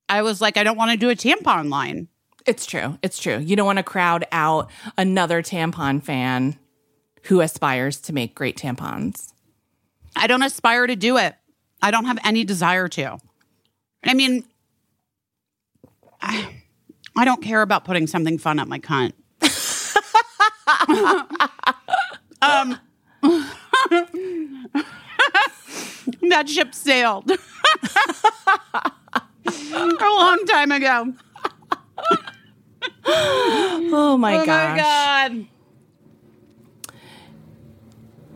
I was like, I don't want to do a tampon line. It's true. It's true. You don't want to crowd out another tampon fan who aspires to make great tampons. I don't aspire to do it. I don't have any desire to. I mean, I, I don't care about putting something fun up my cunt. um, that ship sailed a long time ago. Oh my oh gosh. my god.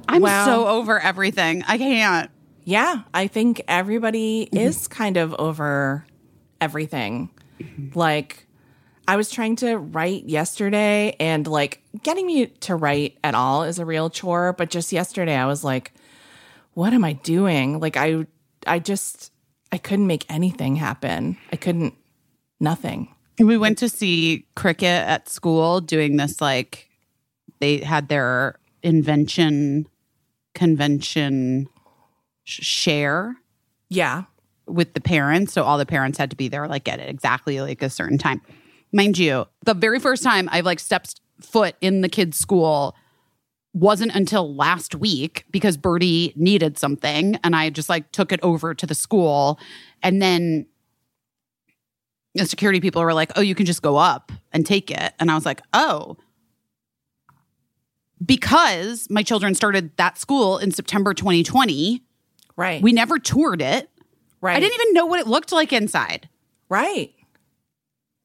I'm Wow. so over everything. I can't. Yeah, I think everybody mm-hmm. is kind of over everything. Like, I was trying to write yesterday, and like getting me to write at all is a real chore. But just yesterday, I was like, "What am I doing?" Like, I, I just, I couldn't make anything happen. I couldn't, nothing. We went to see cricket at school doing this like they had their invention convention share Yeah, with the parents. So all the parents had to be there like at exactly like a certain time. Mind you, the very first time I've like stepped foot in the kids' school wasn't until last week because Birdie needed something and I just like took it over to the school and then the security people were like, "Oh, you can just go up and take it." And I was like, "Oh, because my children started that school in September 2020, right. we never toured it. right. I didn't even know what it looked like inside. right.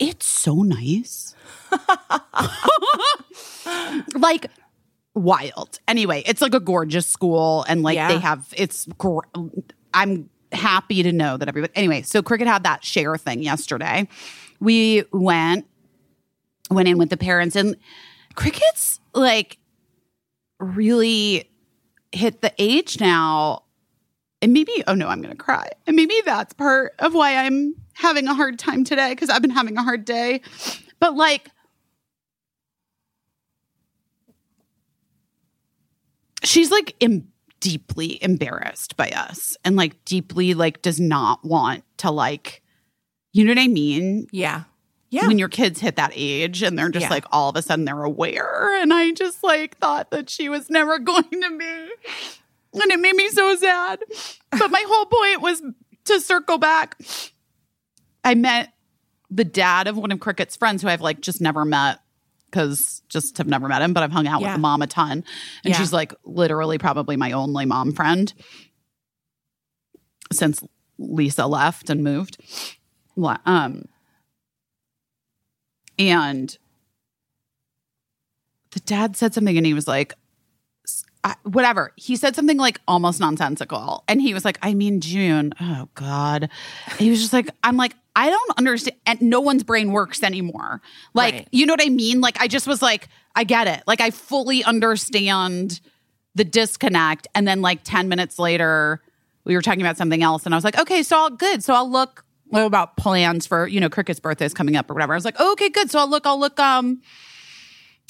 It's so nice. like wild. Anyway, it's like a gorgeous school and like Yeah. they have it's gr- I'm happy to know that everybody Anyway, so cricket had that share thing yesterday. We went went in with the parents and cricket's like really hit the age now and maybe oh no i'm gonna cry and maybe that's part of why i'm having a hard time today because i've been having a hard day but like she's like em- deeply embarrassed by us and like deeply like does not want to like you know what I mean? Yeah. Yeah. When your kids hit that age and they're just Yeah. like all of a sudden they're aware. And I just like thought that she was never going to be. And it made me so sad. But my whole point was to circle back. I met the dad of one of Cricket's friends who I've like just never met because just have never met him, but I've hung out Yeah. with the mom a ton. And Yeah. she's like literally probably my only mom friend since Lisa left and moved. Um, and the dad said something and he was like, I, whatever. He said something like almost nonsensical. And he was like, I mean, June, oh God. He was just like, I'm like, I don't understand. And no one's brain works anymore. Like, Right. you know what I mean? Like, I just was like, I get it. Like, I fully understand the disconnect. And then, like, 10 minutes later, we were talking about something else. And I was like, okay, so I'll good. So I'll look about plans for, you know, Cricket's birthday is coming up or whatever. I was like, okay, good. So I'll look, I'll look, um,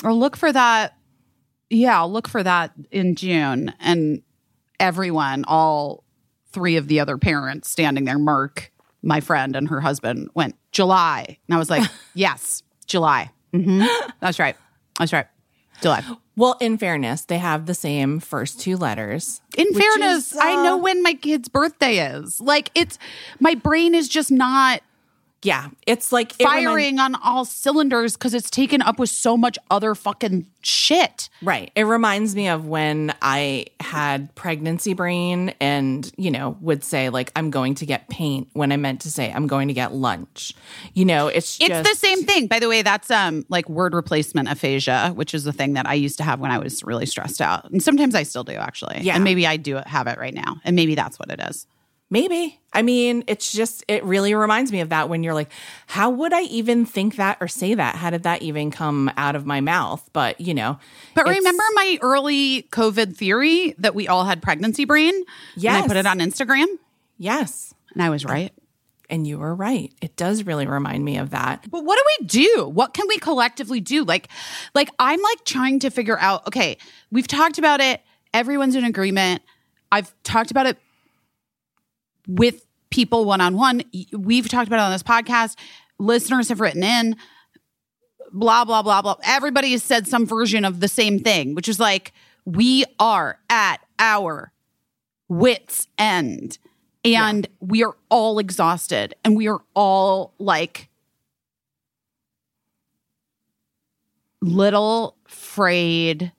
I'll look for that. Yeah, I'll look for that in June. And everyone, all three of the other parents standing there, Merck, my friend, and her husband went, July. And I was like, yes, July. hmm That's right. That's right. July. well, in fairness, they have the same first two letters. In fairness, is, I uh, know when my kid's birthday is. Like, it's my brain is just not Yeah. It's like it reminds- firing on all cylinders because it's taken up with so much other fucking shit. Right. It reminds me of when I had pregnancy brain and, you know, would say, like, I'm going to get paint when I meant to say, I'm going to get lunch. You know, it's It's the same thing. By the way, that's um like word replacement aphasia, which is the thing that I used to have when I was really stressed out. And sometimes I still do actually. Yeah. And maybe I do have it right now. And maybe that's what it is. Maybe. I mean, it's just, it really reminds me of that when you're like, how would I even think that or say that? How did that even come out of my mouth? But, you know. But remember my early COVID theory that we all had pregnancy brain? And I put it on Instagram Yes. and I was right. And you were right. It does really remind me of that. But what do we do? What can we collectively do? Like, like I'm like trying to figure out. Okay, we've talked about it. Everyone's in agreement. I've talked about it with people one on one. We've talked about it on this podcast. Listeners have written in. Blah blah blah blah. Everybody has said some version of the same thing, which is like we are at our wits end and we are all exhausted and we are all like little frayed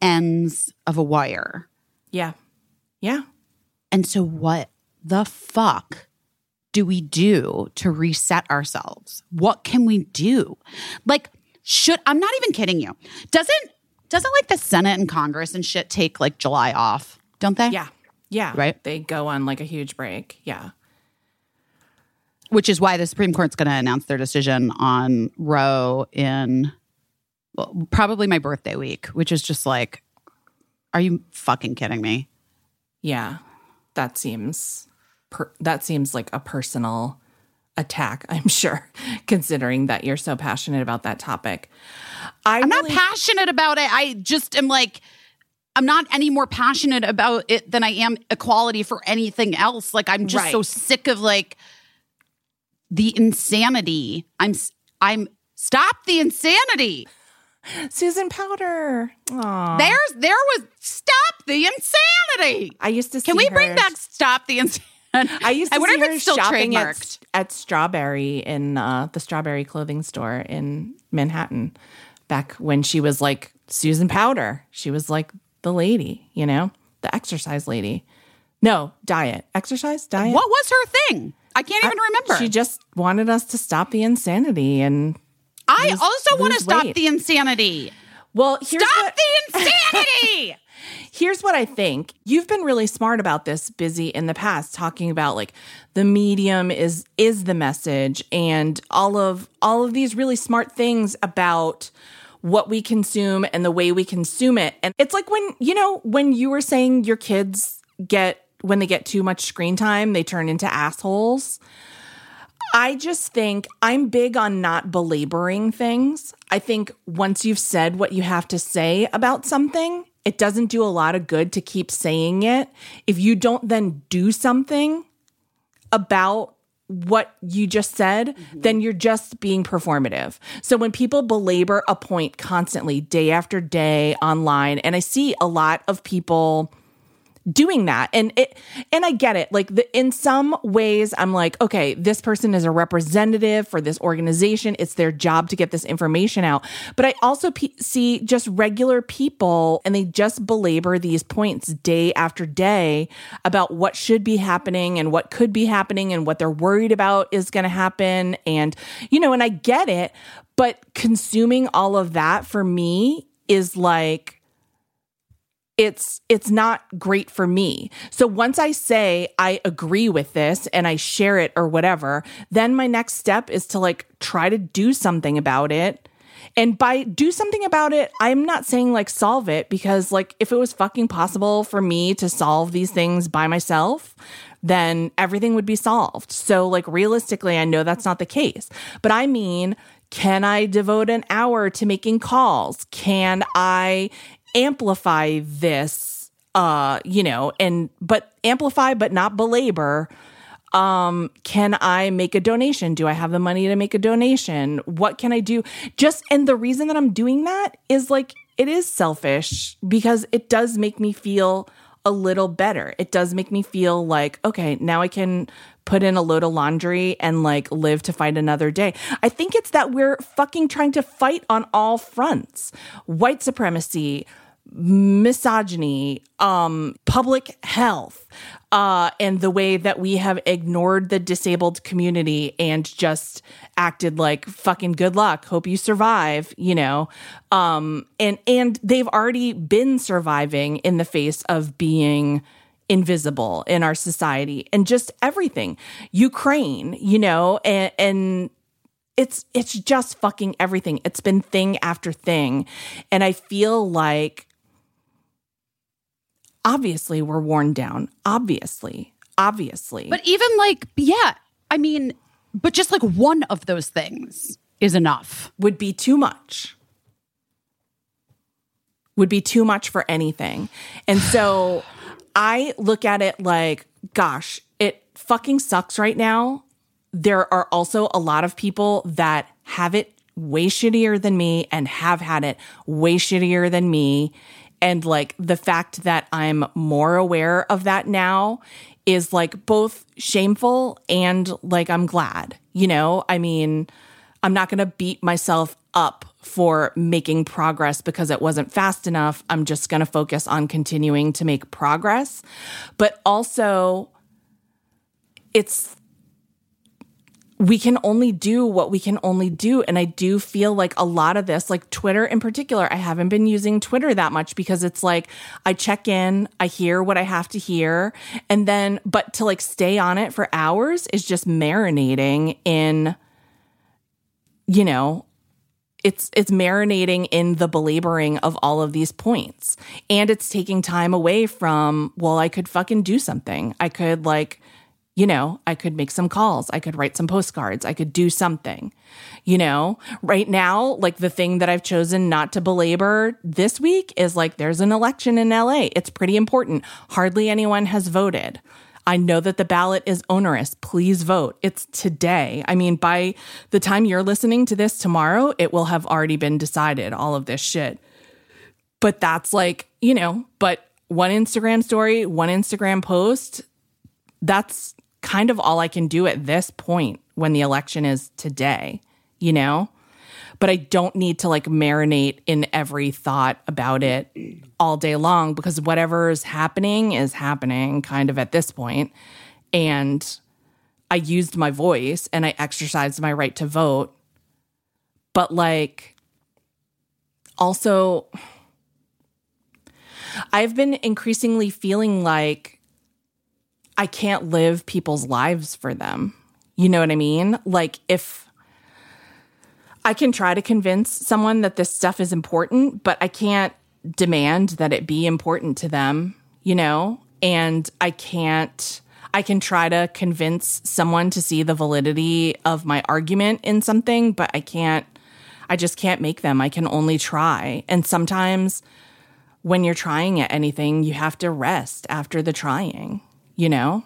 ends of a wire. Yeah. Yeah. And so, what the fuck do we do to reset ourselves? What can we do? Like, should I'm not even kidding you. Doesn't doesn't like the Senate and Congress and shit take like July off? Don't they? Yeah. Yeah. Right. They go on like a huge break. Yeah. Which is why the Supreme Court's going to announce their decision on Roe in well, probably my birthday week, which is just like, are you fucking kidding me? Yeah. That seems per- that seems like a personal attack, I'm sure, considering that you're so passionate about that topic. I I'm not passionate about it. I just am like, I'm not any more passionate about it than I am equality for anything else. Like, I'm just so sick of like the insanity. I'm, I'm, stop the insanity. Susan Powter. Aw. There's, there was, stop the insanity. I used to see Can we bring back stop the insanity? I used to I wonder see if her it's still shopping at, at Strawberry in uh, the Strawberry clothing store in Manhattan back when she was like Susan Powter. She was like the lady, you know, the exercise lady. No, diet. Exercise? Diet? What was her thing? I can't even remember. She just wanted us to stop the insanity and I lose- also want to stop weight. the insanity. well, here's Stop what, the insanity. here's what I think. You've been really smart about this, busy in the past, talking about like the medium is is the message and all of all of these really smart things about what we consume and the way we consume it. And it's like when, you know, when you were saying your kids get when they get too much screen time, they turn into assholes. I just think I'm big on not belaboring things. I think once you've said what you have to say about something, it doesn't do a lot of good to keep saying it. If you don't then do something about what you just said, mm-hmm. then you're just being performative. So when people belabor a point constantly, day after day online, and I see a lot of people doing that. And it and i get it. Like the, in some ways i'm like okay this person is a representative for this organization. It's their job to get this information out. But i also pe- see just regular people and they just belabor these points day after day about what should be happening and what could be happening and what they're worried about is going to happen. And you know and i get it but consuming all of that for me is like it's it's not great for me. So once I say I agree with this and I share it or whatever, then my next step is to like try to do something about it. And by do something about it, I'm not saying like solve it because like if it was fucking possible for me to solve these things by myself, then everything would be solved. So like realistically, I know that's not the case. But I mean, can I devote an hour to making calls? Can I amplify this uh you know and but amplify but not belabor um can i make a donation? Do i have the money to make a donation? What can i do? Just and the reason that i'm doing that is like it is selfish because it does make me feel a little better. It does make me feel like okay now i can put in a load of laundry and like live to fight another day i think it's that we're fucking trying to fight on all fronts white supremacy misogyny, um, public health, uh, and the way that we have ignored the disabled community and just acted like fucking good luck, hope you survive, you know. Um, and and they've already been surviving in the face of being invisible in our society and just everything. Ukraine, you know, and, and it's it's just fucking everything. It's been thing after thing. And I feel like obviously we're worn down. Obviously. Obviously. But even like, yeah, I mean, but just like one of those things is enough. would be too much. Would be too much for anything. And so I look at it like, gosh, it fucking sucks right now. There are also a lot of people that have it way shittier than me and have had it way shittier than me. And like the fact that I'm more aware of that now is like both shameful and like I'm glad, you know? I mean, I'm not going to beat myself up for making progress because it wasn't fast enough. I'm just going to focus on continuing to make progress. But also, it's we can only do what we can only do. And I do feel like a lot of this, like Twitter in particular, I haven't been using Twitter that much because it's like I check in, I hear what I have to hear. And then, but to like stay on it for hours is just marinating in, you know, it's it's marinating in the belaboring of all of these points. And it's taking time away from well i could fucking do something. I could like you know i could make some calls. I could write some postcards. I could do something you know? Right now like the thing that i've chosen not to belabor this week is like there's an election in la it's pretty important. Hardly anyone has voted I know that the ballot is onerous. Please vote. It's today. I mean, by the time you're listening to this tomorrow, it will have already been decided, all of this shit. But that's like, you know, but one Instagram story, one Instagram post, that's kind of all I can do at this point when the election is today, you know? But I don't need to like marinate in every thought about it all day long because whatever's happening is happening kind of at this point. And I used my voice and I exercised my right to vote. But like, also, I've been increasingly feeling like I can't live people's lives for them. You know what I mean? Like, if I can try to convince someone that this stuff is important, but I can't demand that it be important to them, you know? And I can't, I can try to convince someone to see the validity of my argument in something, but I can't, I just can't make them. I can only try. And sometimes when you're trying at anything, you have to rest after the trying, you know?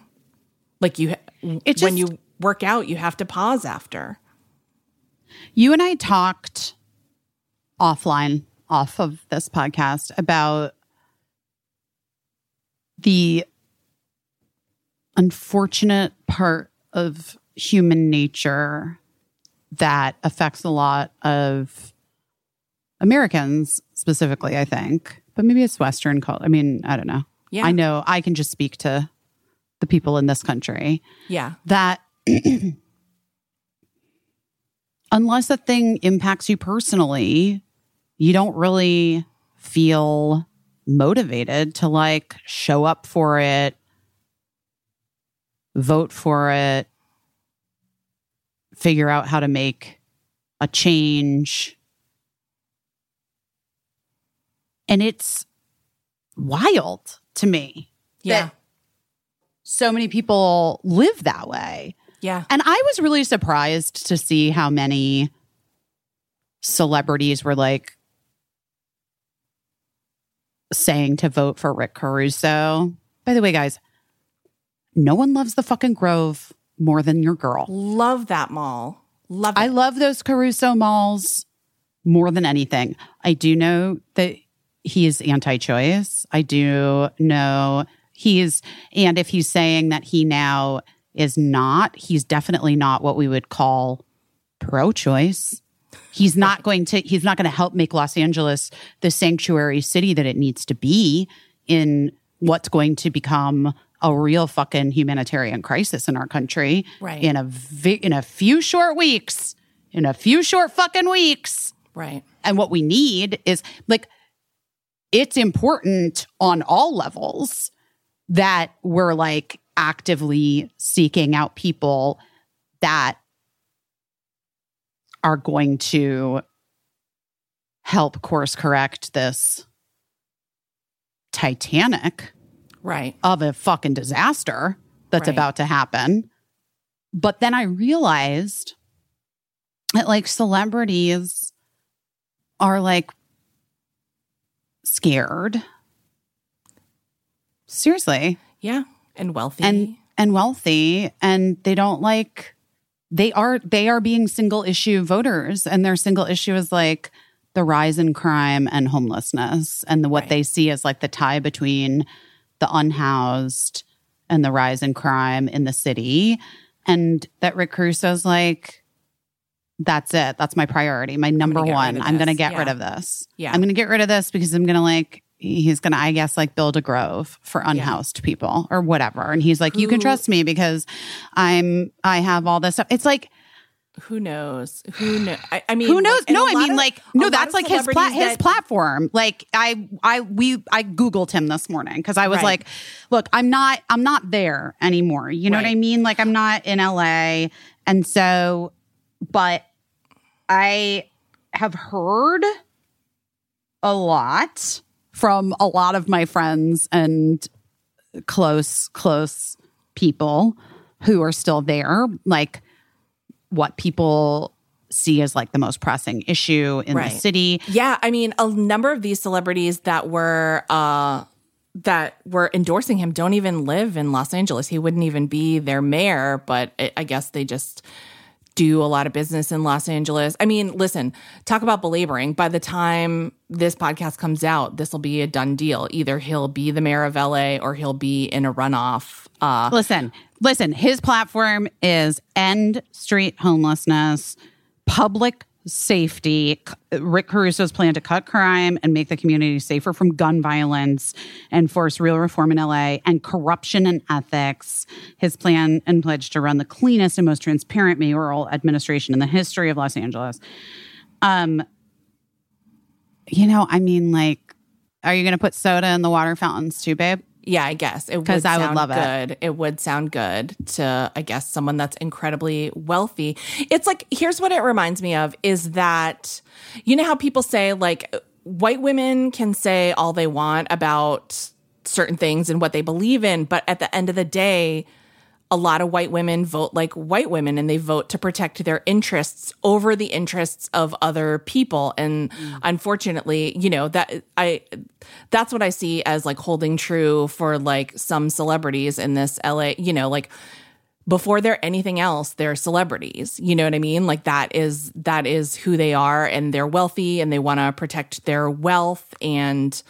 Like you, It when you work out, you have to pause after. You and I talked offline, off of this podcast, about the unfortunate part of human nature that affects a lot of Americans specifically, I think, but maybe it's Western culture. I mean, I don't know. Yeah. I know I can just speak to the people in this country Yeah. that unless a thing impacts you personally, you don't really feel motivated to like show up for it, vote for it, figure out how to make a change. And it's wild to me Yeah. that so many people live that way. Yeah. And I was really surprised to see how many celebrities were like saying to vote for Rick Caruso. By the way, guys, no one loves the fucking Grove more than your girl. Love that mall. Love it. I love those Caruso malls more than anything. I do know that he is anti choice. I do know he is, and if he's saying that he now is not, he's definitely not what we would call pro choice. He's not going to, he's not going to help make Los Angeles the sanctuary city that it needs to be in what's going to become a real fucking humanitarian crisis in our country Right. in a vi- in a few short weeks in a few short fucking weeks right. and what we need is like it's important on all levels that we're like actively seeking out people that are going to help course correct this titanic Right. of a fucking disaster that's Right. about to happen. But then I realized that like celebrities are like scared. Seriously. Yeah. And wealthy. And and wealthy and they don't like they are they are being single issue voters and their single issue is like the rise in crime and homelessness and the, what Right. they see as like the tie between the unhoused and the rise in crime in the city and that Rick Caruso's like that's it that's my priority my number get rid one I'm going to this. get rid of this Yeah. I'm going to get rid of this because I'm going to like he's going to I guess like build a grove for unhoused people or whatever and he's like you can trust me because I'm I have all this stuff it's like who knows? Who knows? I, I mean, who knows? like, no, I mean, of- like, no, that's like his pla- his that- platform. Like, I, I, we, I googled him this morning because I was Right. like, look, I'm not, I'm not there anymore. You know what I mean? Like, I'm not in LA, and so, but I have heard a lot from a lot of my friends and close, close people who are still there, like what people see as like the most pressing issue in Right. the city. Yeah, I mean, a number of these celebrities that were uh that were endorsing him don't even live in Los Angeles. He wouldn't even be their mayor, but I I guess they just do a lot of business in Los Angeles. I mean, listen, talk about belaboring. By the time this podcast comes out, this will be a done deal. Either he'll be the mayor of LA or he'll be in a runoff. Uh, Listen, listen, his platform is end street homelessness, public safety, Rick Caruso's plan to cut crime and make the community safer from gun violence, and force real reform in LA, and corruption and ethics. His plan and pledge to run the cleanest and most transparent mayoral administration in the history of Los Angeles. Um, you know, I mean, like, are you going to put soda in the water fountains too, babe? Yeah, I guess it would I would sound love it. good. It would sound good to, I guess, someone that's incredibly wealthy. It's like here's what it reminds me of is that you know how people say like white women can say all they want about certain things and what they believe in, but at the end of the day, a lot of white women vote like white women and they vote to protect their interests over the interests of other people. And unfortunately you know that i that's what i see as like holding true for like some celebrities in this la you know like before they're anything else they're celebrities. You know what i mean? Like that is that is who they are and they're wealthy and they want to protect their wealth and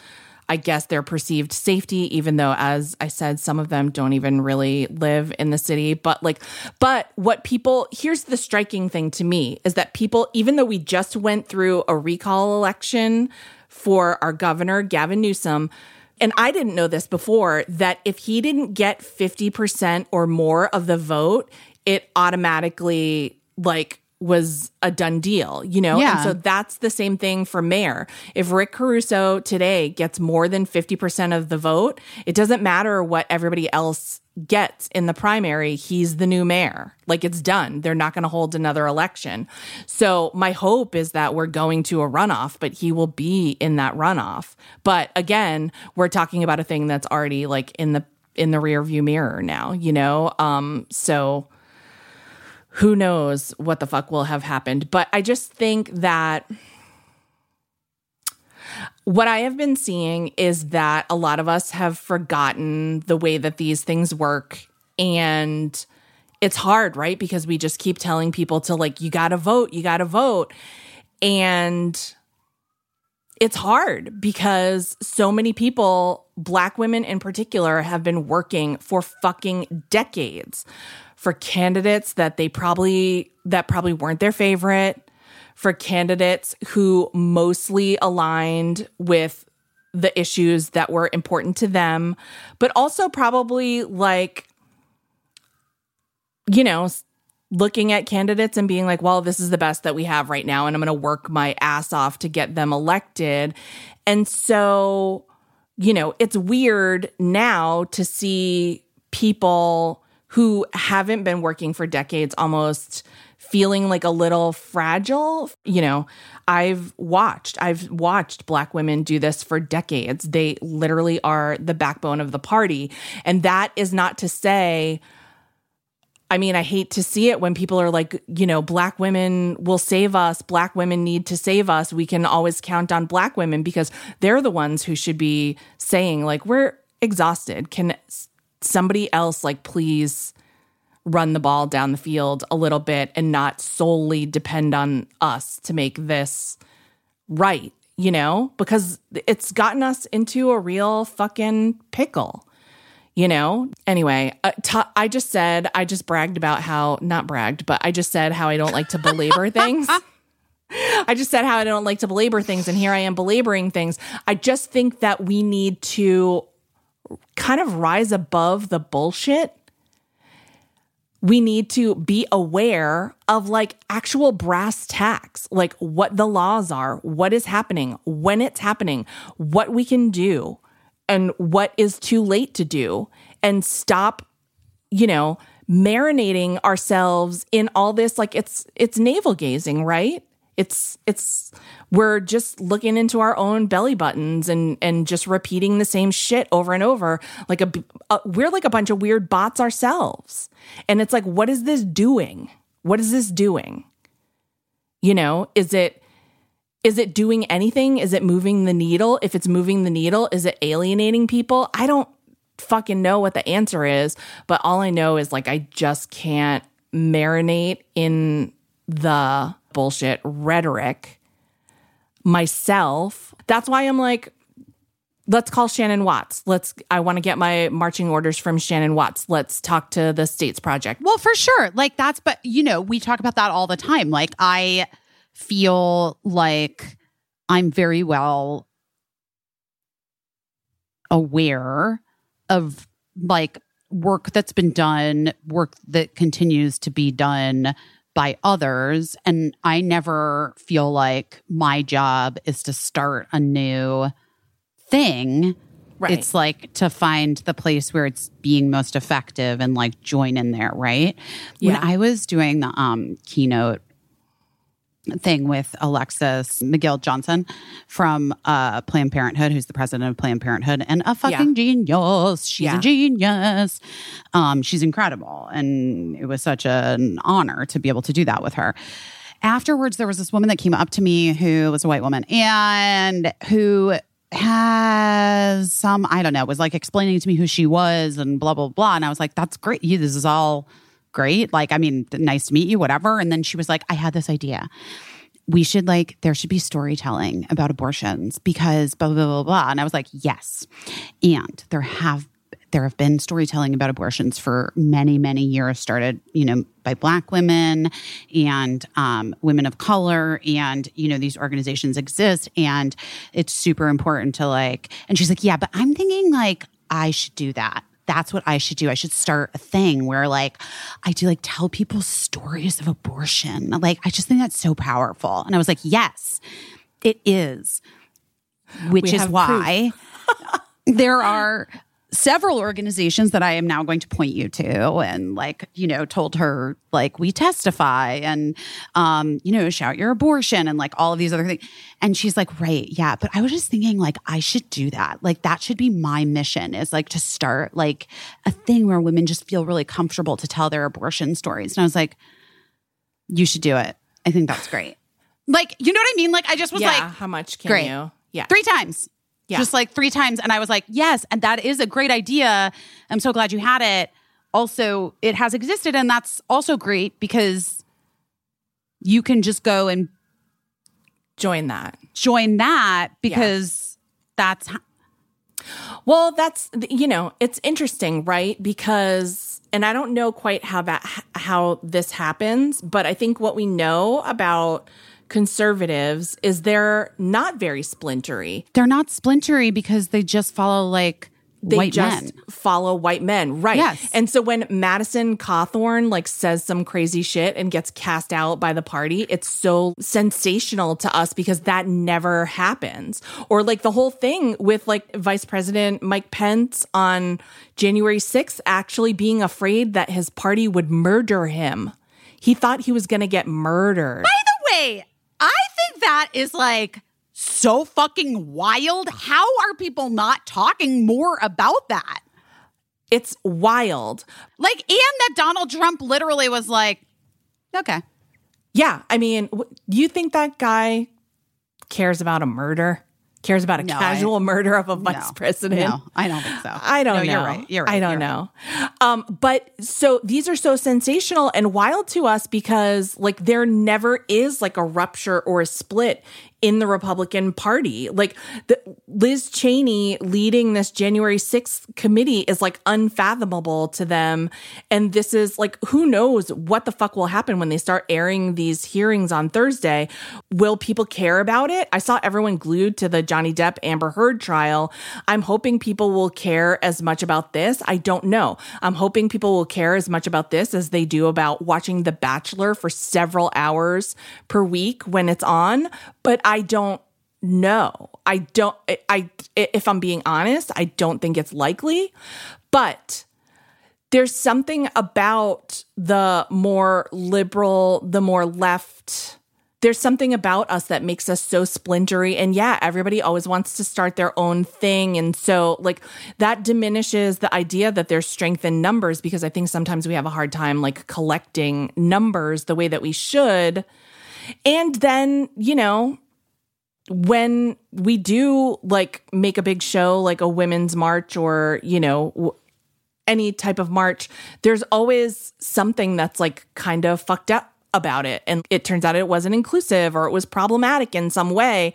i guess their perceived safety even though as i said some of them don't even really live in the city. But like but what people here's the striking thing to me is that people even though we just went through a recall election for our governor gavin newsom and I didn't know this before that if he didn't get 50% or more of the vote, it automatically like was a done deal, you know? Yeah. And so that's the same thing for mayor. If Rick Caruso today gets more than 50% of the vote, it doesn't matter what everybody else gets in the primary, he's the new mayor. Like it's done. They're not going to hold another election. So my hope is that we're going to a runoff, but he will be in that runoff. But again, we're talking about a thing that's already like in the in the rear view mirror now, you know? Um so who knows what the fuck will have happened. But I just think that what I have been seeing is that a lot of us have forgotten the way that these things work. And it's hard, right? Because we just keep telling people to, like, you gotta vote, you gotta vote. And it's hard because so many people, black women in particular, have been working for fucking decades for candidates that they probably that probably weren't their favorite for candidates who mostly aligned with the issues that were important to them but also probably like you know looking at candidates and being like well this is the best that we have right now and i'm going to work my ass off to get them elected. And so you know it's weird now to see people who haven't been working for decades almost feeling like a little fragile. You know, I've watched, I've watched black women do this for decades. They literally are the backbone of the party. And that is not to say, I mean, I hate to see it when people are like, you know, black women will save us. Black women need to save us. We can always count on black women because they're the ones who should be saying, like, we're exhausted. Can somebody else, like, please run the ball down the field a little bit and not solely depend on us to make this right, you know? Because it's gotten us into a real fucking pickle you know? Anyway uh, t- i just said i just bragged about how not bragged but i just said how i don't like to belabor things. I just said how i don't like to belabor things and here i am belaboring things. I just think that we need to kind of rise above the bullshit we need to be aware of like actual brass tacks, like what the laws are, what is happening, when it's happening, what we can do, and what is too late to do, and stop, you know, marinating ourselves in all this. Like it's it's navel gazing, right? It's it's we're just looking into our own belly buttons and and just repeating the same shit over and over like a, a we're like a bunch of weird bots ourselves. And it's like what is this doing? What is this doing? You know, is it is it doing anything? Is it moving the needle? If it's moving the needle, is it alienating people? I don't fucking know what the answer is, but all I know is like I just can't marinate in the bullshit rhetoric myself. That's why I'm like, let's call Shannon Watts. Let's, I want to get my marching orders from Shannon Watts. Let's talk to the States Project. Well, for sure. Like that's, but you know, we talk about that all the time. Like I feel like I'm very well aware of like work that's been done, work that continues to be done by others. And I never feel like my job is to start a new thing. Right. It's like to find the place where it's being most effective and like join in there, right? When I was doing the um keynote thing with Alexis McGill Johnson from uh, Planned Parenthood, who's the president of Planned Parenthood and a fucking genius. She's Yeah. a genius. Um, she's incredible. And it was such an honor to be able to do that with her. Afterwards, there was this woman that came up to me who was a white woman and who has some, I don't know, was like explaining to me who she was and blah, blah, blah. And I was like, that's great. You, this is all great. Like, I mean, nice to meet you, whatever. And then she was like, I had this idea. We should like, there should be storytelling about abortions because blah, blah, blah, blah, blah. And I was like, yes. And there have, there have been storytelling about abortions for many, many years, started, you know, by Black women and um, women of color. And, you know, these organizations exist. And it's super important to like, and she's like, yeah, but I'm thinking like, I should do that that's what I should do. I should start a thing where like I do like tell people stories of abortion. Like I just think that's so powerful. And I was like, yes, it is. Which We is why there are several organizations that I am now going to point you to and like, you know, told her like we testify and um, you know, shout your abortion and like all of these other things. And she's like, right, yeah. But I was just thinking like I should do that. Like that should be my mission is like to start like a thing where women just feel really comfortable to tell their abortion stories. And I was like, you should do it. I think that's great. Like, you know what I mean? Like I just was yeah. like, how much can great. you? Yeah. three times. Yeah. Just like three times. And I was like, yes. And that is a great idea. I'm so glad you had it. Also, it has existed. And that's also great because you can just go and Join that. join that because that's h- Well, that's you know, it's interesting, right? Because and I don't know quite how that how this happens, but I think what we know about conservatives is they're not very splintery. they're not splintery because they just follow like They white just men. follow white men, right? Yes. And so when Madison Cawthorn like says some crazy shit and gets cast out by the party, it's so sensational to us because that never happens. Or like the whole thing with like Vice President Mike Pence on January 6th actually being afraid that his party would murder him. He thought he was going to get murdered. By the way, I think that is like so fucking wild. How are people not talking more about that? It's wild. Like, and that Donald Trump literally was like, okay. Yeah, I mean, do you think that guy cares about a murder? Cares about a No, I- casual murder of a vice No. president? No, I don't think so. I don't No, know. You're right. You're right. I don't know. Um, but so these are so sensational and wild to us because like there never is like a rupture or a split in the Republican Party. Like the, Liz Cheney leading this January 6th committee is like unfathomable to them. And this is like, who knows what the fuck will happen when they start airing these hearings on Thursday? Will people care about it? I saw everyone glued to the Johnny Depp Amber Heard trial. I'm hoping people will care as much about this. I don't know. I'm hoping people will care as much about this as they do about watching The Bachelor for several hours per week when it's on. But I don't know. I don't, I, I, if I'm being honest, I don't think it's likely. But there's something about the more liberal, the more left. There's something about us that makes us so splintery. And yeah, everybody always wants to start their own thing. And so, like, that diminishes the idea that there's strength in numbers because I think sometimes we have a hard time, like, collecting numbers the way that we should. And then, you know, when we do like make a big show like a women's march or, you know, w- any type of march, there's always something that's like kind of fucked up about it. And it turns out it wasn't inclusive or it was problematic in some way.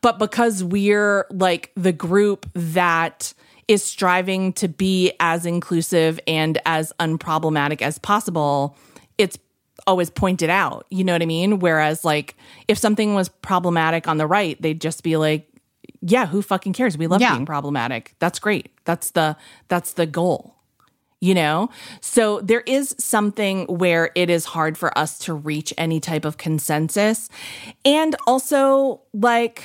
But because we're like the group that is striving to be as inclusive and as unproblematic as possible, it's always pointed out. You know what I mean? Whereas, like, if something was problematic on the right, they'd just be like, yeah, who fucking cares? We love Yeah. being problematic. That's great. That's the that's the goal. You know? So there is something where it is hard for us to reach any type of consensus. And also like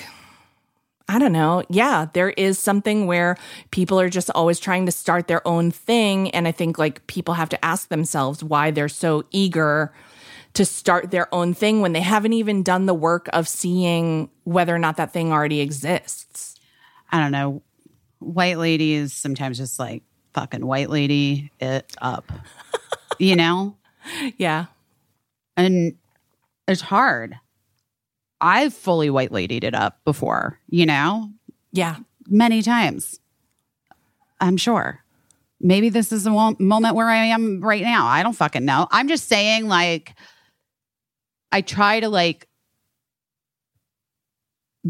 I don't know. Yeah, there is something where people are just always trying to start their own thing and I think like people have to ask themselves why they're so eager to start their own thing when they haven't even done the work of seeing whether or not that thing already exists. I don't know. White ladies sometimes just like fucking white lady it up, you know? Yeah. And it's hard. I've fully white ladied it up before, you know, Yeah. many times. I'm sure. Maybe this is a moment where I am right now. I don't fucking know. I'm just saying, like, I try to like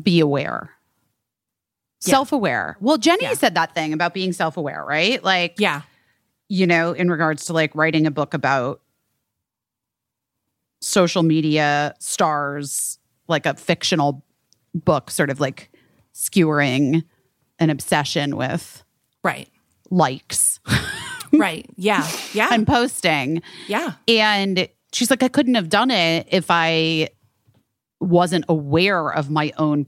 be aware, Yeah. self aware. Well, Jenny Yeah. said that thing about being self aware, right? Like, Yeah. you know, in regards to like writing a book about social media stars, like a fictional book, sort of like skewering an obsession with Right. likes Right. Yeah. Yeah. and posting. yeah. And she's like, I couldn't have done it if I wasn't aware of my own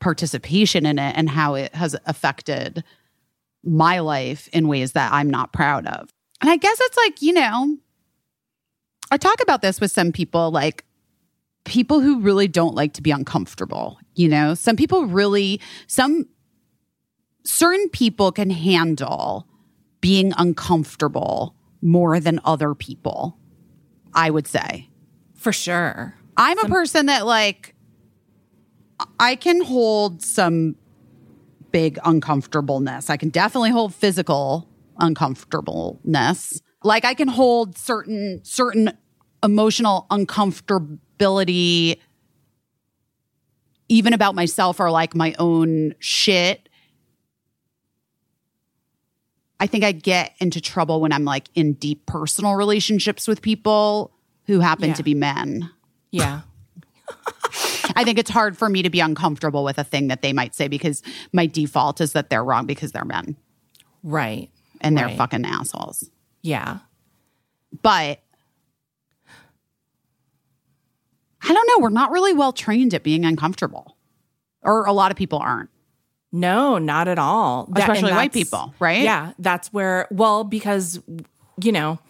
participation in it and how it has affected my life in ways that I'm not proud of. And I guess it's like, you know, I talk about this with some people, like people who really don't like to be uncomfortable. You know, some people really, some certain people can handle being uncomfortable more than other people, I would say. For sure. I'm a person that like I can hold some big uncomfortableness. I can definitely hold physical uncomfortableness. Like I can hold certain certain emotional uncomfortability even about myself or like my own shit. I think I get into trouble when I'm like in deep personal relationships with people who happen Yeah. to be men. Yeah. I think it's hard for me to be uncomfortable with a thing that they might say because my default is that they're wrong because they're men Right. and they're fucking assholes. Yeah. But I don't know. We're not really well trained at being uncomfortable, or a lot of people aren't. No, not at all. Especially white people, right? Yeah, that's where, well, because, you know,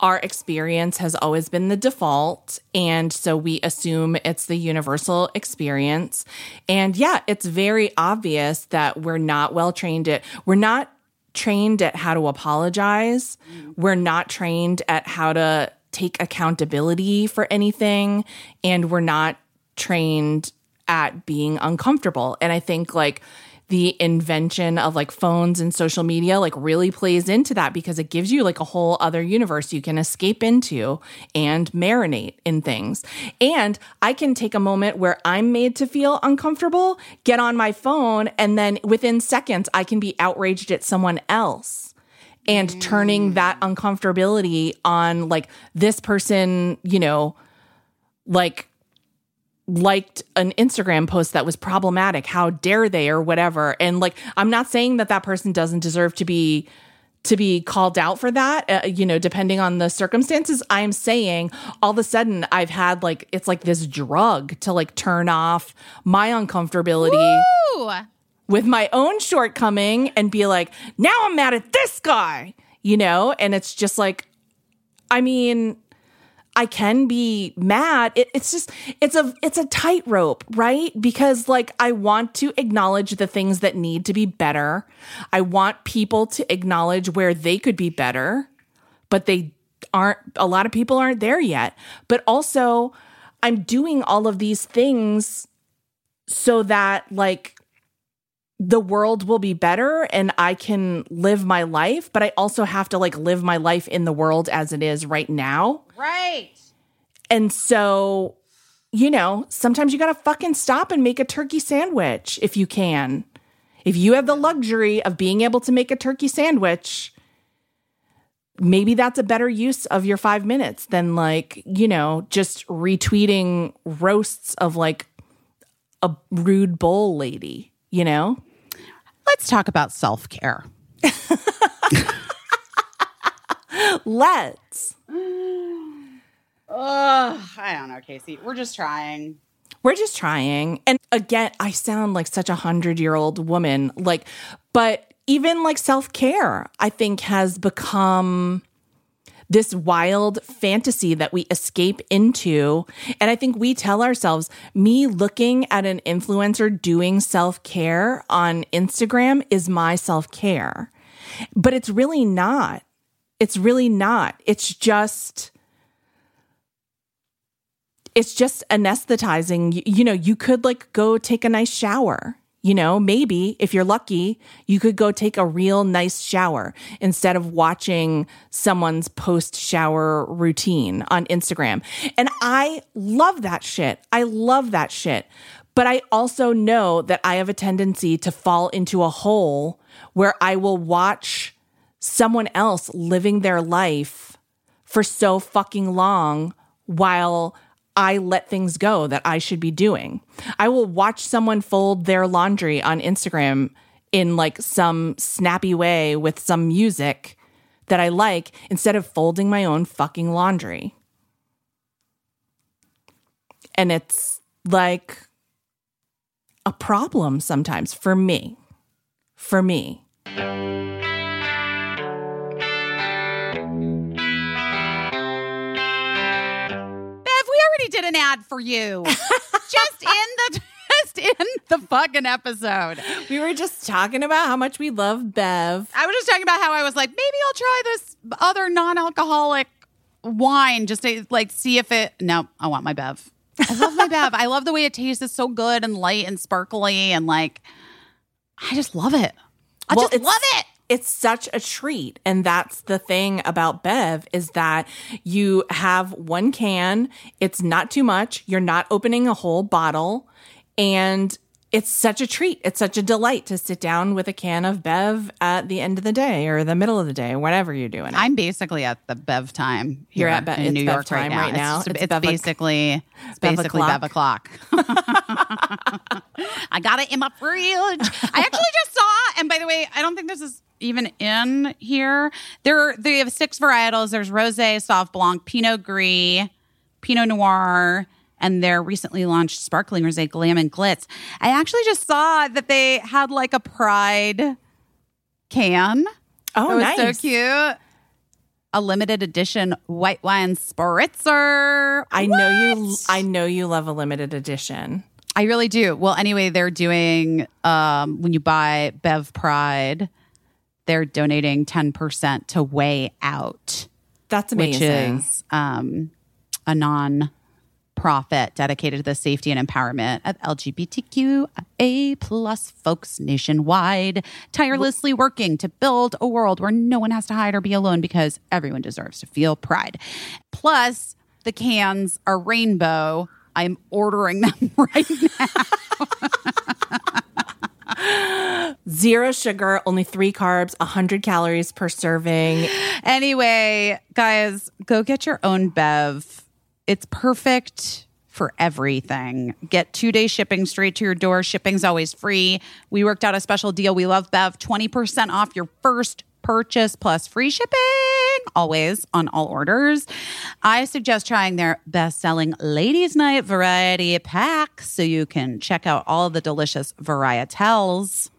our experience has always been the default. And so we assume it's the universal experience. And yeah, it's very obvious that we're not well trained at, we're not trained at how to apologize. We're not trained at how to take accountability for anything. And we're not trained at being uncomfortable. And I think like the invention of like phones and social media like really plays into that because it gives you like a whole other universe you can escape into and marinate in things. And I can take a moment where I'm made to feel uncomfortable, get on my phone, and then within seconds I can be outraged at someone else and turning mm. that uncomfortability on like this person, you know, like liked an Instagram post that was problematic. How dare they or whatever. And like I'm not saying that that person doesn't deserve to be to be called out for that, uh, you know, depending on the circumstances. I'm saying all of a sudden I've had like it's like this drug to like turn off my uncomfortability Ooh. with my own shortcoming and be like, now I'm mad at this guy, you know? And it's just like, I mean, I can be mad. It, it's just, it's a, it's a tightrope, right? Because like, I want to acknowledge the things that need to be better. I want people to acknowledge where they could be better, but they aren't, a lot of people aren't there yet. But also, I'm doing all of these things so that like the world will be better and I can live my life, but I also have to like live my life in the world as it is right now. Right. And so, you know, sometimes you got to fucking stop and make a turkey sandwich if you can. If you have the luxury of being able to make a turkey sandwich, maybe that's a better use of your five minutes than like, you know, just retweeting roasts of like a rude bowl lady, you know? Let's talk about self care. Let's. Ugh, I don't know, Caissie. We're just trying. We're just trying. And again, I sound like such a hundred year old woman. Like, but even like self care, I think has become this wild fantasy that we escape into. And I think we tell ourselves, me looking at an influencer doing self care on Instagram is my self care. But it's really not. It's really not. It's just it's just anesthetizing. You, you know, you could like go take a nice shower. You know, maybe if you're lucky, you could go take a real nice shower instead of watching someone's post shower routine on Instagram. And I love that shit. I love that shit. But I also know that I have a tendency to fall into a hole where I will watch someone else living their life for so fucking long while I let things go that I should be doing. I will watch someone fold their laundry on Instagram in like some snappy way with some music that I like instead of folding my own fucking laundry. And it's like a problem sometimes for me. For me. Did an ad for you. just in the just in the fucking episode. We were just talking about how much we love Bev. I was just talking about how I was like, maybe I'll try this other non-alcoholic wine just to like see if it. No, I want my Bev. I love my Bev. I love the way it tastes. It's so good and light and sparkly and like, I just love it. I Well, just love it. It's such a treat and that's the thing about bev is that you have one can it's not too much you're not opening a whole bottle and it's such a treat it's such a delight to sit down with a can of bev at the end of the day or the middle of the day whatever you're doing I'm basically at the Bev time. You're here at Be- in New Bev York time right right now. now. It's, It's it's Bev- basically it's Bev basically o'clock. Bev o'clock. I got it in my fridge. I actually just saw, and by the way, I don't think this is even in here. There, they have six varietals. There's rosé, Sauv Blanc, Pinot Gris, Pinot Noir, and their recently launched sparkling rosé, Glam and Glitz. I actually just saw that they had like a Pride can. oh It was nice so cute. A limited edition white wine spritzer. i know you i know you love a limited edition I really do. Well, anyway, they're doing um, when you buy Bev Pride, they're donating ten percent to Way Out, that's which amazing is um, a non-profit dedicated to the safety and empowerment of LGBTQIA plus folks nationwide, tirelessly working to build a world where no one has to hide or be alone because everyone deserves to feel pride. Plus, the cans are rainbow. I'm ordering them right now. zero sugar only three carbs 100 calories per serving Anyway, guys, go get your own Bev. It's perfect for everything. Get two day shipping straight to your door. Shipping's always free. We worked out a special deal. We love Bev 20% off your first purchase plus free shipping always on all orders. I suggest trying their best selling ladies' night variety pack so you can check out all the delicious varietals.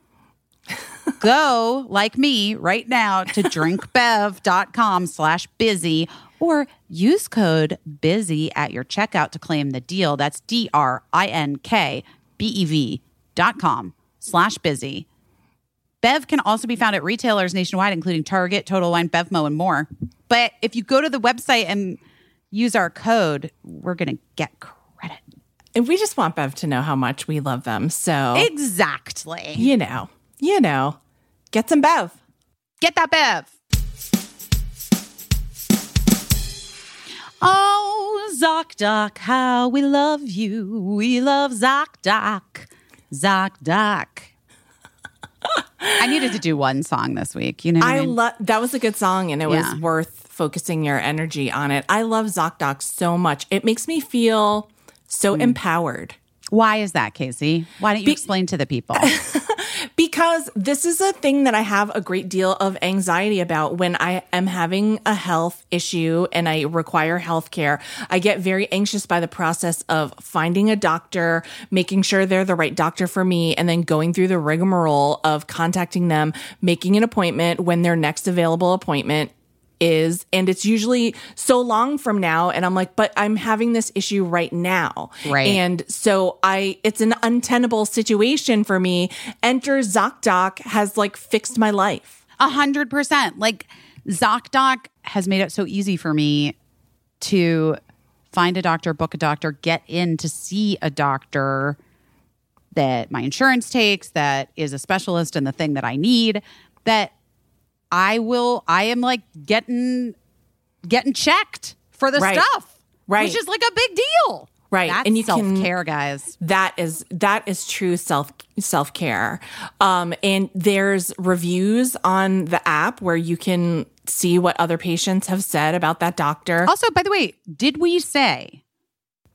Go like me right now to drinkbev.com slash busy or use code busy at your checkout to claim the deal. That's d-r-i-n-k-b-e-v dot com slash busy bev can also be found at retailers nationwide including target total wine bevmo and more but if you go to the website and use our code we're gonna get credit And we just want Bev to know how much we love them. So, exactly you know, you know, get some Bev. Get that Bev. Oh, ZocDoc, how we love you. We love ZocDoc. ZocDoc. I needed to do one song this week. You know, I, I mean? love that was a good song and it Yeah. was worth focusing your energy on it. I love ZocDoc so much. It makes me feel so Hmm. empowered. Why is that, Caissie? Why don't you explain to the people? Because this is a thing that I have a great deal of anxiety about when I am having a health issue and I require health care. I get very anxious by the process of finding a doctor, making sure they're the right doctor for me, and then going through the rigmarole of contacting them, making an appointment when their next available appointment is and it's usually so long from now and I'm like but I'm having this issue right now. Right. And so I it's an untenable situation for me. Enter ZocDoc has like fixed my life. A hundred percent. Like ZocDoc has made it so easy for me to find a doctor, book a doctor, get in to see a doctor that my insurance takes, that is a specialist in the thing that I need, that I will I am like getting getting checked for the Right. stuff. Right. Which is like a big deal. Right. That's And you can- self-care, guys. that is that is true self self care. Um, and there's reviews on the app where you can see what other patients have said about that doctor. Also, by the way, did we say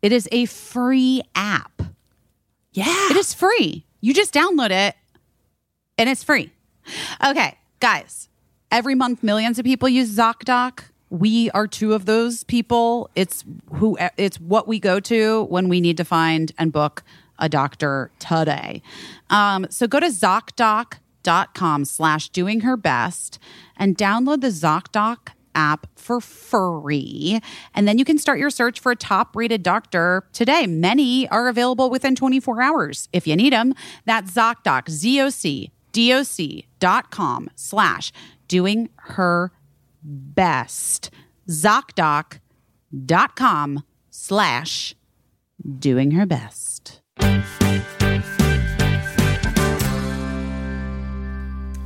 it is a free app? yeah, It is free. You just download it and it's free. Okay, guys, every month millions of people use ZocDoc. We are two of those people. It's who it's what we go to when we need to find and book a doctor today. Um, so go to ZocDoc.com slash doing her best and download the ZocDoc app for free. And then you can start your search for a top rated doctor today. Many are available within 24 hours if you need them. That's ZocDoc, Z O C D O C dot com slash doing her best. ZocDoc.com slash doing her best.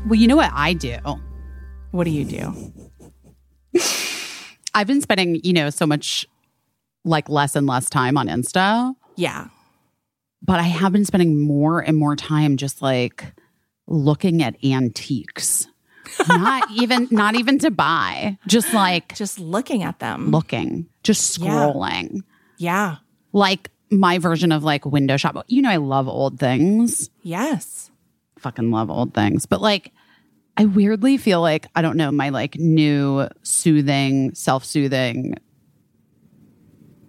Well, you know what I do? what do you do? I've been spending, you know, so much like less and less time on Insta, Yeah, but I have been spending more and more time just like looking at antiques. Not even not even to buy, just like just looking at them. looking, just Yeah. scrolling. Yeah. Like my version of like window shop. You know I love old things. Yes. Fucking love old things. But like I weirdly feel like I don't know my like new soothing, self-soothing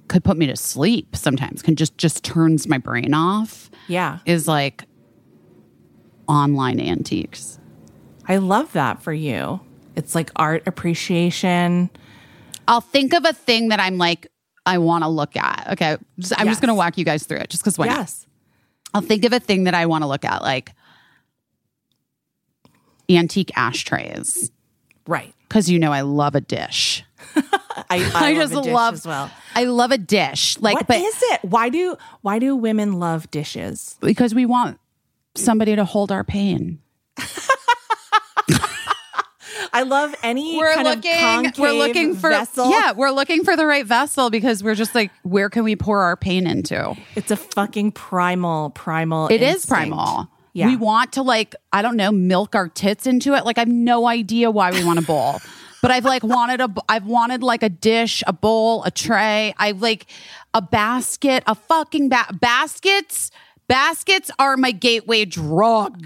could put me to sleep sometimes. Can just just turns my brain off Yeah. is like online antiques. I love that for you. It's like art appreciation. I'll think of a thing that I'm like I want to look at. Okay, Just- I'm Yes. just going to walk you guys through it, just because why not? yes. I'll think of a thing that I want to look at, like antique ashtrays, Right. because you know I love a dish. I, I, I love just love- as well. I love a dish, like, What but is it? Why do why do women love dishes? because we want somebody to hold our pain. I love any We're kind looking. of concave we're looking for vessel. yeah. We're looking for the right vessel because we're just like, where can we pour our pain into? It's a fucking primal, primal. It is instinct. primal. Yeah. We want to like, I don't know, milk our tits into it. Like I have no idea why we want a bowl. But I've like wanted a I've wanted like a dish, a bowl, a tray. I've like a basket, a fucking ba- baskets. Baskets are my gateway drug.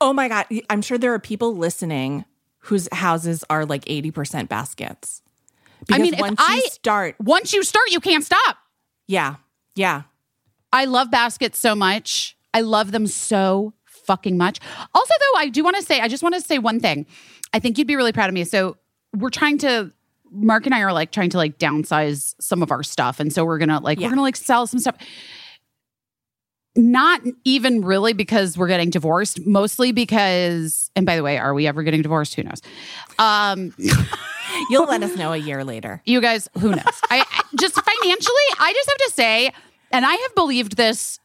Oh my god! I'm sure there are people listening whose houses are like 80 percent baskets. Because I mean, once I you start, once you start, you can't stop. yeah, yeah, I love baskets so much. I love them so fucking much. Also, though, I do want to say, I just want to say one thing. I think you'd be really proud of me. So we're trying to. Mark and I are like trying to like downsize some of our stuff, and so we're gonna like Yeah. we're gonna like sell some stuff. Not even really because we're getting divorced, mostly because, and by the way, are we ever getting divorced? Who knows? Um, You'll let us know a year later. you guys, who knows? I, I just financially, I just have to say, and I have believed this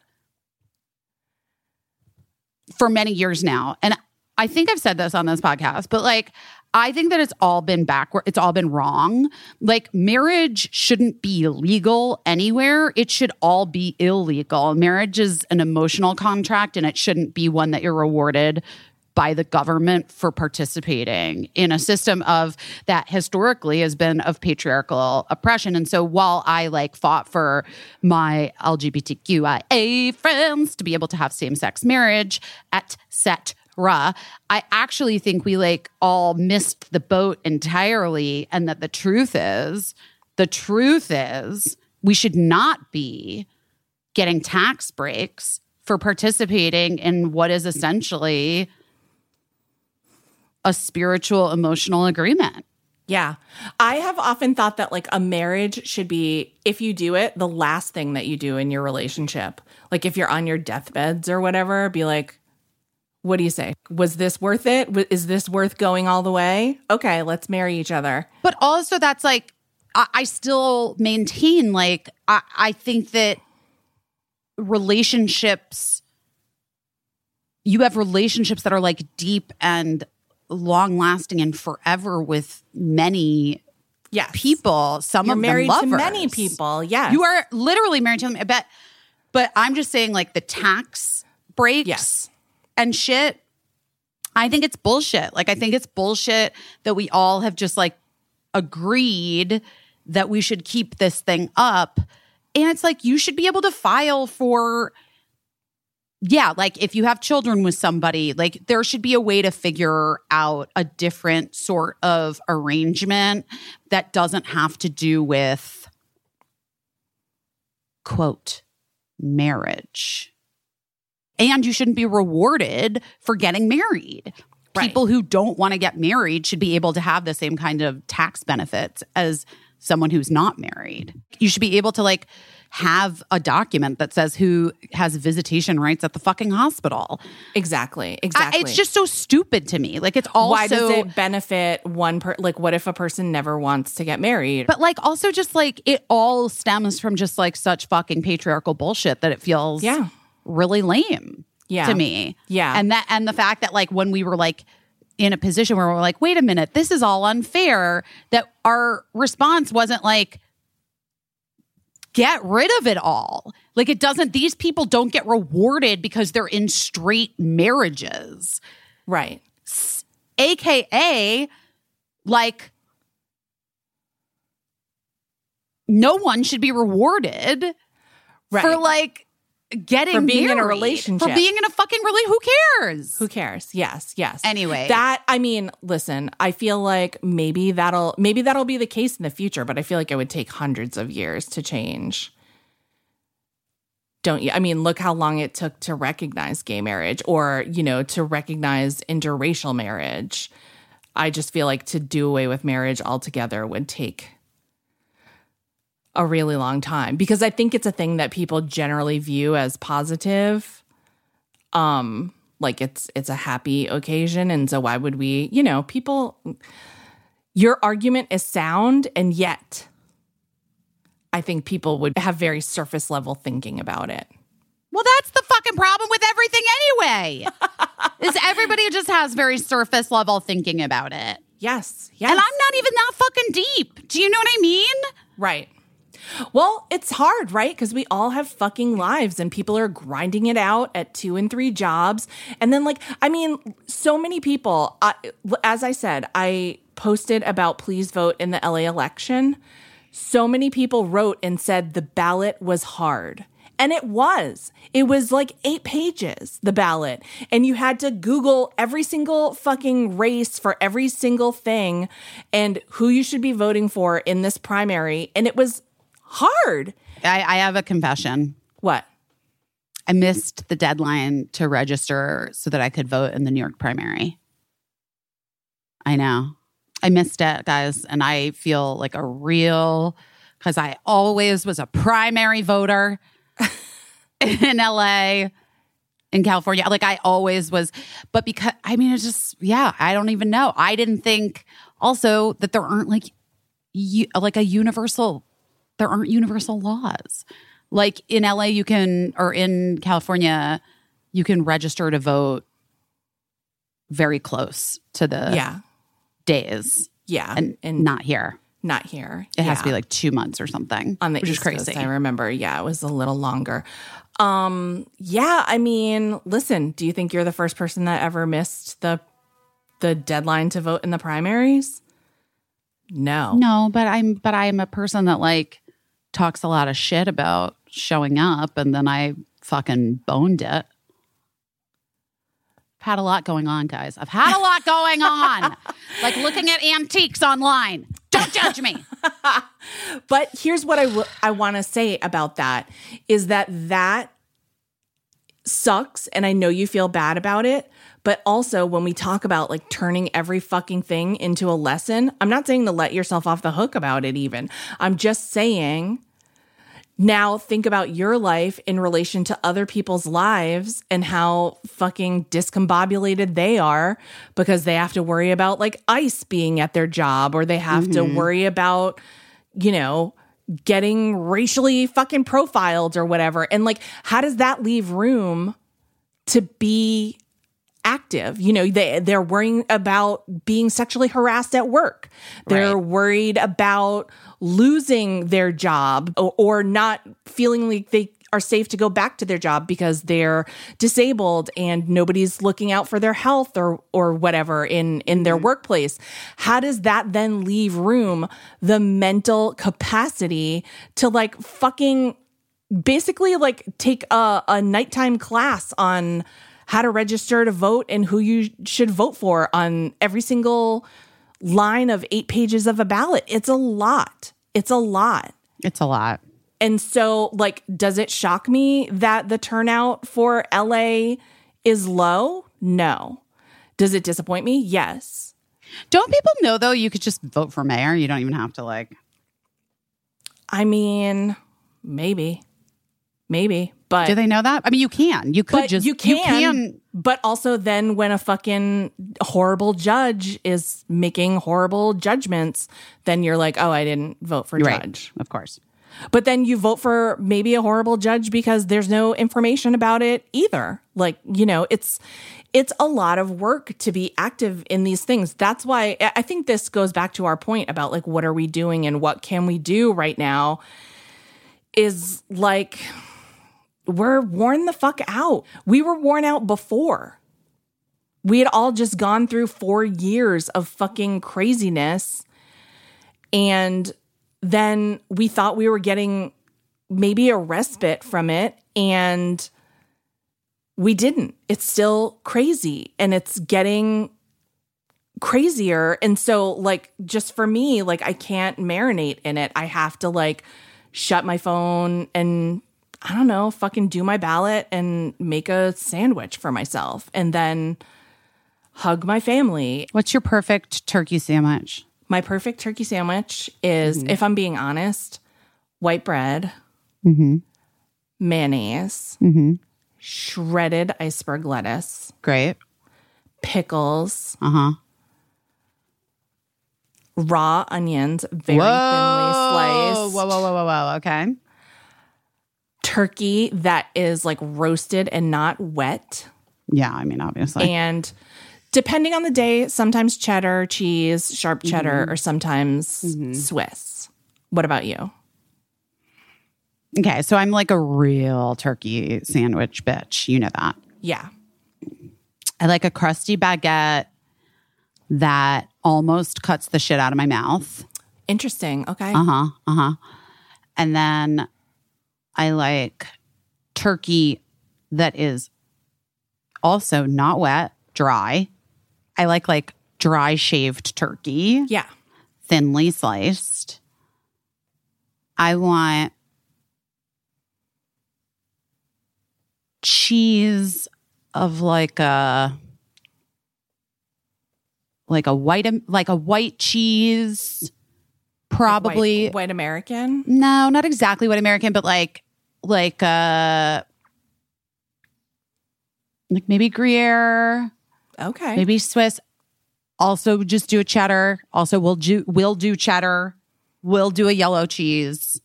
for many years now. And I think I've said this on this podcast, but like, I think that it's all been backward. It's all been wrong. Like, marriage shouldn't be legal anywhere. It should all be illegal. Marriage is an emotional contract and it shouldn't be one that you're rewarded by the government for participating in a system of that historically has been of patriarchal oppression. And so while I like fought for my LGBTQIA friends to be able to have same sex marriage, et cetera, I actually think we like all missed the boat entirely. And that the truth is, the truth is, we should not be getting tax breaks for participating in what is essentially a spiritual emotional agreement. Yeah. I have often thought that like a marriage should be, if you do it, the last thing that you do in your relationship. Like if you're on your deathbeds or whatever, be like, what do you say? Was this worth it? Is this worth going all the way? Okay, let's marry each other. But also, that's like, I, I still maintain, like, I, I think that relationships, you have relationships that are like deep and long lasting and forever with many Yes. people. Some You're of married them to many people. Yes. You are literally married to them. I bet. But I'm just saying, like, the tax breaks Yes. And shit. I think it's bullshit. Like, I think it's bullshit that we all have just like agreed that we should keep this thing up. And it's like, you should be able to file for, yeah, like if you have children with somebody, like there should be a way to figure out a different sort of arrangement that doesn't have to do with, quote, marriage. And you shouldn't be rewarded for getting married. Right. People who don't want to get married should be able to have the same kind of tax benefits as someone who's not married. You should be able to like have a document that says who has visitation rights at the fucking hospital. exactly. I- Exactly. it's just so stupid to me. Like it's also why does it benefit one per like what if a person never wants to get married? but like also just like it all stems from just like such fucking patriarchal bullshit that it feels Yeah. Really lame Yeah. to me. Yeah. And that and the fact that like when we were like in a position where we're like, wait a minute, this is all unfair, that our response wasn't like get rid of it all. Like it doesn't these people don't get rewarded because they're in straight marriages. right. AKA like no one should be rewarded Right. for like getting For being in a relationship. for being in a fucking relationship. Who cares? Who cares? Yes, yes. Anyway. that I mean, listen, I feel like maybe that'll maybe that'll be the case in the future, but I feel like it would take hundreds of years to change. Don't you? I mean, look how long it took to recognize gay marriage or, you know, to recognize interracial marriage. I just feel like to do away with marriage altogether would take a really long time because I think it's a thing that people generally view as positive um like it's it's a happy occasion and so why would we you know people your argument is sound and yet i think people would have very surface level thinking about it Well, that's the fucking problem with everything anyway. is everybody just has very surface level thinking about it. yes yes And I'm not even that fucking deep. Do you know what I mean? right well it's hard right because we all have fucking lives and people are grinding it out at two and three jobs and then like i mean so many people I, as i said i posted about please vote in the la election so many people wrote and said the ballot was hard. And it was. It was like eight pages, the ballot. And you had to Google every single fucking race for every single thing and who you should be voting for in this primary. And it was hard. I, I have a confession. What? I missed the deadline to register so that I could vote in the New York primary. I know. I missed it, guys. And I feel like a real, because I always was a primary voter in LA, in California. Like I always was. But because, I mean, it's just, yeah, I don't even know. I didn't think also that there aren't like, you, like a universal, there aren't universal laws. Like in LA, you can, or in California, you can register to vote very close to the yeah. days Yeah. and, and not here. not here. It has to be like two months or something on the which East is crazy. Coast, I remember. Yeah, it was a little longer. Um, yeah, I mean, listen, do you think you're the first person that ever missed the the deadline to vote in the primaries? No. No, but I'm but I'm a person that like talks a lot of shit about showing up and then I fucking boned it. I've had a lot going on, guys. I've had a lot going on. like looking at antiques online. Don't judge me. But here's what I w- I want to say about that is that that sucks and I know you feel bad about it, But also, when we talk about like turning every fucking thing into a lesson, I'm not saying to let yourself off the hook about it, even. I'm just saying now think about your life in relation to other people's lives and how fucking discombobulated they are because they have to worry about like ICE being at their job or they have to mm-hmm. worry about, you know, getting racially fucking profiled or whatever. And like, how does that leave room to be active? You know, they they're worrying about being sexually harassed at work. They're Right. worried about losing their job or, or not feeling like they are safe to go back to their job because they're disabled and nobody's looking out for their health or or whatever in in their mm-hmm. workplace how does that then leave room the mental capacity to like fucking basically like take a, a nighttime class on how to register to vote and who you should vote for on every single line of eight pages of a ballot. It's a lot. It's a lot. It's a lot. And so, like, does it shock me that the turnout for LA is low? No. Does it disappoint me? Yes. Don't people know though you could just vote for mayor? You don't even have to like I mean, maybe, maybe, but Do they know that? I mean, you can. You could just you can, can but also then when a fucking horrible judge is making horrible judgments then you're like oh i didn't vote for right, judge of course. but then you vote for maybe a horrible judge because there's no information about it either like you know it's it's a lot of work to be active in these things that's why i think this goes back to our point about like what are we doing and what can we do right now is like we're worn the fuck out. We were worn out before. We had all just gone through four years of fucking craziness. And then we thought we were getting maybe a respite from it. And we didn't. It's still crazy and it's getting crazier. And so, like, just for me, like, I can't marinate in it. I have to, like, shut my phone and I don't know, fucking do my ballot and make a sandwich for myself and then hug my family. What's your perfect turkey sandwich? My perfect turkey sandwich is, mm-hmm. if I'm being honest, white bread, mm-hmm. mayonnaise, mm-hmm. shredded iceberg lettuce, Great. pickles, Uh huh. raw onions, very thinly sliced, Whoa, whoa, whoa, whoa, whoa. Okay. Turkey that is like roasted and not wet. Yeah, I mean, obviously. and depending on the day, sometimes cheddar, cheese, sharp cheddar, or sometimes Swiss. What about you? okay, so I'm like a real turkey sandwich bitch. You know that. Yeah. I like a crusty baguette that almost cuts the shit out of my mouth. Interesting. Okay. Uh huh. Uh huh. And then I like turkey that is also not wet, dry. I like like dry shaved turkey, Yeah. thinly sliced. I want cheese of like a like a white um, like a white cheese probably White, white American. no, not exactly white American, but like like uh like maybe Gruyere, Okay. maybe Swiss. Also just do a cheddar. Also we'll do we'll do cheddar. We'll do a yellow cheese.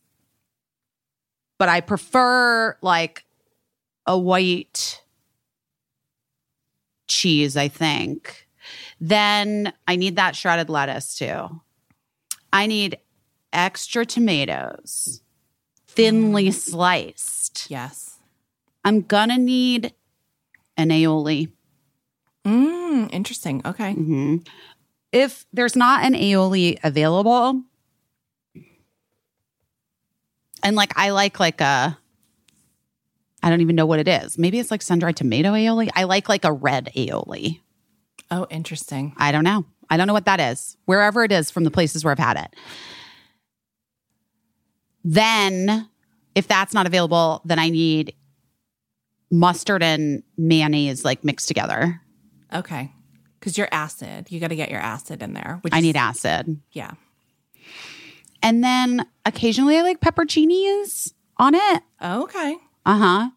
But I prefer like a white cheese, I think. Then I need that shredded lettuce too. I need extra tomatoes, thinly sliced. Yes. I'm gonna need an aioli. Mm, interesting. Okay. hmm If there's not an aioli available, and like I like like a, I don't even know what it is. Maybe it's like sun dried tomato aioli. I like like a red aioli. Oh, interesting. I don't know. I don't know what that is. Wherever it is from the places where I've had it. Then, if that's not available, then I need mustard and mayonnaise like mixed together. Okay. Because you're acid. You got to get your acid in there. Which I is- need acid. Yeah. And then occasionally I like pepperoncinis on it. Okay. Uh huh.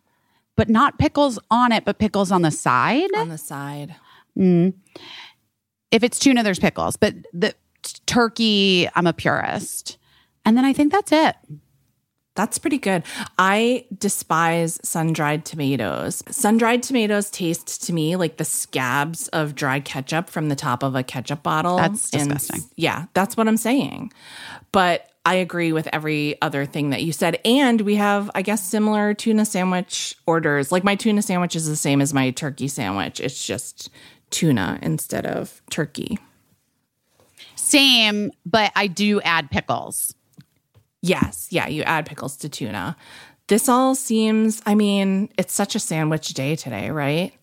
But not pickles on it, but pickles on the side. On the side. If it's tuna, there's pickles. But the turkey, I'm a purist. And then I think that's it. That's pretty good. I despise sun dried tomatoes. Sun dried tomatoes taste to me like the scabs of dried ketchup from the top of a ketchup bottle. That's And disgusting. yeah, that's what I'm saying. But I agree with every other thing that you said. And we have, I guess, similar tuna sandwich orders. Like my tuna sandwich is the same as my turkey sandwich, it's just tuna instead of turkey. Same, but I do add pickles. Yes. Yeah. You add pickles to tuna. This all seems, I mean, it's such a sandwich day today, right?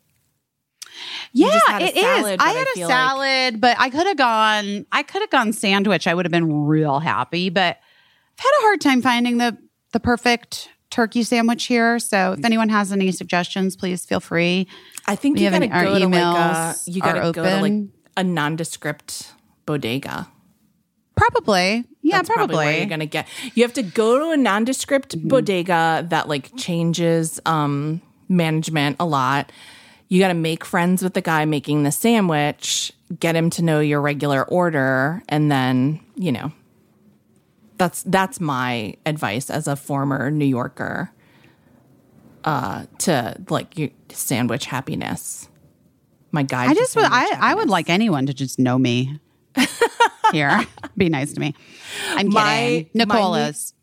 Yeah, had a it is. salad, I but I had a feel like- salad, but I could have gone. I could have gone sandwich. I would have been real happy, but I've had a hard time finding the the perfect turkey sandwich here. So if anyone has any suggestions, please feel free. I think We you have gotta any- go to like uh, a, emails you gotta go to like open. a nondescript bodega. Probably, yeah, That's probably, where you're gonna get. You have to go to a nondescript Mm-hmm. bodega that like changes um management a lot. You got to make friends with the guy making the sandwich, get him to know your regular order, and then you know. That's that's my advice as a former New Yorker. Uh, to like you sandwich happiness. My guy. I just would. I I would like anyone to just know me. here, be nice to me. I'm kidding. My- my Nicole is.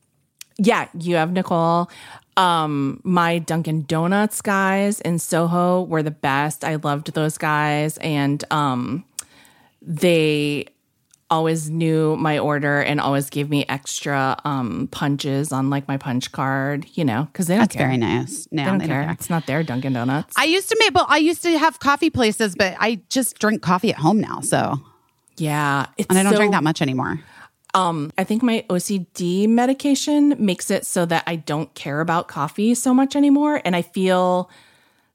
Yeah, you have Nicole. Um, my Dunkin' Donuts guys in Soho were the best. I loved those guys, and um, they always knew my order and always gave me extra um punches on like my punch card. You know, because they don't That's care. very nice. No, They don't they care. don't care. It's not their Dunkin' Donuts. I used to make, but I used to have coffee places, but I just drink coffee at home now. So, yeah, it's and I don't so- drink that much anymore. Um, I think my OCD medication makes it so that I don't care about coffee so much anymore. And I feel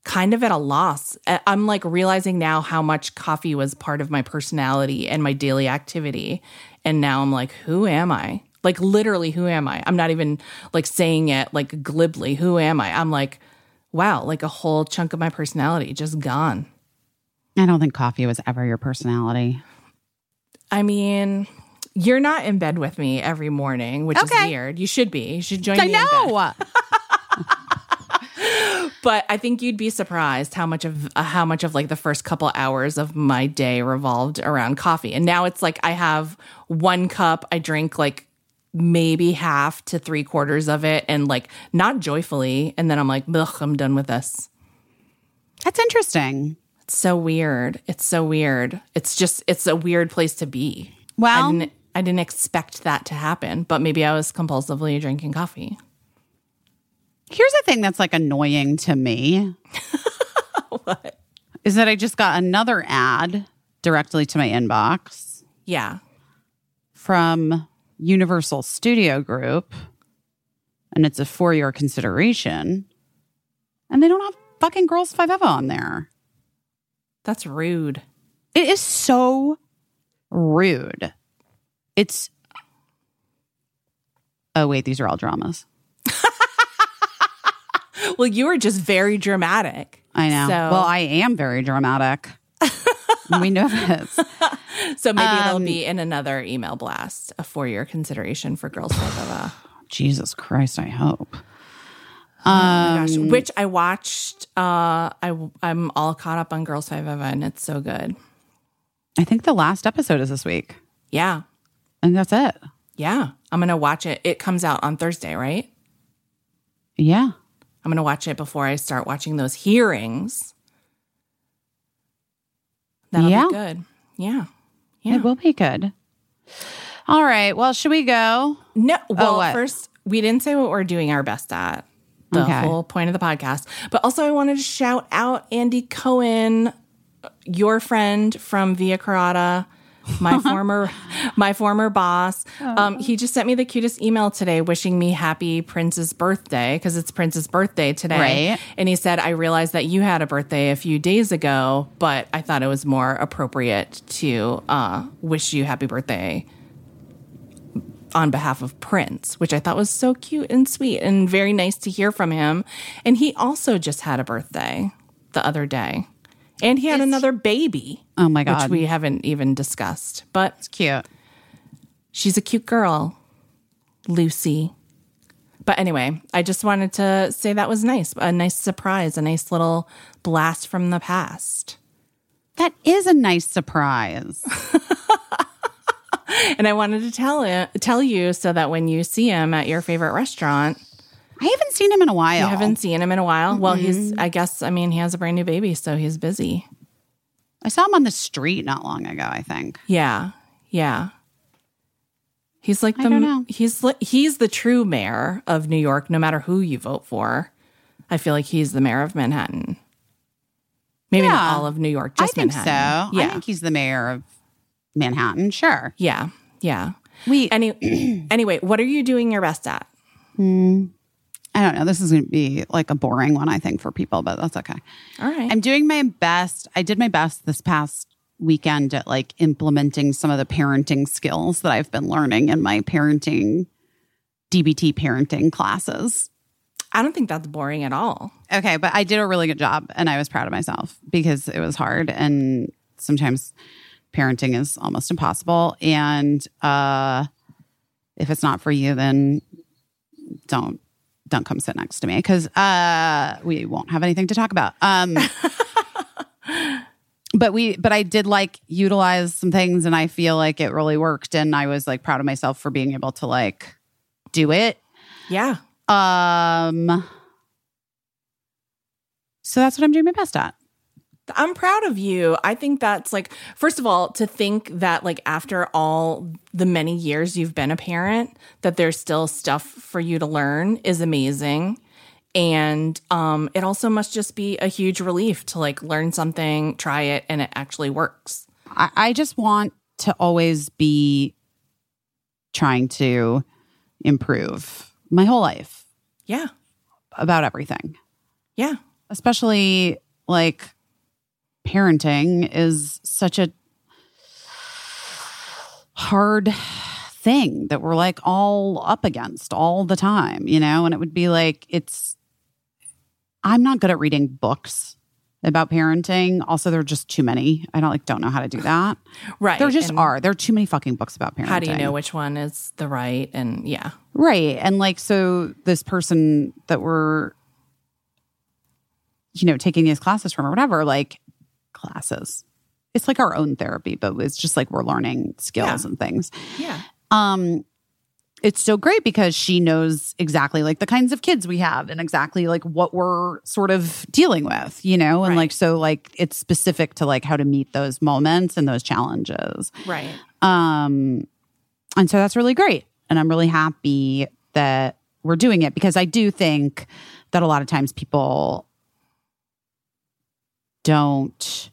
kind of at a loss. I'm like realizing now how much coffee was part of my personality and my daily activity. And now I'm like, who am I? Like, literally, who am I? I'm not even like saying it like glibly. Who am I? I'm like, wow, like a whole chunk of my personality just gone. I don't think coffee was ever your personality. I mean, you're not in bed with me every morning, which Okay. is weird. You should be. You should join I me. in bed. know. But I think you'd be surprised how much of uh, how much of like the first couple hours of my day revolved around coffee. And now it's like I have one cup, I drink like maybe half to three quarters of it and like not joyfully. And then I'm like, ugh, I'm done with this. That's interesting. It's so weird. It's so weird. It's just it's a weird place to be. Well- I didn't I didn't expect that to happen, but maybe I was compulsively drinking coffee. Here's a thing that's like annoying to me. What? Is that I just got another ad directly to my inbox Yeah. from Universal Studio Group, and it's a for your consideration, and they don't have fucking Girls Five Eva on there. That's rude. It is so rude. It's. Oh, wait, these are all dramas. Well, you were just very dramatic. I know. So, well, I am very dramatic. we know this. so maybe it'll um, be in another email blast, a four year consideration for Girls Eva. Jesus Christ, I hope. Oh gosh, Um, which I watched. Uh, I I'm all caught up on Girls Five Eva, and it's so good. I think the last episode is this week. Yeah, And that's it. yeah. I'm gonna watch it. It comes out on Thursday, right? Yeah. I'm gonna watch it before I start watching those hearings. That'll Yeah. be good. Yeah, yeah. It will be good. All right. Well, should we go? No, well, Oh, first we didn't say what we're doing our best at. The Okay. whole point of the podcast. But also, I wanted to shout out Andy Cohen, your friend from Via Carota, my former my former boss. Um, he just sent me the cutest email today wishing me happy Prince's birthday because it's Prince's birthday today. Right. And he said, I realized that you had a birthday a few days ago, but I thought it was more appropriate to uh, wish you happy birthday on behalf of Prince, which I thought was so cute and sweet and very nice to hear from him. And he also just had a birthday the other day. And he had another baby, Oh my which god, we haven't even discussed. But it's cute. she's a cute girl, Lucy. But anyway, I just wanted to say that was nice. A nice surprise, a nice little blast from the past. That is a nice surprise. And I wanted to tell it, tell you so that when you see him at your favorite restaurant, I haven't seen him in a while. you haven't seen him in a while. Well, he's mm-hmm. I guess I mean he has a brand new baby, so he's busy. I saw him on the street not long ago. I think. Yeah. Yeah. He's like I the don't know. he's he's the true mayor of New York no matter who you vote for. I feel like he's the mayor of Manhattan. Maybe Yeah. not all of New York, just I think so. Yeah. I think he's the mayor of Manhattan. Sure. yeah. Yeah. We. Any anyway, what are you doing your best at? Hmm. I don't know. This is going to be like a boring one, I think, for people, but that's okay. All right. I'm doing my best. I did my best this past weekend at like implementing some of the parenting skills that I've been learning in my parenting DBT parenting classes. I don't think that's boring at all. Okay, but I did a really good job and I was proud of myself because it was hard and sometimes parenting is almost impossible and uh if it's not for you then don't don't come sit next to me cuz uh we won't have anything to talk about. Um but we but I did like utilize some things and I feel like it really worked and I was like proud of myself for being able to like do it. Yeah. Um so that's what I'm doing my best at. I'm proud of you. I think that's like, first of all, to think that like after all the many years you've been a parent, that there's still stuff for you to learn is amazing. And um, it also must just be a huge relief to like learn something, try it, and it actually works. I, I just want to always be trying to improve my whole life Yeah. about everything, Yeah. especially like parenting is such a hard thing that we're like all up against all the time, you know? And it would be like, it's, I'm not good at reading books about parenting. Also, there are just too many. I don't like, don't know how to do that. Right. There just And are. There are too many fucking books about parenting. How do you know which one is the right? And yeah. Right. And like, so this person that we're, you know, taking these classes from or whatever, like classes, it's like our own therapy, but it's just like we're learning skills Yeah. and things. Yeah. Um, it's so great because she knows exactly like the kinds of kids we have and exactly like what we're sort of dealing with, you know, and Right. like so like it's specific to like how to meet those moments and those challenges. Right. Um, and so that's really great. And I'm really happy that we're doing it because I do think that a lot of times people don't.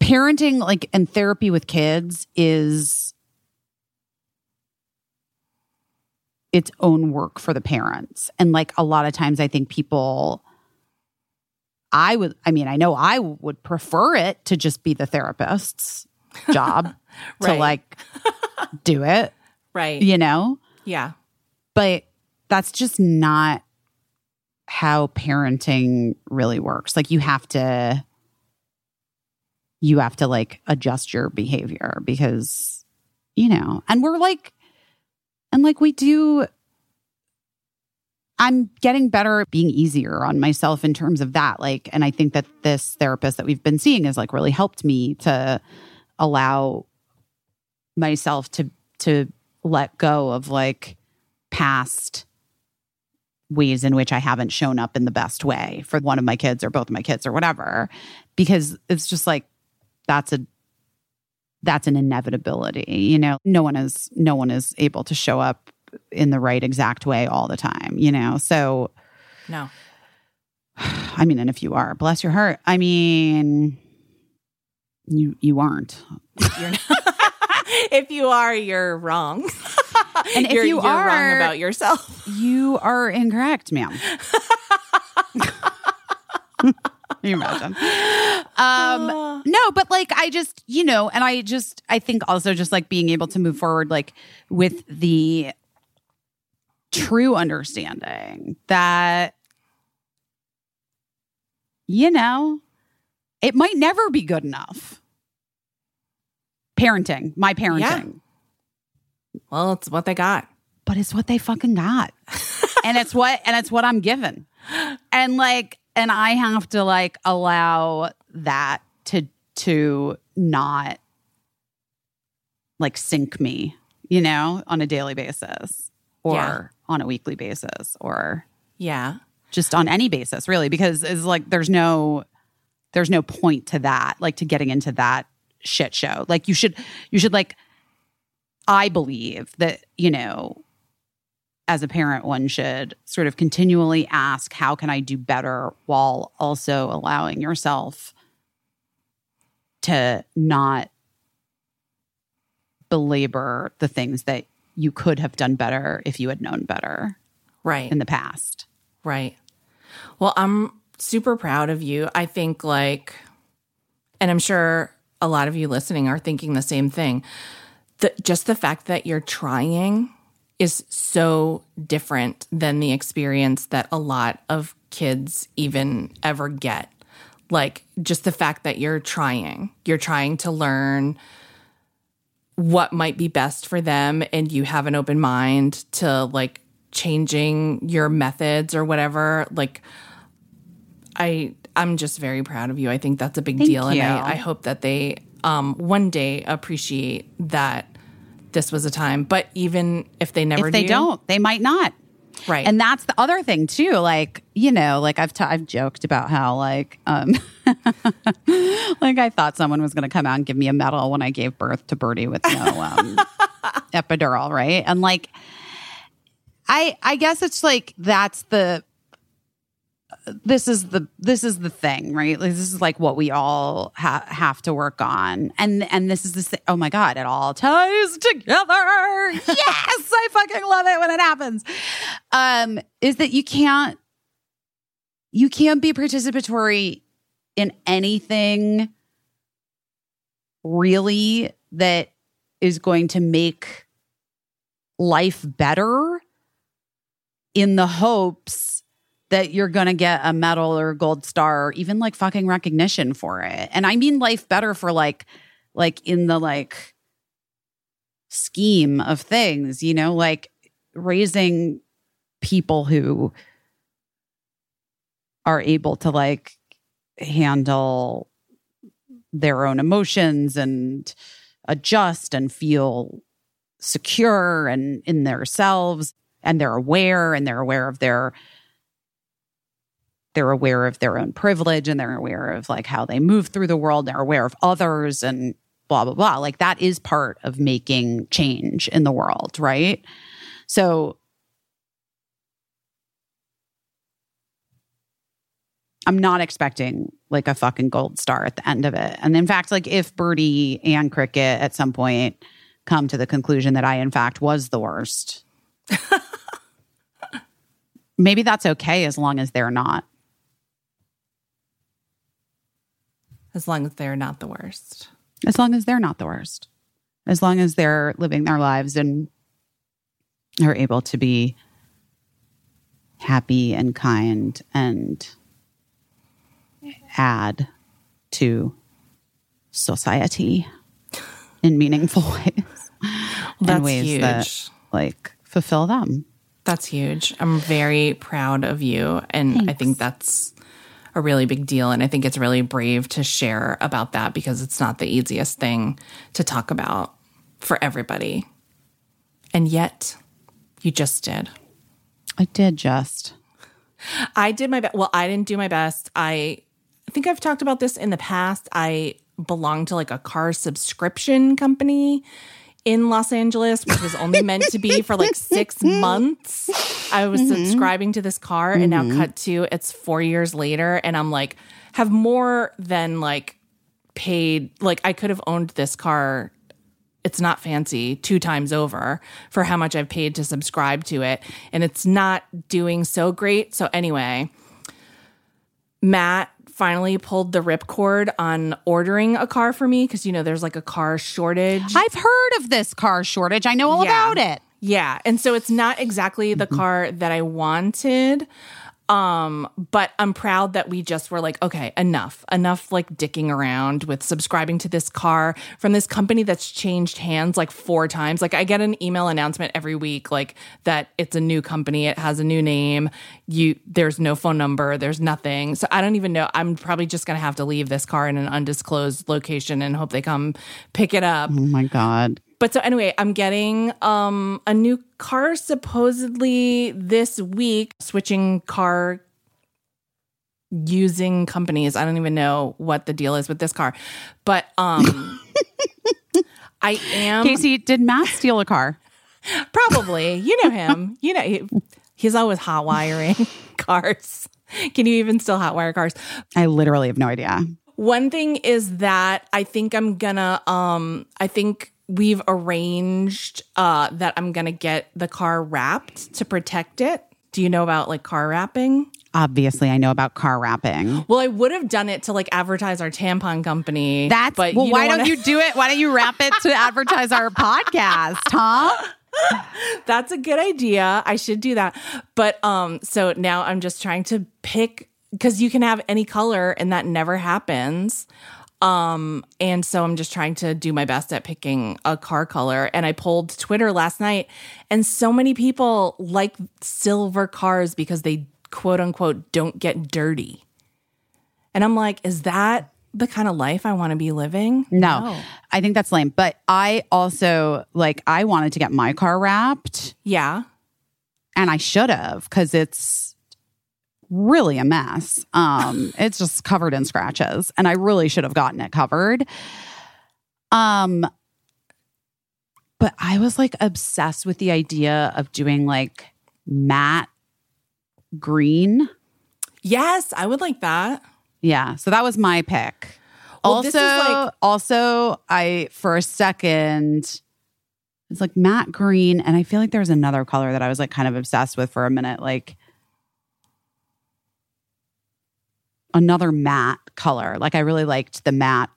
Parenting, like, and therapy with kids is its own work for the parents. And like a lot of times, I think people. I would, I mean, I know I would prefer it to just be the therapist's job to like do it, Right. you know? Yeah. But that's just not how parenting really works. Like you have to you have to like adjust your behavior because you know, and we're like and like we do I'm getting better at being easier on myself in terms of that. Like, and I think that this therapist that we've been seeing has like really helped me to allow myself to to let go of like past ways in which I haven't shown up in the best way for one of my kids or both of my kids or whatever because it's just like that's a that's an inevitability you know? No one is no one is able to show up in the right exact way all the time you know? So no. I mean and if you are bless your heart i mean You you aren't. You're not- if you are, you're wrong. And if you're, you are- wrong about yourself. You are incorrect, ma'am. Can you imagine? Um, no, but like I just, you know, and I just, I think also just like being able to move forward, like with the true understanding that, you know, it might never be good enough. Parenting, my parenting. Well, it's what they got. but it's what they fucking got. and it's what and it's what I'm given. And like and I have to like allow that to to not like sink me, you know, on a daily basis or Yeah. on a weekly basis or Yeah. just on any basis really because it's like there's no there's no point to that like to getting into that shit show like you should you should like i believe that you know as a parent one should sort of continually ask how can i do better while also allowing yourself to not belabor the things that you could have done better if you had known better Right. in the past Right. Well, I'm super proud of you. I think, like, and I'm sure a lot of you listening are thinking the same thing. The, just the fact that you're trying is so different than the experience that a lot of kids even ever get. Like, just the fact that you're trying, you're trying to learn what might be best for them and you have an open mind to like changing your methods or whatever like i i'm just very proud of you. I think that's a big Thank deal you. and I, I hope that they um one day appreciate that this was a time. But even if they never if they do, don't they might not. Right. And that's the other thing too like you know like i've t- i've joked about how like um like i thought someone was going to come out and give me a medal when i gave birth to birdie with no um epidural right? And like i i guess it's like that's the this is the this is the thing right? This is like what we all ha- have to work on. And and this is the sa- oh my god it all ties together. Yes i fucking love it when it happens. Um is that you can't you can't be participatory in anything really that is going to make life better in the hopes that you're going to get a medal or a gold star or even like fucking recognition for it. And I mean life better for like like in the like scheme of things, you know, like raising people who are able to like handle their own emotions and adjust and feel secure and in themselves and they're aware and they're aware of their they're aware of their own privilege and they're aware of like how they move through the world they're aware of others and blah blah blah like that is part of making change in the world right so I'm not expecting like a fucking gold star at the end of it. And in fact, like if Birdie and Cricket at some point come to the conclusion that I, in fact, was the worst, maybe that's okay as long as they're not. As long as they're not the worst As long as they're not the worst. As long as they're living their lives and are able to be happy and kind and add to society in meaningful ways. that's in ways huge that like fulfill them. That's huge. I'm very proud of you. And I think that's a really big deal. And I think it's really brave to share about that because it's not the easiest thing to talk about for everybody. And yet, you just did. I did just. I did my best. Well, I didn't do my best. I I think I've talked about this in the past. I belong to like a car subscription company in Los Angeles, which was only meant to be for like six months. I was mm-hmm. subscribing to this car, and now mm-hmm. cut to it's four years later, and I'm like, have more than like paid like I could have owned this car it's not fancy two times over for how much I've paid to subscribe to it and it's not doing so great. So anyway, Matt finally pulled the ripcord on ordering a car for me because you know there's like a car shortage. I've heard of this car shortage. I know all Yeah. about it. Yeah. And so it's not exactly the mm-hmm. car that I wanted. Um, but I'm proud that we just were like, okay, enough, enough like dicking around with subscribing to this car from this company that's changed hands like four times. Like I get an email announcement every week, like that it's a new company, it has a new name, you there's no phone number, there's nothing. So I don't even know. I'm probably just gonna have to leave this car in an undisclosed location and hope they come pick it up. Oh my God. But so anyway, I'm getting um a new car supposedly this week, switching car using companies. I don't even know what the deal is with this car. But um I am Caissie, did Matt steal a car? probably, you know him. You know he, he's always hot wiring cars. Can you even still hot wire cars? I literally have no idea. One thing is that I think I'm gonna um I think we've arranged uh that I'm gonna get the car wrapped to protect it. Do you know about like car wrapping? Obviously, I know about car wrapping. Well, I would have done it to like advertise our tampon company. That's but well. you why wanna- don't you do it? Why don't you wrap it to advertise our podcast, huh? That's a good idea. I should do that. But um so now I'm just trying to pick cuz you can have any color and that never happens. Um and so I'm just trying to do my best at picking a car color and I pulled Twitter last night and so many people like silver cars because they quote unquote don't get dirty. And I'm like, is that the kind of life I want to be living? No, I think that's lame. But I also like. I wanted to get my car wrapped, Yeah. and I should have because it's really a mess. Um, it's just covered in scratches, and I really should have gotten it covered. Um, but I was like obsessed with the idea of doing like matte green. Yes, I would like that. Yeah, so that was my pick. Well, also, like- also, I for a second it's like matte green, and I feel like there's another color that I was like kind of obsessed with for a minute, like another matte color. Like I really liked the matte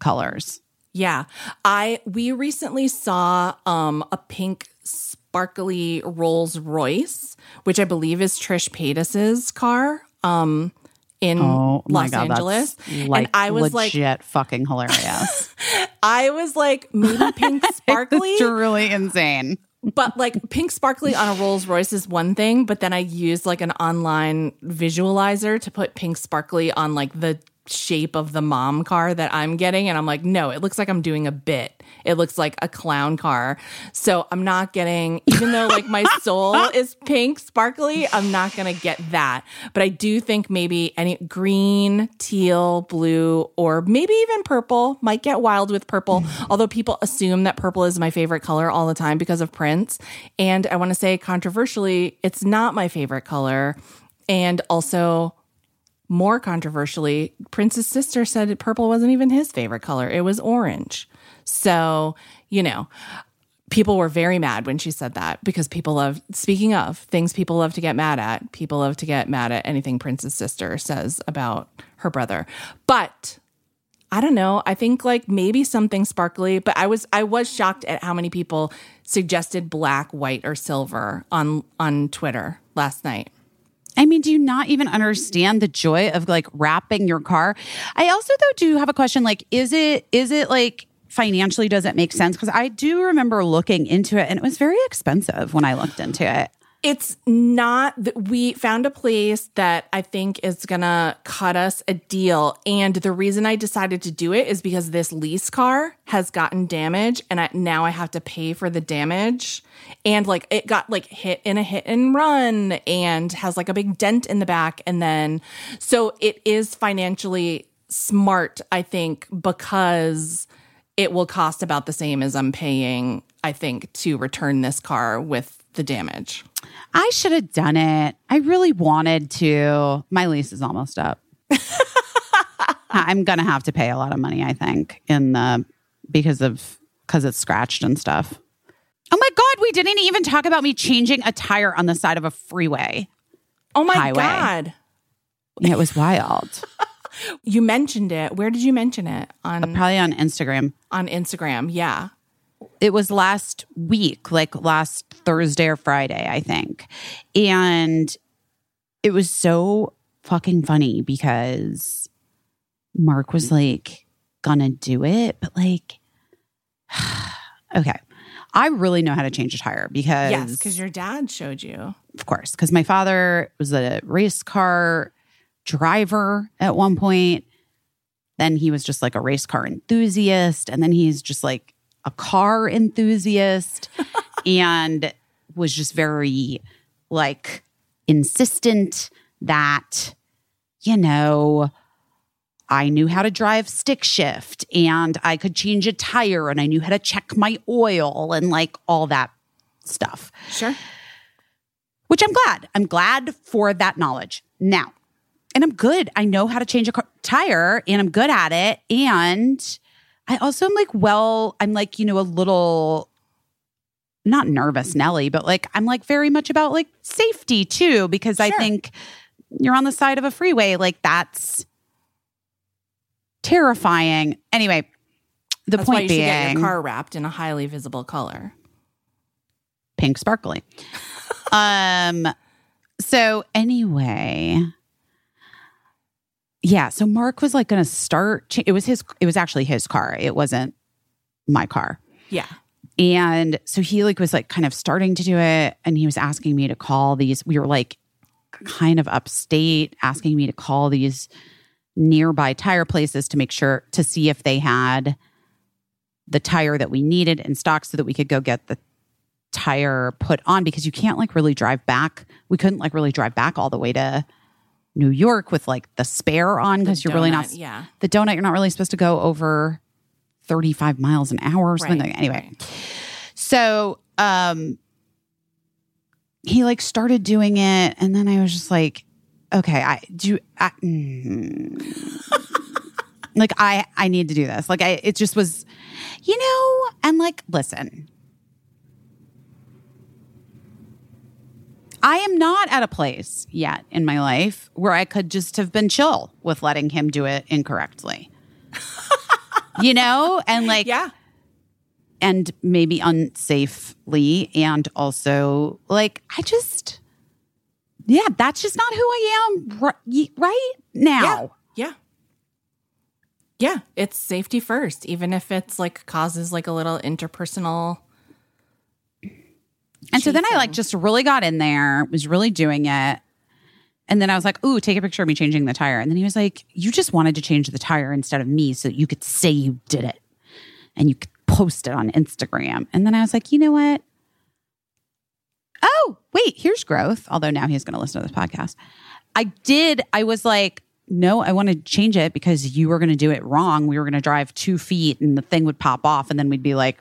colors. Yeah. I we recently saw um a pink sparkly Rolls Royce, which I believe is Trish Paytas's car. Um in Oh Los god, Angeles. like and I was like legit fucking hilarious. I was like maybe pink sparkly, it's truly insane. But like pink sparkly on a Rolls Royce is one thing, but then I used like an online visualizer to put pink sparkly on like the shape of the mom car that I'm getting. And I'm like, no, it looks like I'm doing a bit. It looks like a clown car. So I'm not getting, even though like my soul is pink sparkly, I'm not going to get that. But I do think maybe any green, teal, blue, or maybe even purple might get wild with purple. Hmm. Although people assume that purple is my favorite color all the time because of Prince. And I want to say controversially, it's not my favorite color. And also, more controversially, Prince's sister said purple wasn't even his favorite color. It was orange. So, you know, people were very mad when she said that because people love, speaking of things people love to get mad at, people love to get mad at anything Prince's sister says about her brother. But I don't know. I think like maybe something sparkly, but I was I was shocked at how many people suggested black, white, or silver on on Twitter last night. I mean, do you not even understand the joy of like wrapping your car? I also though do have a question like is it is it like financially does it make sense because I do remember looking into it and it was very expensive when I looked into it. It's not that we found a place that I think is gonna cut us a deal. And the reason I decided to do it is because this lease car has gotten damage and I, now I have to pay for the damage. And like it got like hit in a hit and run and has like a big dent in the back. And then so it is financially smart, I think, because it will cost about the same as I'm paying, I think, to return this car with the damage. I should have done it. I really wanted to. My lease is almost up. I'm gonna have to pay a lot of money, I think, in the because of because it's scratched and stuff. Oh my god, we didn't even talk about me changing a tire on the side of a freeway. Oh my Highway. God. Yeah, it was wild. You mentioned it. Where did you mention it? On Probably on Instagram. on Instagram. Yeah. It was last week, like last Thursday or Friday, I think. And it was so fucking funny because Marc was like, gonna do it, but like, okay. I really know how to change a tire because, Yes, because your dad showed you. of course, because my father was a race car driver at one point. Then he was just like a race car enthusiast. And then he's just like a car enthusiast and was just very like insistent that, you know, I knew how to drive stick shift and I could change a tire and I knew how to check my oil and like all that stuff Sure. which I'm glad. I'm glad for that knowledge now. And I'm good. I know how to change a car- tire and I'm good at it. And I also am like, well, I'm like, you know, a little not nervous, Nelly, but like, I'm like very much about like safety too, because I think you're on the side of a freeway. Like, that's terrifying. Anyway, the That's why point you should being get your car wrapped in a highly visible color. pink sparkly. um so anyway yeah so Marc was like gonna start cha- it was his it was actually his car it wasn't my car Yeah. and so he like was like kind of starting to do it and he was asking me to call these we were like kind of upstate asking me to call these nearby tire places to make sure to see if they had the tire that we needed in stock so that we could go get the tire put on because you can't like really drive back we couldn't like really drive back all the way to New York with like the spare on because you're really not Yeah. the donut you're not really supposed to go over 35 miles an hour or something Right, anyway right. so um he like started doing it and then i was just like okay i do I, mm. like i i need to do this like i it just was you know and like listen I am not at a place yet in my life where I could just have been chill with letting him do it incorrectly. you know? And like, Yeah. and maybe unsafely. And also, like, I just, yeah, that's just not who I am right, right now. Yeah. Yeah. Yeah. It's safety first, even if it's like causes like a little interpersonal. And so then I like just really got in there, was really doing it. And then I was like, ooh, take a picture of me changing the tire. And then he was like, you just wanted to change the tire instead of me so that you could say you did it and you could post it on Instagram. And then I was like, you know what? Oh, wait, here's growth. Although now he's going to listen to this podcast. I did, I was like, no, I want to change it because you were going to do it wrong. We were going to drive two feet and the thing would pop off and then we'd be like,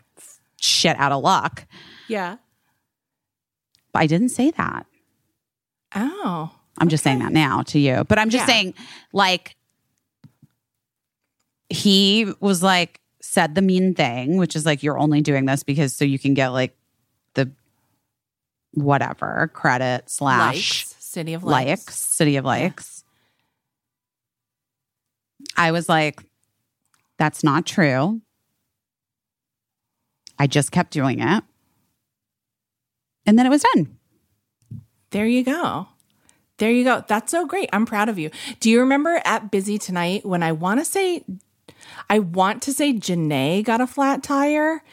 shit out of luck. Yeah. But I didn't say that. Oh. I'm just saying that now to you. But I'm just Yeah. saying, like, he was like, said the mean thing, which is like, you're only doing this because so you can get like the whatever credit slash Likes. City of likes. likes, city of likes. I was like, that's not true. I just kept doing it. And then it was done. There you go. There you go. That's so great. I'm proud of you. Do you remember at Busy Tonight when I want to say, I want to say Janae got a flat tire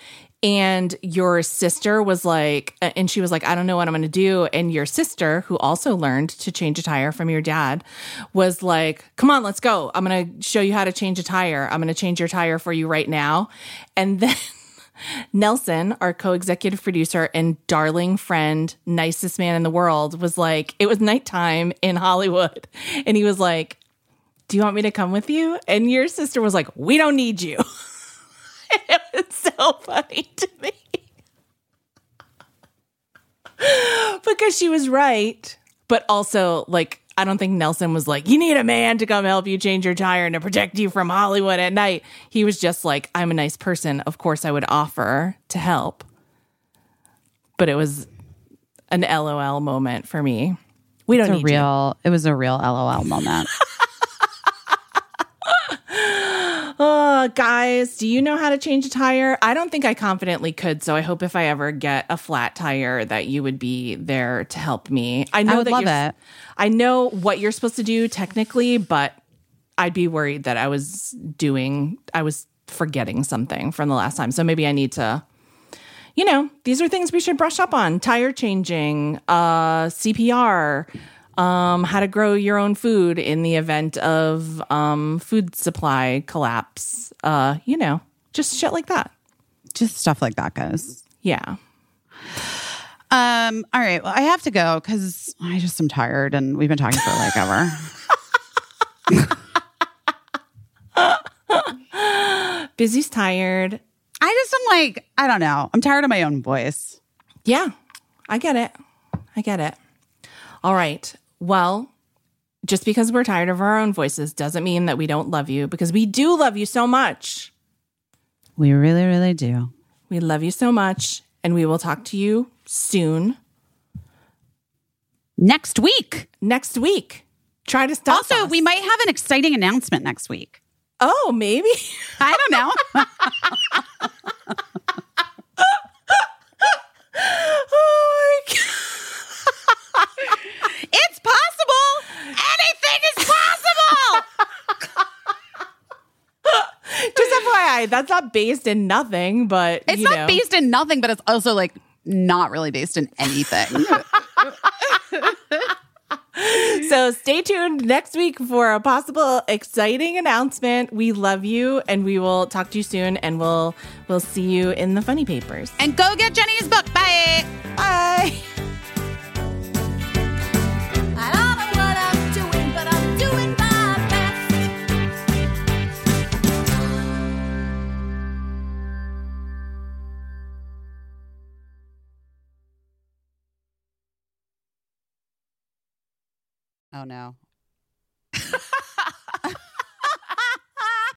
and your sister was like, and she was like, I don't know what I'm going to do. And your sister, who also learned to change a tire from your dad, was like, come on, let's go. I'm going to show you how to change a tire. I'm going to change your tire for you right now. And then Nelson, our co executive producer and darling friend, nicest man in the world, was like, it was nighttime in Hollywood. And he was like, Do you want me to come with you? And your sister was like, We don't need you. it was so funny to me. because she was right. But also, like, I don't think Nelson was like, you need a man to come help you change your tire and to protect you from Hollywood at night. He was just like, I'm a nice person. Of course, I would offer to help. But it was an LOL moment for me. We don't It's a you. real. It was a real LOL moment. Uh, guys, do you know how to change a tire? I don't think I confidently could. So I hope if I ever get a flat tire that you would be there to help me. I know would that love it. I know what you're supposed to do technically, but I'd be worried that I was doing, I was forgetting something from the last time. So maybe I need to, you know, these are things we should brush up on tire changing, uh, CPR, um, how to grow your own food in the event of um, food supply collapse, uh, you know, just shit like that. Just stuff like that, guys. Yeah. Um. All right. Well, I have to go because I just am tired, and we've been talking for like ever. Busy's tired. I just am like I don't know. I'm tired of my own voice. Yeah, I get it. I get it. All right. Well, just because we're tired of our own voices doesn't mean that we don't love you because we do love you so much. We really, really do. We love you so much, and we will talk to you soon Next week. next week. Try to stop. Also, us. we might have an exciting announcement next week. Oh, maybe. I don't know. oh my god. It's possible. Anything is possible. Just FYI, that's not based in nothing, but It's not know. based in nothing, but it's also like not really based in anything. So stay tuned next week for a possible exciting announcement. We love you and we will talk to you soon and we'll we'll see you in the funny papers. and go get Jenny's book. Bye. Bye. Oh no.